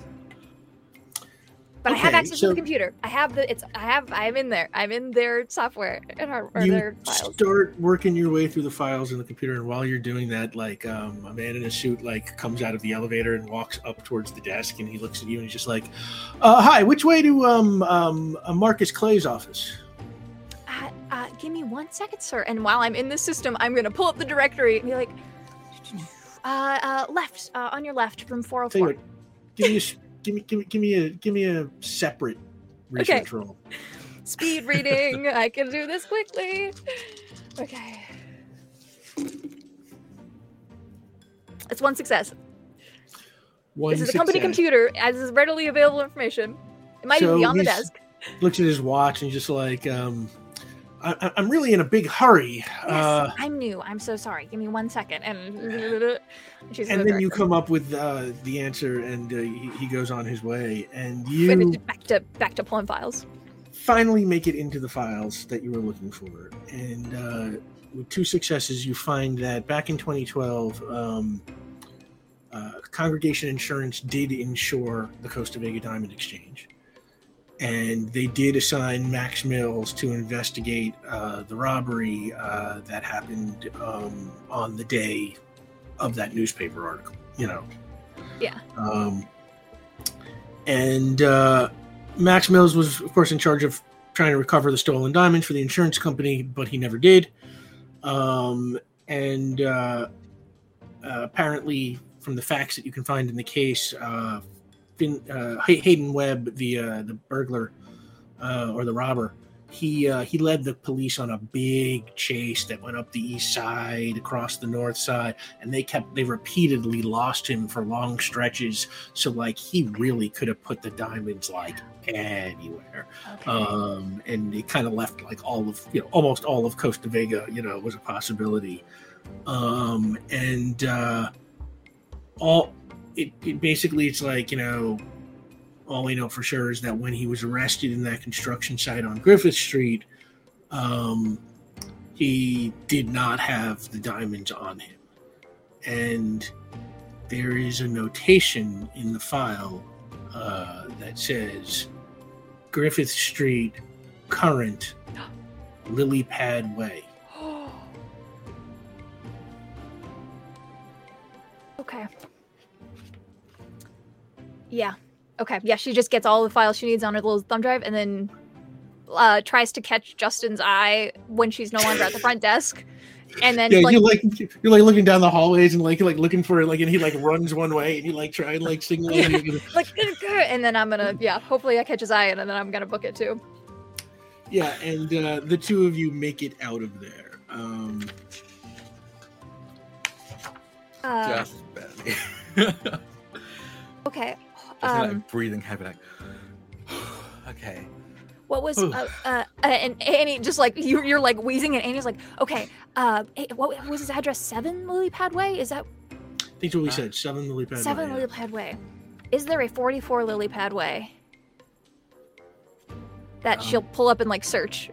But I have access so- to the computer. I have the. It's. I have. I'm in there. I'm in their software and our, or you their files. start working your way through the files in the computer, and while you're doing that, like um, a man in a suit like comes out of the elevator and walks up towards the desk, and he looks at you and he's just like, uh, "Hi, which way to um um uh, Marcus Clay's office?" Uh, uh, give me one second, sir. And while I'm in the system, I'm gonna pull up the directory and be like, uh, uh left, uh, on your left, room Tell you 404. give me a, give me give me give me a give me a separate research roll. Speed reading. I can do this quickly. Okay. It's one success. One this is a company computer, as is readily available information. It might even be on the desk. Looks at his watch and just like, um, I, I'm really in a big hurry. Yes, Uh, I'm new. I'm so sorry. Give me one second. And she's and the then you come up with uh, the answer, and uh, he, he goes on his way. And you back to back to pulling files. finally make it into the files that you were looking for. And uh, with two successes, you find that back in 2012, um, uh, Congregation Insurance did insure the Costa Vega Diamond Exchange. And they did assign Max Mills to investigate uh, the robbery uh, that happened um, on the day of that newspaper article, you know. Yeah. Um, and uh, Max Mills was, of course, in charge of trying to recover the stolen diamonds for the insurance company, but he never did. Um, and uh, uh, apparently, from the facts that you can find in the case, uh, Finn, uh, Hayden Webb, the uh, the burglar uh, or the robber, he uh, he led the police on a big chase that went up the east side, across the north side, and they kept they repeatedly lost him for long stretches. So like he really could have put the diamonds like anywhere Okay. um, and it kind of left like all of you know almost all of Costa Vega you know was a possibility um, and uh, all it, it basically it's like you know all we know for sure is that when he was arrested in that construction site on Griffith Street um, he did not have the diamonds on him and there is a notation in the file uh, that says Griffith Street, current Lilypad Way. okay. Yeah. Okay. Yeah, she just gets all the files she needs on her little thumb drive and then uh, tries to catch Justin's eye when she's no longer at the front desk, and then Yeah, like you're like you're like looking down the hallways and like like looking for like and he like runs one way and you like try and like signal him, and like and then I'm gonna yeah hopefully I catch his eye and then I'm gonna book it too. Yeah, and uh, the two of you make it out of there. Um, Uh, Just barely. Okay. Um, like breathing heavy, like. okay. What was uh, uh, uh, and Annie just like you, you're like wheezing and Annie's like, okay, uh, eh, what was his address? Seven Lilypad Way? Is that I think what we Uh, said. Seven lily pad. seven yeah. Lilypad Way? Is there a 44 Lilypad Way that Um, she'll pull up and like search?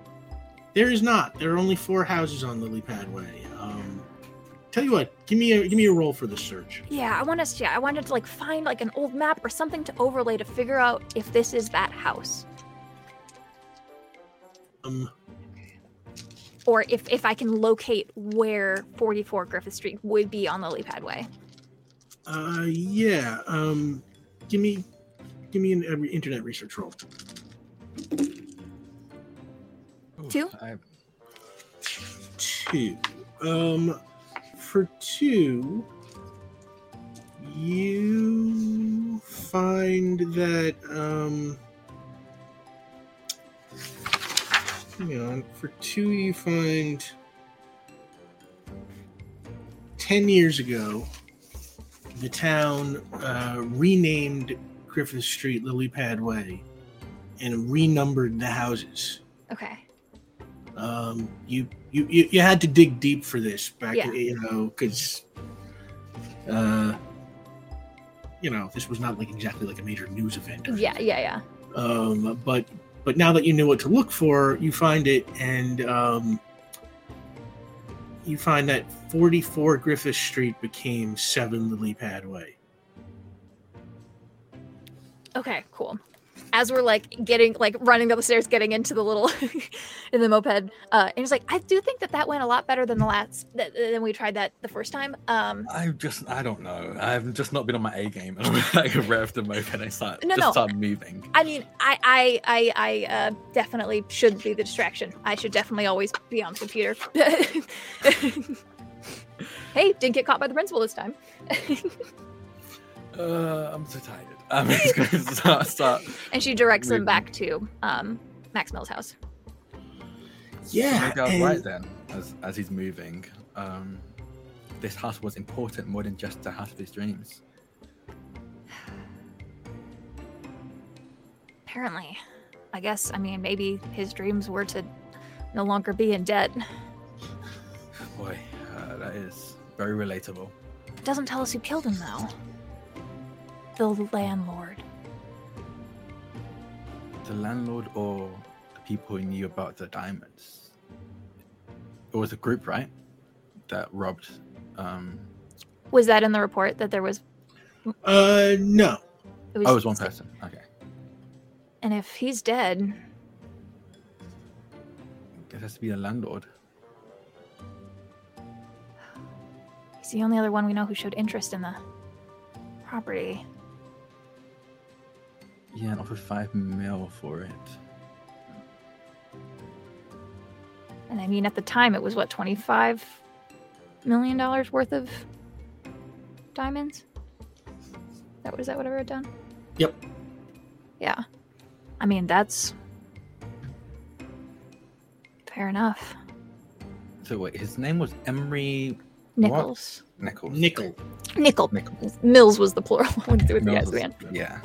There is not. There are only four houses on Lilypad Way. Um, tell you what, give me a give me a roll for the search. Yeah, I want us. Yeah, I wanted to like find like an old map or something to overlay to figure out if this is that house Um, or if if I can locate where 44 Griffith Street would be on Lilypad Way. uh, yeah. Um, give me give me an uh, internet research roll. Ooh, Two? I, Two. Um, for two, you find that um. Hang on. For two, you find. 10 years ago, the town uh, renamed Griffith Street Lilypad Way and renumbered the houses. Okay. Um, you, you you had to dig deep for this back, Yeah. you know, because uh, you know this was not like exactly like a major news event. Yeah, yeah, yeah. um, but but now that you know what to look for, you find it, and um, you find that 44 Griffith Street became 7 Lilypad Way. Okay, cool. As we're like getting like running down the stairs, getting into the little in the moped, uh, and he's like, I do think that that went a lot better than the last th- than we tried that the first time. Um, I just, I don't know. I've just not been on my A game, and I'm like rev the moped and I start, No, just no. start moving. I mean, I I I, I uh, definitely should be the distraction. I should definitely always be on the computer. hey, didn't get caught by the principal this time. Uh, I'm so tired. I'm just going to start, start. and she directs them back to um, Max Mill's house. Yeah, Maybe I was and- right then, as as he's moving. Um, this house was important more than just the house of his dreams. Apparently, I guess. I mean, maybe his dreams were to no longer be in debt. Boy, uh, that is very relatable. It doesn't tell us who killed him, though. The landlord. The landlord or the people who knew about the diamonds. It was a group, right? That robbed. Um, Was that in the report that there was? Uh, no. It was, oh, it was one person. Okay. And if he's dead, It has to be the landlord. he's the only other one we know who showed interest in the property. Yeah, and offered five mil for it. And I mean, at the time, it was what twenty-five million dollars worth of diamonds. That was that what I wrote down? Yep. Yeah. I mean, that's fair enough. So wait, his name was Emory Nichols. Nichols. Nickel. Nickel. Nichols. Mills was the plural with the, with the Mills S at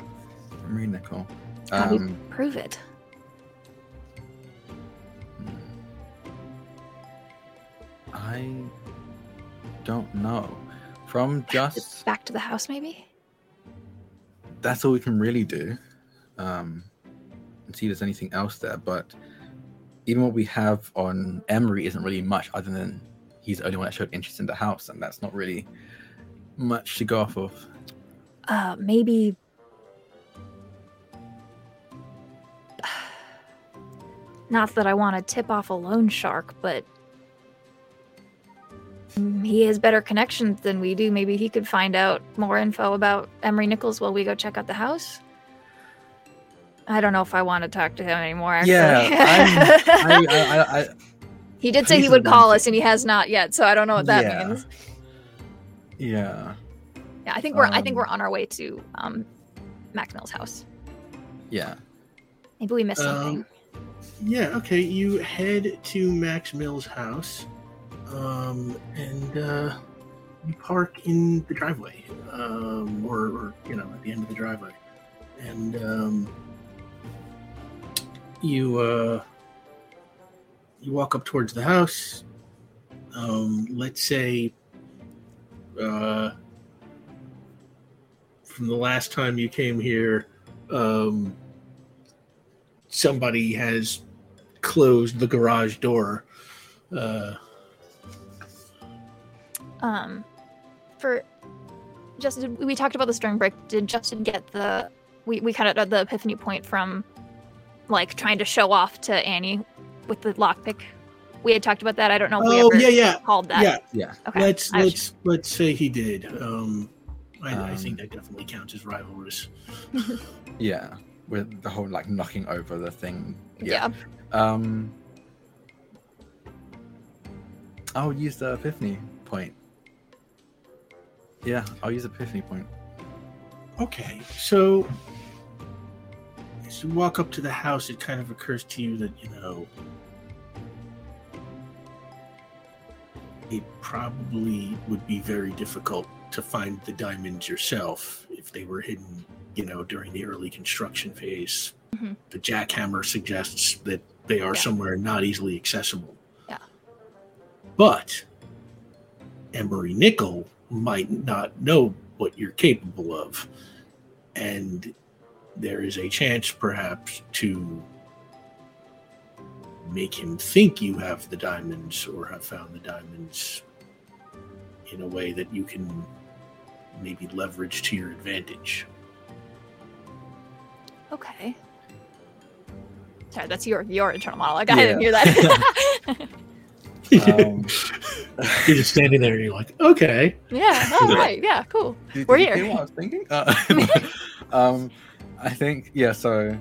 was- the end. Yeah. Emory Nickel. How do Um, prove it? I don't know. From just Back to the house, maybe. that's all we can really do. Um, and see if there's anything else there. But even what we have on Emory isn't really much other than he's the only one that showed interest in the house, and that's not really much to go off of. Uh, maybe. Not that I want to tip off a loan shark, but he has better connections than we do. Maybe he could find out more info about Emory Nichols while we go check out the house. I don't know if I want to talk to him anymore. Actually. Yeah, I'm- I, I, I, he did say he would call us, and he has not yet. So I don't know what that Yeah. means. yeah, Yeah, I think we're I think Um, we're on our way to um, Max house. yeah. Maybe we missed something. Yeah, okay. You head to Max Mill's house, um, and uh, you park in the driveway, um, or, or you know, at the end of the driveway, and um, you uh, you walk up towards the house. Um, let's say, uh, from the last time you came here, um, somebody has closed the garage door. Uh, Um, for Justin, we talked about the string break. Did Justin get the? We we kind of got the epiphany point from, like trying to show off to Annie with the lockpick. We had talked about that. I don't know if we oh ever yeah, yeah, called that. yeah. Yeah. Okay. Let's I let's let's say he did. Um, I, I Um, think that definitely counts as rivalrous. Yeah, with the whole like knocking over the thing. yeah. Um, I'll use the epiphany point. Yeah, I'll use the epiphany point. Okay, so as you walk up to the house, it kind of occurs to you that you know it probably would be very difficult to find the diamonds yourself if they were hidden, you know, during the early construction phase. Mhm. The jackhammer suggests that they are Yeah. somewhere not easily accessible. Yeah. But Emory Nickel might not know what you're capable of. And there is a chance, perhaps, to make him think you have the diamonds or have found the diamonds in a way that you can maybe leverage to your advantage. Okay. Sorry, that's your your internal monologue. I didn't hear that. Um, You're just standing there and you're like, okay. yeah. All right. Yeah. Cool. Did, We're did you here. what I was thinking? Uh, um, I think yeah. So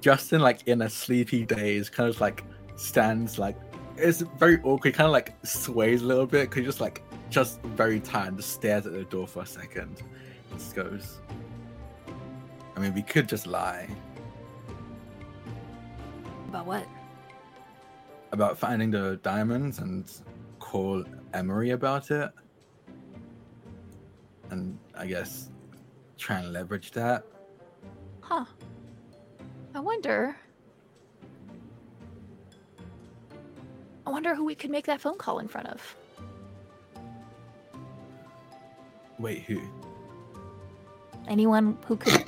Justin, like in a sleepy daze, kind of like stands like it's very awkward. Kind of like sways a little bit because just like just very tired. Just stares at the door for a second. Just goes. I mean, we could just lie About what? about finding the diamonds and call Emory about it, and I guess try and leverage that. Huh. I wonder. I wonder who we could make that phone call in front of. Wait, who? Anyone who could.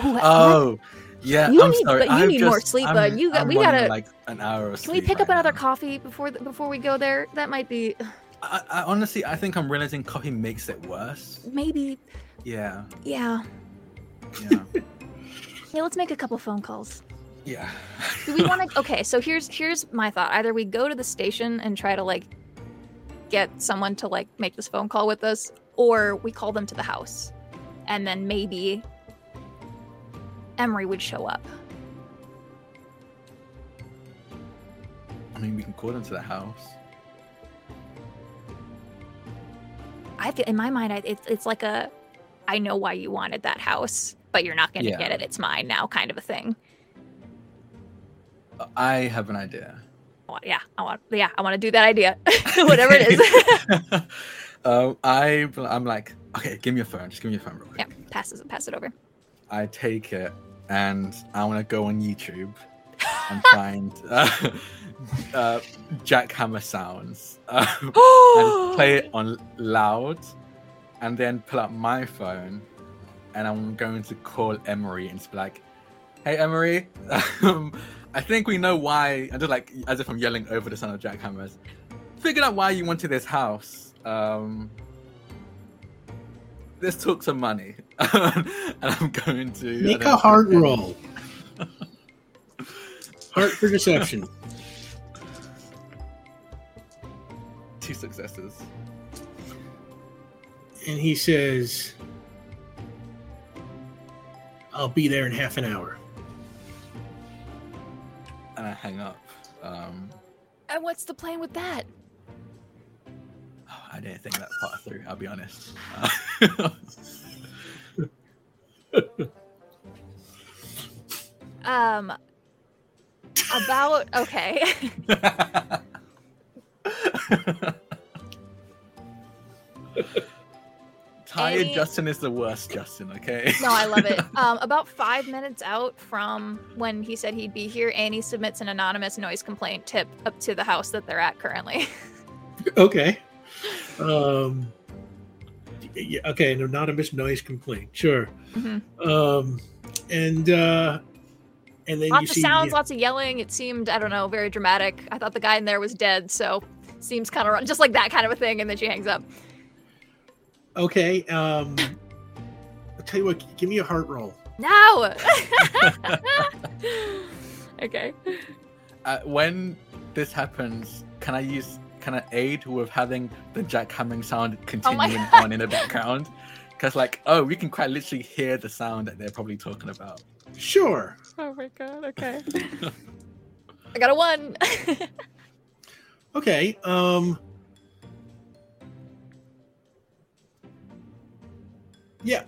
who, Oh, yeah. You I'm need- sorry. but you I'm need more sleep, I'm- bud. You got- I'm we gotta- like an hour of Can we pick up right another coffee before th- before we go there? That might be I, I honestly, I think I'm realizing coffee makes it worse. maybe. Yeah, Yeah. yeah, Yeah. Let's make a couple phone calls. yeah. Do we want to? Okay, so here's here's my thought. Either we go to the station and try to like get someone to like make this phone call with us, or we call them to the house, and then maybe Emory would show up. I mean, we can call them to the house. I feel in my mind, I, it's it's like a, I know why you wanted that house, but you're not going to Yeah. get it. It's mine now, kind of a thing. I have an idea. I want, yeah, I want, yeah, I want to do that idea, whatever it is. um, I, I'm like, okay, give me your phone. Just give me your phone real quick. yeah, pass it, pass it over. I take it and I want to go on YouTube and find uh, uh, jackhammer sounds uh, and play it on loud, and then pull up my phone, and I'm going to call Emory and be like, "Hey, Emory, um, I think we know why." I just like as if I'm yelling over the sound of jackhammers. Figured out why you wanted this house. Um, let's talk some money, and I'm going to Make a then- heart roll. Heart for deception. Two successes. and he says, I'll be there in half an hour. And I hang up. Um, And what's the plan with that? oh, I didn't think that part through. I'll be honest. Uh, Um, about okay. Tired Any- Justin is the worst Justin. Okay. no, I love it. Um, about five minutes out from when he said he'd be here, Annie submits an anonymous noise complaint tip up to the house that they're at currently. Okay. Um. Yeah, okay, an anonymous noise complaint. Sure. Mhm. Um, and uh, and then you lots of see sounds, lots of yelling. It seemed, I don't know, very dramatic. I thought the guy in there was dead, so seems kind of just like that kind of a thing. And then she hangs up. Okay. Um, I'll tell you what. Give me a heart roll. No. okay. Uh, when this happens, can I use can I aid with having the jackhammering sound Oh continuing God. on in the background? Because like, oh, we can quite literally hear the sound that they're probably talking about. Sure. Oh my god. Okay. I got a one. Okay. Um. Yeah.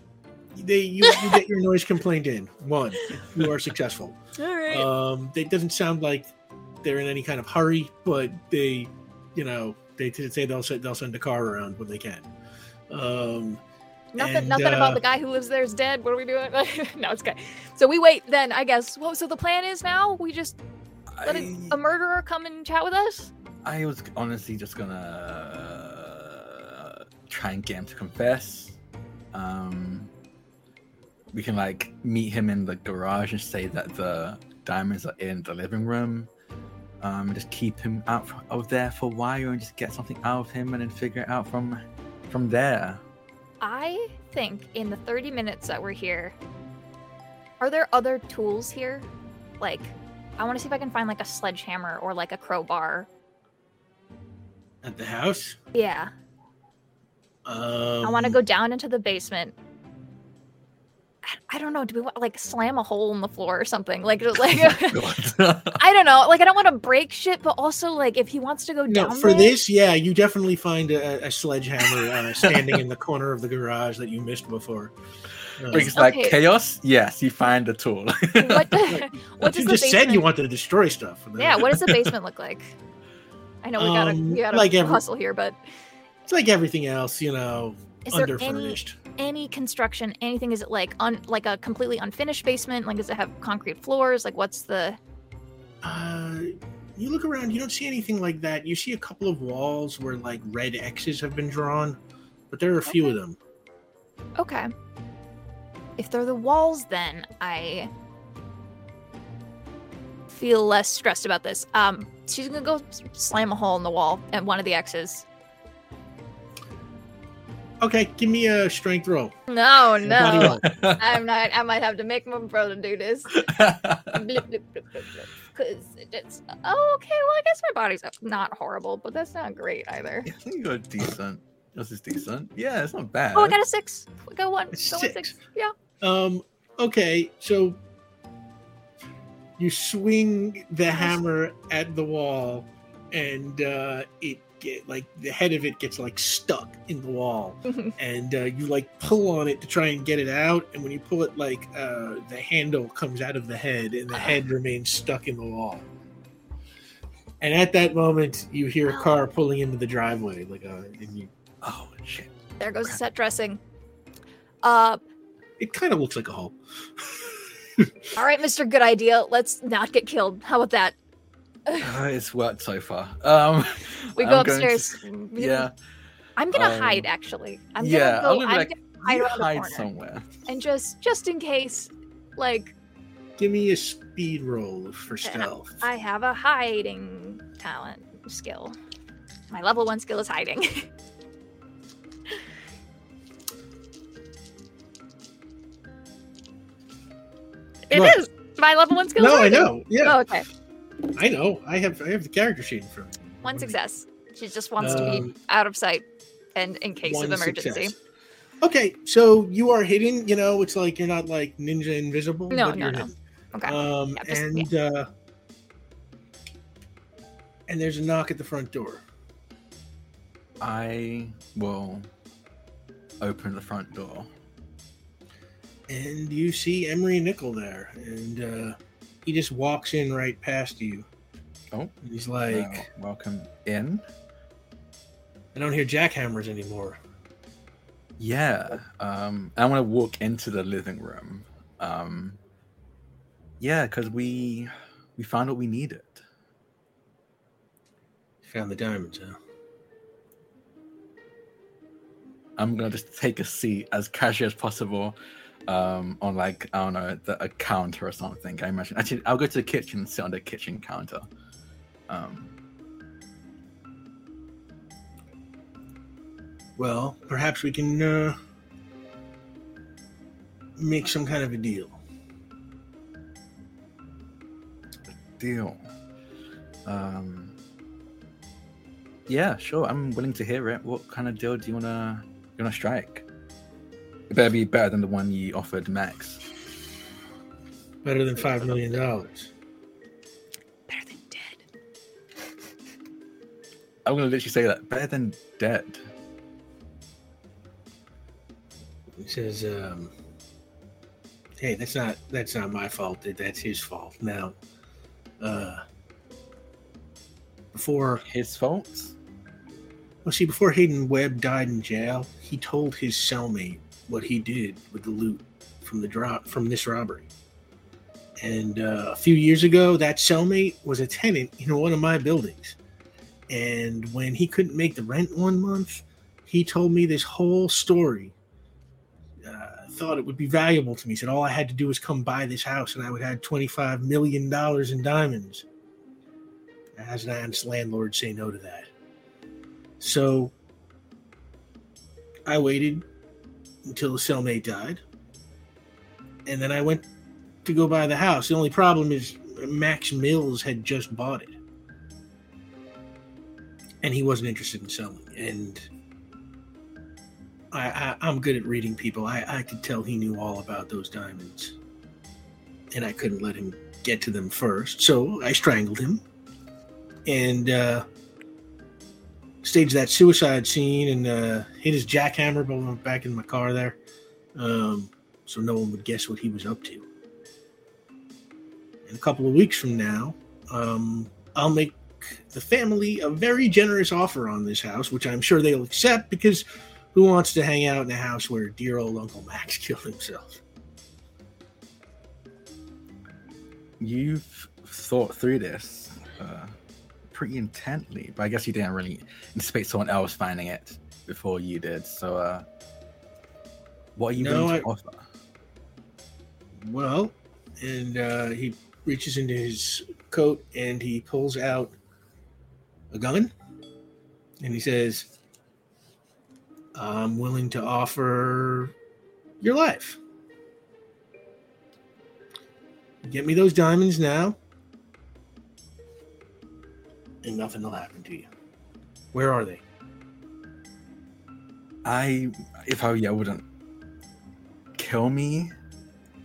They you, you get your noise complaint in. One. You are successful. All right. Um. It doesn't sound like they're in any kind of hurry, but they, you know, they t- say they'll send they'll send a car around when they can. Um. Nothing, and, nothing uh, about the guy who lives there is dead. What are we doing? no, it's okay. So we wait then, I guess. Well, so the plan is now we just let a, I, a murderer come and chat with us. I was honestly just gonna uh, try and get him to confess. Um, we can like meet him in the garage and say that the diamonds are in the living room. Um, and just keep him out f- of there for a while and just get something out of him and then figure it out from from there. I think in the 30 minutes that we're here, are there other tools here? Like, I want to see if I can find like a sledgehammer or like a crowbar. At the house. Yeah, Um, I want to go down into the basement. I- I don't know. Do we want like slam a hole in the floor or something? Like, just, like I don't know. Like, I don't want to break shit, but also like if he wants to go No, down for there- this, yeah, you definitely find a, a sledgehammer uh, standing in the corner of the garage that you missed before. Uh, Because like Okay. chaos, yes, you find a tool. what, But what you the just said you wanted to destroy stuff. Yeah, what does the basement look like? I know we gotta Um, we gotta like every- hustle here, but It's like everything else, you know, is there any underfurnished. Any construction? Anything? Is it like un like a completely unfinished basement? Like does it have concrete floors? Like what's the Uh, you look around, you don't see anything like that. You see a couple of walls where like red X's have been drawn, but there are a few of them. okay? If they're the walls, then I feel less stressed about this. Um, she's gonna go slam a hole in the wall at one of the X's. Okay, give me a strength roll. No, no, roll. I'm not. I might have to make my brother do this. blip, blip, blip, blip, blip. Cause it's oh, okay. Well, I guess my body's not horrible, but that's not great either. Yeah, I think you're decent. This is decent. Yeah, it's not bad. Oh, I got a six. We got one. A Got one six. six. Yeah. Um, okay, so you swing the hammer at the wall, and uh, it get like the head of it gets like stuck in the wall, and uh, you like pull on it to try and get it out, and when you pull it, like uh, the handle comes out of the head, and the head remains stuck in the wall. And at that moment, you hear a car pulling into the driveway, like uh, and you, Oh shit. there goes the set dressing. Uh, it kind of looks like a hole. all right, Mister. Good idea. Let's not get killed. How about that? Uh, it's worked so far. Um, We go I'm going to- upstairs. yeah, I'm gonna um, hide. Actually, I'm yeah. gonna go. I'm gonna like, gonna hide you hide somewhere. and just just in case, like Give me a speed roll for stealth. I have a hiding talent skill. My level one skill is hiding. It is What? My level one skill is No, I know. Yeah, Oh, okay. I know. I have I have the character sheet in front of me. One success. She just wants to be Um, out of sight and in case of emergency. success. Okay, so you are hidden. You know, it's like you're not like ninja invisible. No, but no, you're no. hidden. Okay. Um, Yeah, just- and uh, and there's a knock at the front door. I will open the front door. and you see Emory Nickel there, and uh, he just walks in right past you. Oh. He's like, welcome in. I don't hear jackhammers anymore. Yeah. Um, I want to walk into the living room. Um, yeah, because we we found what we needed. Found the diamonds, huh? I'm gonna just take a seat as casual as possible, um, on like I don't know the, a counter or something. I imagine. Actually, I'll go to the kitchen and sit on the kitchen counter. Um, Well, perhaps we can uh, make some kind of a deal. deal. Um, yeah, sure. I'm willing to hear it. What kind of deal do you wanna you wanna strike? It better be better than the one you offered Max. Better than five million dollars. Better than dead. I'm gonna literally say that better than dead. He says, um, "Hey, that's not that's not my fault. That's his fault." Now, uh, before His fault. well, see, before Hayden Webb died in jail, he told his cellmate what he did with the loot from the drop from this robbery. And uh, a few years ago, that cellmate was a tenant in one of my buildings. And when he couldn't make the rent one month, he told me this whole story. Uh, thought it would be valuable to me. Said all I had to do was come buy this house, and I would have twenty-five million dollars in diamonds. As an honest landlord, say no to that. So I waited until the cellmate died, and then I went to go buy the house. The only problem is Max Mills had just bought it, and he wasn't interested in selling. And I, I, I'm good at reading people. I, I could tell he knew all about those diamonds, and I couldn't let him get to them first. So I strangled him, and uh, staged that suicide scene and uh, hit his jackhammer back in my car there, um, so no one would guess what he was up to. And a couple of weeks from now, um, I'll make the family a very generous offer on this house, which I'm sure they'll accept because who wants to hang out in a house where dear old Uncle Max killed himself? You've thought through this uh, pretty intently, but I guess you didn't really anticipate someone else finding it before you did. So, uh, what are you No, I- to offer? Well, and uh, he reaches into his coat and he pulls out a gun and he says, I'm willing to offer your life. Get me those diamonds now, and nothing will happen to you. Where are they? I, if I, yeah, wouldn't kill me.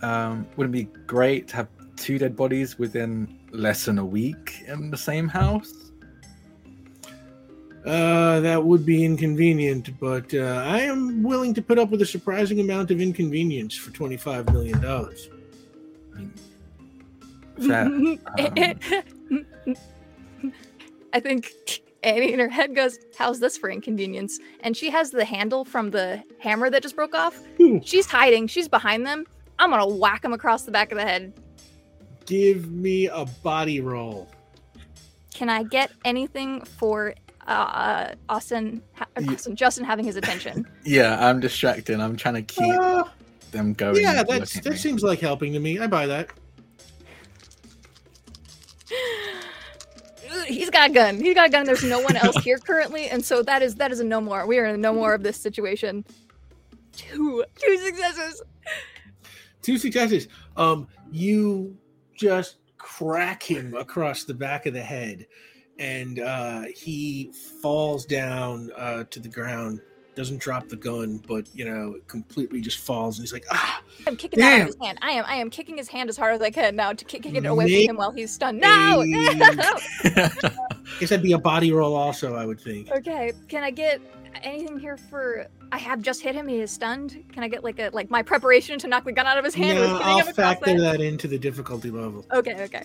Um, wouldn't it be great to have two dead bodies within less than a week in the same house? Uh, that would be inconvenient, but uh, I am willing to put up with a surprising amount of inconvenience for $25 million. I mean, fair. Um, I think Annie in her head goes, How's this for inconvenience? And she has the handle from the hammer that just broke off. Ooh. She's hiding. She's behind them. I'm going to whack him across the back of the head. Give me a body roll. Can I get anything for uh, Austin, ha- Austin, Justin having his attention? yeah, I'm distracted. I'm trying to keep Uh, them going. yeah, that's, that me. seems like helping to me. I buy that. He's got a gun. He's got a gun. There's no one else here currently, and so that is that is a no more. We are in no more of this situation. Two two successes. Two successes. Um, you just crack him across the back of the head, and uh, he falls down uh, to the ground doesn't drop the gun, but you know, it completely just falls, and he's like, ah. I'm kicking that out of his hand. I am. I am kicking his hand as hard as I can now to kick, kick it away Make from him while he's stunned. No. I guess that'd be a body roll, also. I would think. okay. Can I get anything here for? I have just hit him. He is stunned. Can I get like a like my preparation to knock the gun out of his hand? No, I'll factor the- that into the difficulty level. Okay. Okay.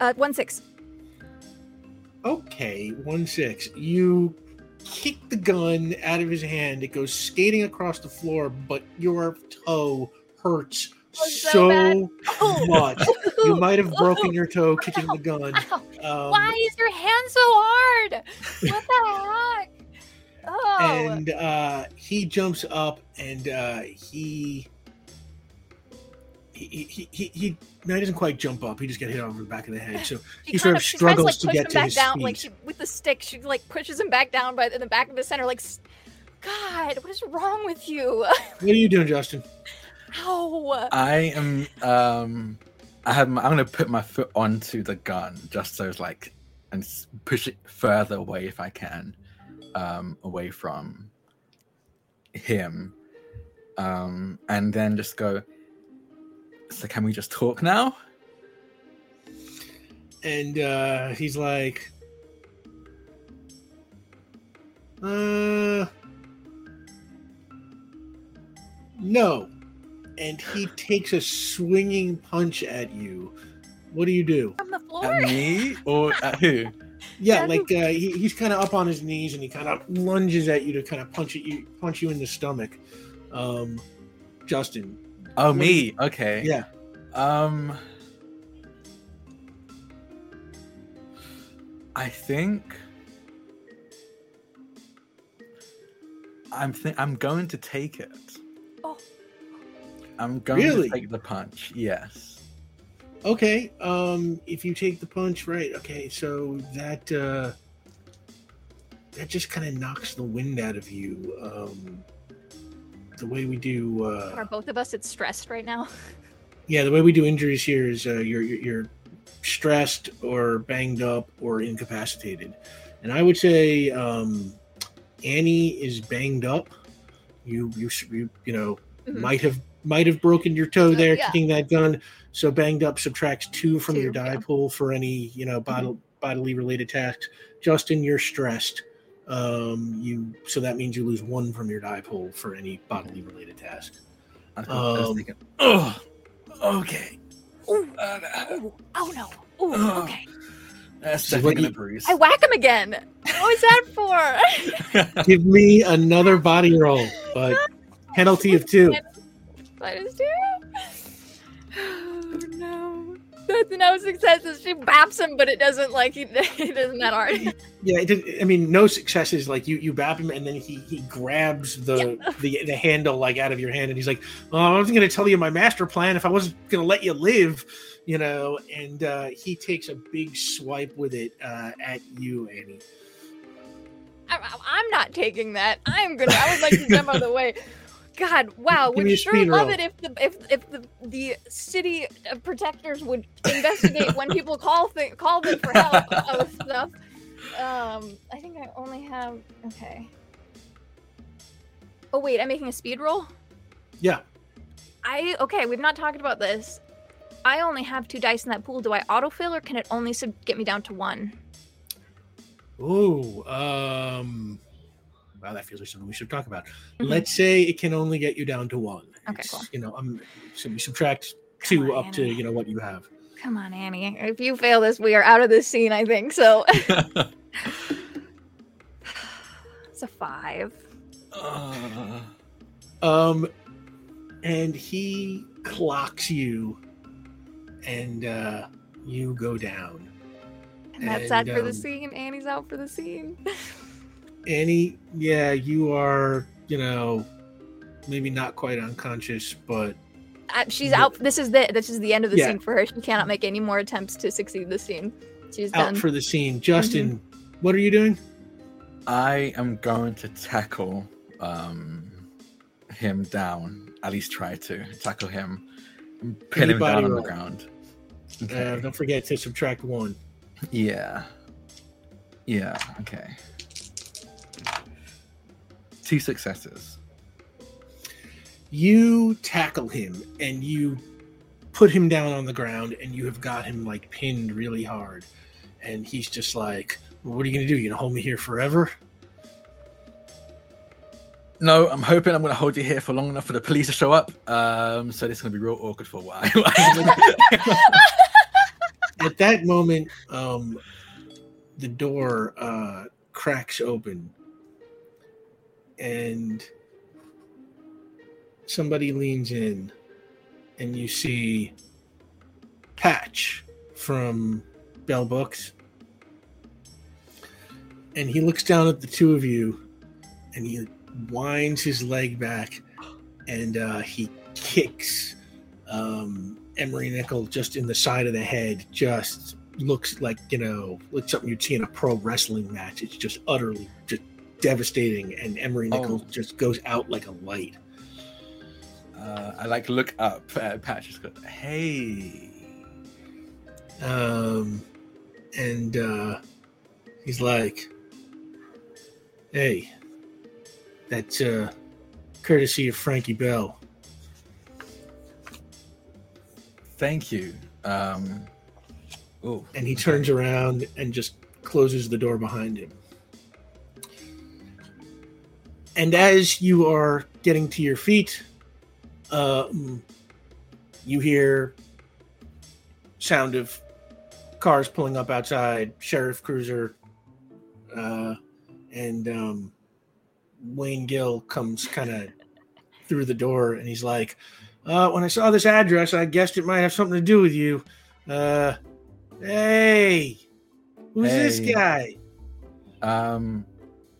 Uh, one six. Okay, one six. You kick the gun out of his hand. It goes skating across the floor, but your toe hurts Oh, so so. Much. You might have broken your toe kicking the gun. Um, Why is your hand so hard? What the heck? Oh. and uh, he jumps up and uh, he, he, he, he, he, no, he doesn't quite jump up. He just got hit over the back of the head. So She he sort kind of she tries struggles to, to get push to him back his down, like she, with the stick. She like pushes him back down by in the back of the center. Like, God, what is wrong with you? what are you doing, Justin? Ow! I am. Um, I have. My, I'm gonna put my foot onto the gun just so it's like, and push it further away if I can, um, away from him, um, and then just go. So can we just talk now? and uh he's like uh no and he takes a swinging punch at you what do you do From the floor. At me or at who? yeah Yeah. like uh he, he's kind of up on his knees and he kind of lunges at you to kind of punch at you punch you in the stomach um justin Oh, What me. Okay. yeah Um, I think I'm think I'm going to take it. Oh. I'm going Really? to take the punch. Yes. Okay, um, if you take the punch, right? Okay, so that uh, that just kind of knocks the wind out of you. Um, the way we do, Are uh, both of us it's stressed right now? yeah, the way we do injuries here is uh, you're you're you're stressed or banged up or incapacitated, and I would say um, Annie is banged up. You you you, you know Mhm. might have might have broken your toe there yeah. kicking that gun. So banged up subtracts two from Two, your die yeah. Mm-hmm. pool for any you know bod- bodily related tasks. Justin, you're stressed. Um, you so that means you lose one from your die pool for any bodily related task. I was, I was Um, oh, okay. Ooh. Uh, Ooh. Oh no. Ooh, Ugh. okay. that's So definitely what you- bruise. I whack him again. What was that for? Give me another body roll, but penalty of two. Minus two. No. No successes. She baps him, but it doesn't like he it isn't that hard. Yeah, I mean, no successes. Like you, you bap him, and then he he grabs the the the handle like out of your hand, and he's like, "Oh, I wasn't going to tell you my master plan if I wasn't going to let you live," you know. And uh, he takes a big swipe with it uh, at you, Annie. I'm, I'm not taking that. I'm gonna. I would like to jump out of the way. God, wow! Give would sure love roll. it if the if if the the city protectors would investigate when people call th- call them for help with stuff. Um, I think I only have okay. Oh wait, I'm making a speed roll. Yeah, I okay. We've not talked about this. I only have two dice in that pool. Do I autofill or can it only sub- get me down to one? Ooh, um, wow, that feels like something we should talk about. Mhm. Let's say it can only get you down to one. Okay, It's, cool. You know, I'm so we subtract two on, up to you know what you have. Come on, Annie. If you fail this, we are out of this scene. I think so. it's a five. Uh, Um, and he clocks you, and uh, you go down. And that's And, that for the um, scene. Annie's out for the scene. Annie, yeah, you are, you know, maybe not quite unconscious, but Uh, she's Yeah. out. This is the this is the end of the Yeah. scene for her. She cannot make any more attempts to succeed the scene. She's out done. for the scene. Justin, what are you doing? I am going to tackle um, him down. At least try to tackle him. and Pin me him body down on the roll. ground. Uh, don't forget to subtract one. Yeah. Yeah. Okay. Two successes. You tackle him and you put him down on the ground, and you have got him like pinned really hard. And he's just like, "What are you gonna do? You gonna hold me here forever?" No, I'm hoping I'm going to hold you here for long enough for the police to show up. Um, so this is going to be real awkward for a while. At that moment, um, the door uh, cracks open, and somebody leans in, and you see Patch from Bell Books, and he looks down at the two of you, and he winds his leg back, and uh, he kicks um, Emory Nickel just in the side of the head. Just looks like you know, like something you'd see in a pro wrestling match. It's just utterly just devastating, and Emory Nickels Oh. just goes out like a light. uh, I like look up at. Just go, hey. Um, and uh, he's like, "Hey, that's uh, courtesy of Frankie Bell." Thank you. Um, oh, and he turns around and just closes the door behind him. And as you are getting to your feet, um, you hear sound of cars pulling up outside, sheriff cruiser, uh, and um, Wayne Gill comes kind of through the door, and he's like, uh, "When I saw this address, I guessed it might have something to do with you." Uh, Hey, who's this guy? Um,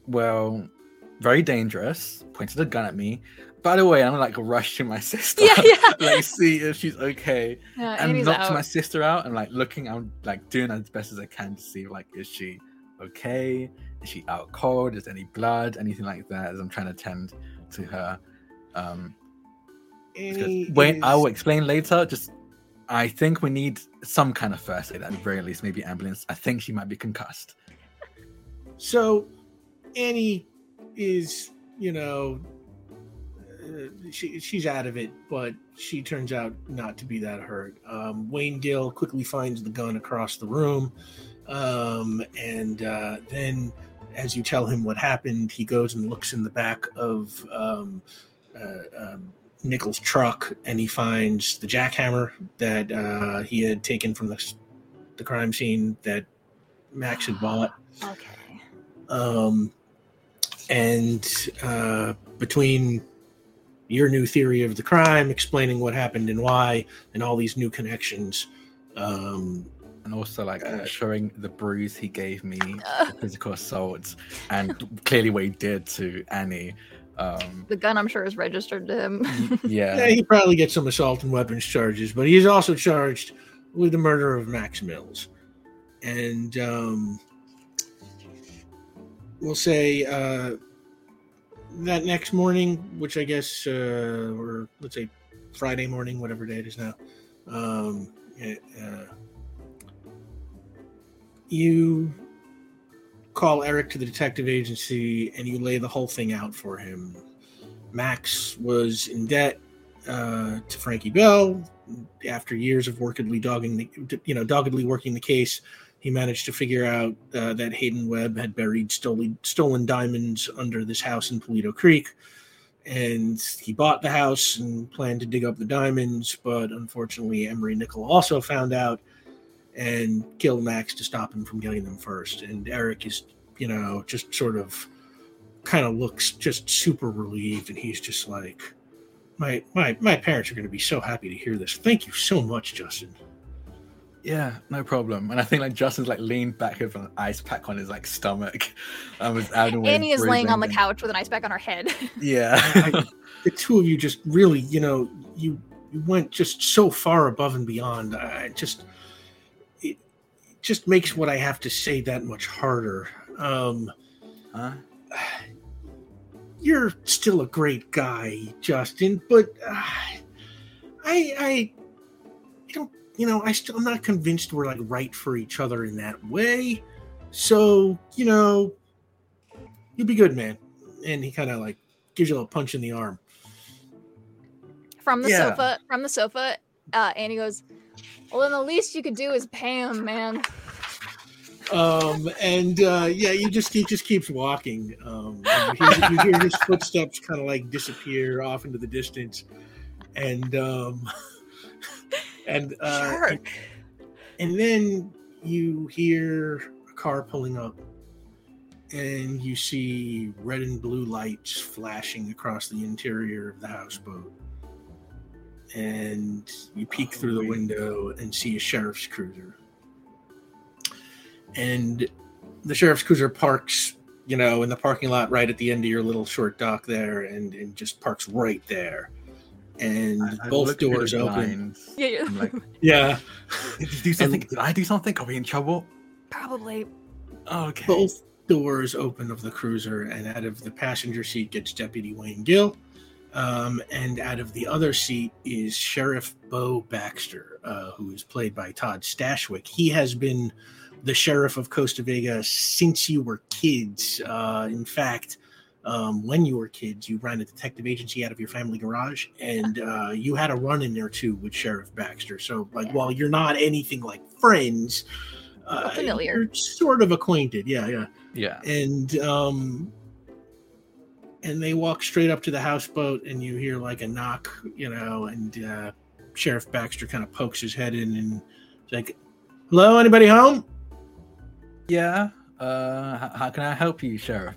well, very dangerous. Pointed a gun at me. By the way, I'm like rushing my sister. Yeah, yeah. like see if she's okay. Yeah, and Annie's knocked out. my sister out and like looking. I'm like doing as best as I can to see like is she okay? Is she out cold? Is there any blood? Anything like that? As I'm trying to tend to her. Um, Annie wait, I will explain later. Just I think we need some kind of first aid at the very least, maybe ambulance. I think she might be concussed. So, Annie is, you know, uh, she she's out of it, but she turns out not to be that hurt. Um, Wayne Gill quickly finds the gun across the room, um, and uh, then, as you tell him what happened, he goes and looks in the back of um, uh, um, Nickel's truck, and he finds the jackhammer that uh, he had taken from the the crime scene that Max had bought Okay. um, and uh, between your new theory of the crime, explaining what happened and why, and all these new connections, um, and also like Uh, showing the bruise he gave me, Uh. the physical assault, and clearly what he did to Annie. Um, The gun, I'm sure, is registered to him. yeah, yeah, he probably gets some assault and weapons charges, but he's also charged with the murder of Max Mills, and um, we'll say uh, that next morning, which I guess, uh, or let's say Friday morning, whatever day it is now, um, uh, you call Eric to the detective agency and you lay the whole thing out for him. Max was in debt uh, to Frankie Bell after years of workedly dogging the, you know, doggedly working the case. He managed to figure out uh, that Hayden Webb had buried stolen stolen diamonds under this house in Polito Creek, and he bought the house and planned to dig up the diamonds. But unfortunately, Emory Nickel also found out and killed Max to stop him from getting them first. And Eric is, you know, just sort of kind of looks just super relieved, and he's just like, my my my parents are going to be so happy to hear this. Thank you so much, Justin. Yeah, no problem. And I think like Justin's like leaned back with an ice pack on his like stomach. and was out of Annie is laying on the couch with an ice pack on her head. Yeah, I- the two of you just really, you know, you you went just so far above and beyond. I just it, it just makes what I have to say that much harder. Um, Huh? you're still a great guy, Justin, but uh, I, I, I don't, you know, I still, I'm not convinced we're like right for each other in that way. So, you know, you'll be good, man. And he kind of like gives you a little punch in the arm. From the Yeah. sofa, from the sofa, uh, Annie goes, "Well, then the least you could do is pay him, man." Um, and uh, yeah, you just he just keeps walking. Um, you, hear, you hear his footsteps kind of like disappear off into the distance, and um, and uh, Jerk. and then you hear a car pulling up, and you see red and blue lights flashing across the interior of the houseboat. And you peek through the window and see a sheriff's cruiser. And the sheriff's cruiser parks, you know, in the parking lot right at the end of your little short dock there, and, and just parks right there. And I- I both doors open. Yeah, yeah. I'm like, Yeah, did you do something? Did I do something? Are we in trouble? Probably. Okay. both doors open of the cruiser, and out of the passenger seat gets Deputy Wayne Gill. Um, and out of the other seat is Sheriff Bo Baxter, uh, who is played by Todd Stashwick. He has been the sheriff of Costa Vega since you were kids. Uh, in fact, um, when you were kids, you ran a detective agency out of your family garage, and uh, you had a run in there too with Sheriff Baxter. So, like, Yeah. while you're not anything like friends, uh, familiar. you're sort of acquainted. Yeah, yeah yeah. and um and they walk straight up to the houseboat and you hear like a knock you know and uh sheriff baxter kind of pokes his head in and like hello anybody home Yeah. Uh, how, how can I help you, Sheriff?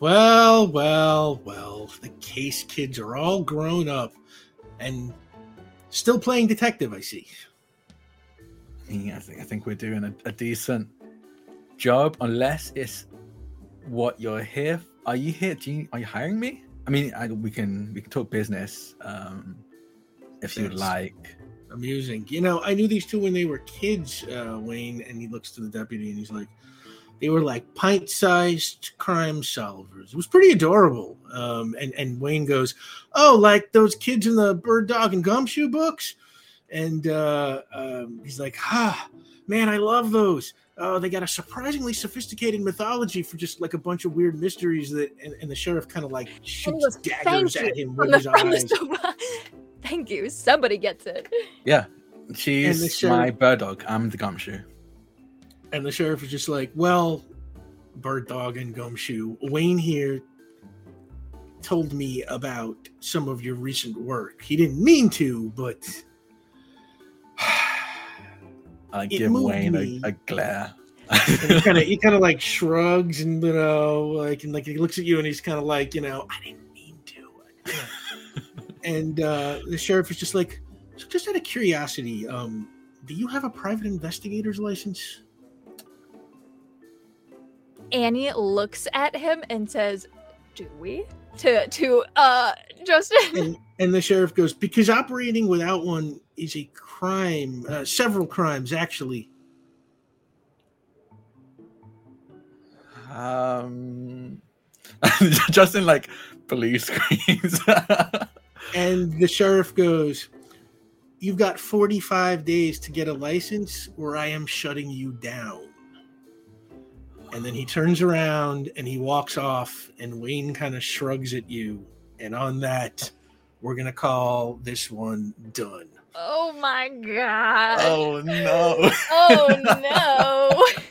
Well well well the case kids are all grown up and still playing detective i see Yeah, I think I think we're doing a, a decent job, unless it's what you're here. Are you here? Do you, are you hiring me? I mean, I, we can we can talk business, um, if you'd like. amusing. You know, I knew these two when they were kids, uh, Wayne, and he looks to the deputy and he's like, they were like pint sized crime solvers. It was pretty adorable. Um, and, and Wayne goes, Oh, like those kids in the bird dog and gumshoe books? And uh, um, he's like, Ah, man, I love those. Oh, they got a surprisingly sophisticated mythology for just like a bunch of weird mysteries that, and, and the sheriff kind of like shoots goes, daggers "Thank at you," him From with his eyes. Thank you. Somebody gets it. Yeah, she's my bird dog. I'm the gumshoe. And the sheriff is just like, well, bird dog and gumshoe, Wayne here told me about some of your recent work. He didn't mean to, but I give Wayne a, a glare. he kind of he kind of like shrugs and you know like and like he looks at you and he's kind of like you know I didn't mean to. and uh, the sheriff is just like, so just out of curiosity, um, do you have a private investigator's license? Annie looks at him and says, "Do we?" To to uh Justin. and and the sheriff goes because operating without one is a crime uh, several crimes actually um, Justin like police screens. and the sheriff goes you've got 45 days to get a license or i am shutting you down and then he turns around and he walks off and wayne kind of shrugs at you and on that we're gonna call this one done oh my god. oh no. Oh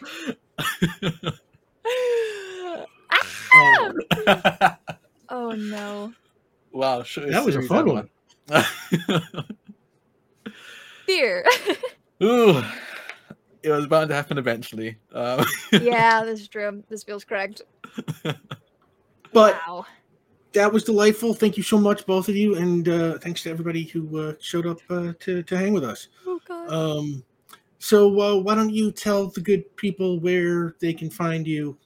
no. Ah! Oh no. wow, sure. that was a fun one Fear. Ooh, it was bound to happen eventually. Um, yeah, this is true. This feels correct. but wow. that was delightful. Thank you so much, both of you, and uh, thanks to everybody who uh, showed up uh, to to hang with us. Oh god. Um, so uh, why don't you tell the good people where they can find you?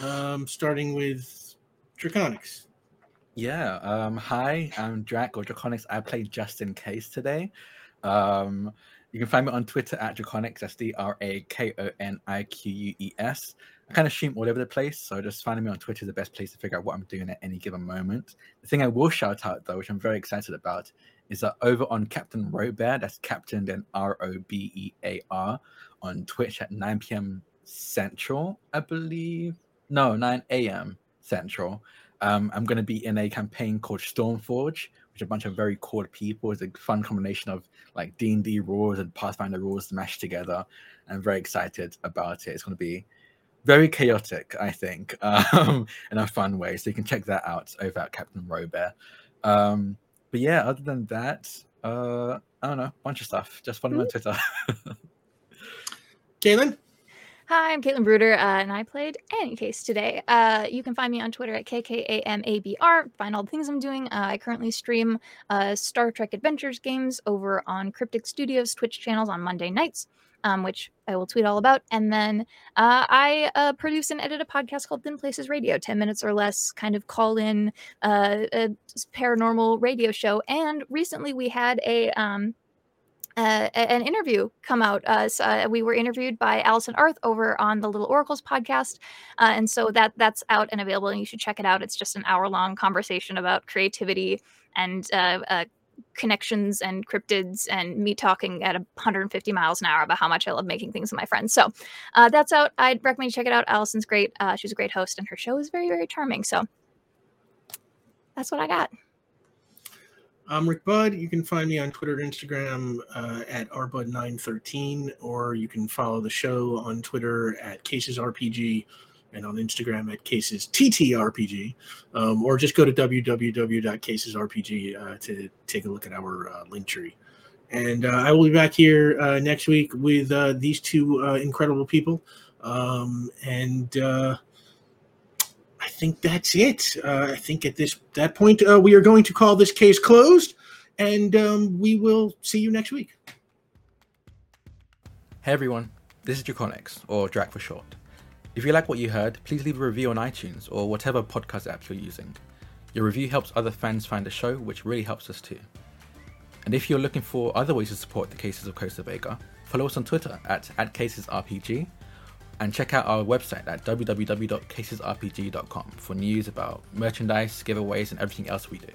Um, starting with Drakoniques. Yeah. Um, hi, I'm Drac or Drakoniques. I played Justin Case today. Um, you can find me on Twitter at Drakoniques. That's D R A K O N I Q U E S. I kind of stream all over the place, so just finding me on Twitter is the best place to figure out what I'm doing at any given moment. The thing I will shout out though, which I'm very excited about, is that over on Captain Robear, that's Captain then R O B E A R, on Twitch at 9 p.m. Central, I believe. No, 9 a.m. Central. Um, I'm going to be in a campaign called Stormforge, which a bunch of very cool people. It's a fun combination of like D and D rules and Pathfinder rules mashed together. I'm very excited about it. It's going to be very chaotic, I think, um, in a fun way. So you can check that out over at Captain Robear. Um, but yeah, other than that, uh, I don't know, bunch of stuff. Just follow me on Twitter. Kaitlin? Hi, I'm Kaitlin Bruder, uh, and I played Annie Case today. Uh, you can find me on Twitter at KKAMABR. Find all the things I'm doing. Uh, I currently stream uh, Star Trek Adventures games over on Cryptic Studios Twitch channels on Monday nights, um, which I will tweet all about. And then uh, I uh, produce and edit a podcast called Thin Places Radio, 10 minutes or less, kind of call in a paranormal radio show. And recently we had a. Um, uh, an interview come out. Uh, so, uh, we were interviewed by Allison Arth over on the Little Oracles podcast, uh, and so that that's out and available, and you should check it out. It's just an hour long conversation about creativity and uh, uh, connections and cryptids, and me talking at 150 miles an hour about how much I love making things with my friends. So that's out. I'd recommend you check it out. Allison's great. she's a great host, and her show is very very charming. So that's what I got. I'm Rick Budd. You can find me on Twitter and Instagram uh, at rbudd913, or you can follow the show on Twitter at CasesRPG and on Instagram at CasesTTRPG, um, or just go to www.casesrpg uh, to take a look at our uh, Linktree. And uh, I will be back here uh, next week with uh, these two uh, incredible people. Um, and I think that's it. Uh, I think at this that point uh, we are going to call this case closed, and um, we will see you next week. Hey everyone, this is Drakoniques, or Drac for short. If you like what you heard, please leave a review on iTunes or whatever podcast app you're using. Your review helps other fans find the show, which really helps us too. And if you're looking for other ways to support the cases of Costa Vega, follow us on Twitter at, at CasesRPG and check out our website at www.casesrpg.com for news about merchandise, giveaways, and everything else we do.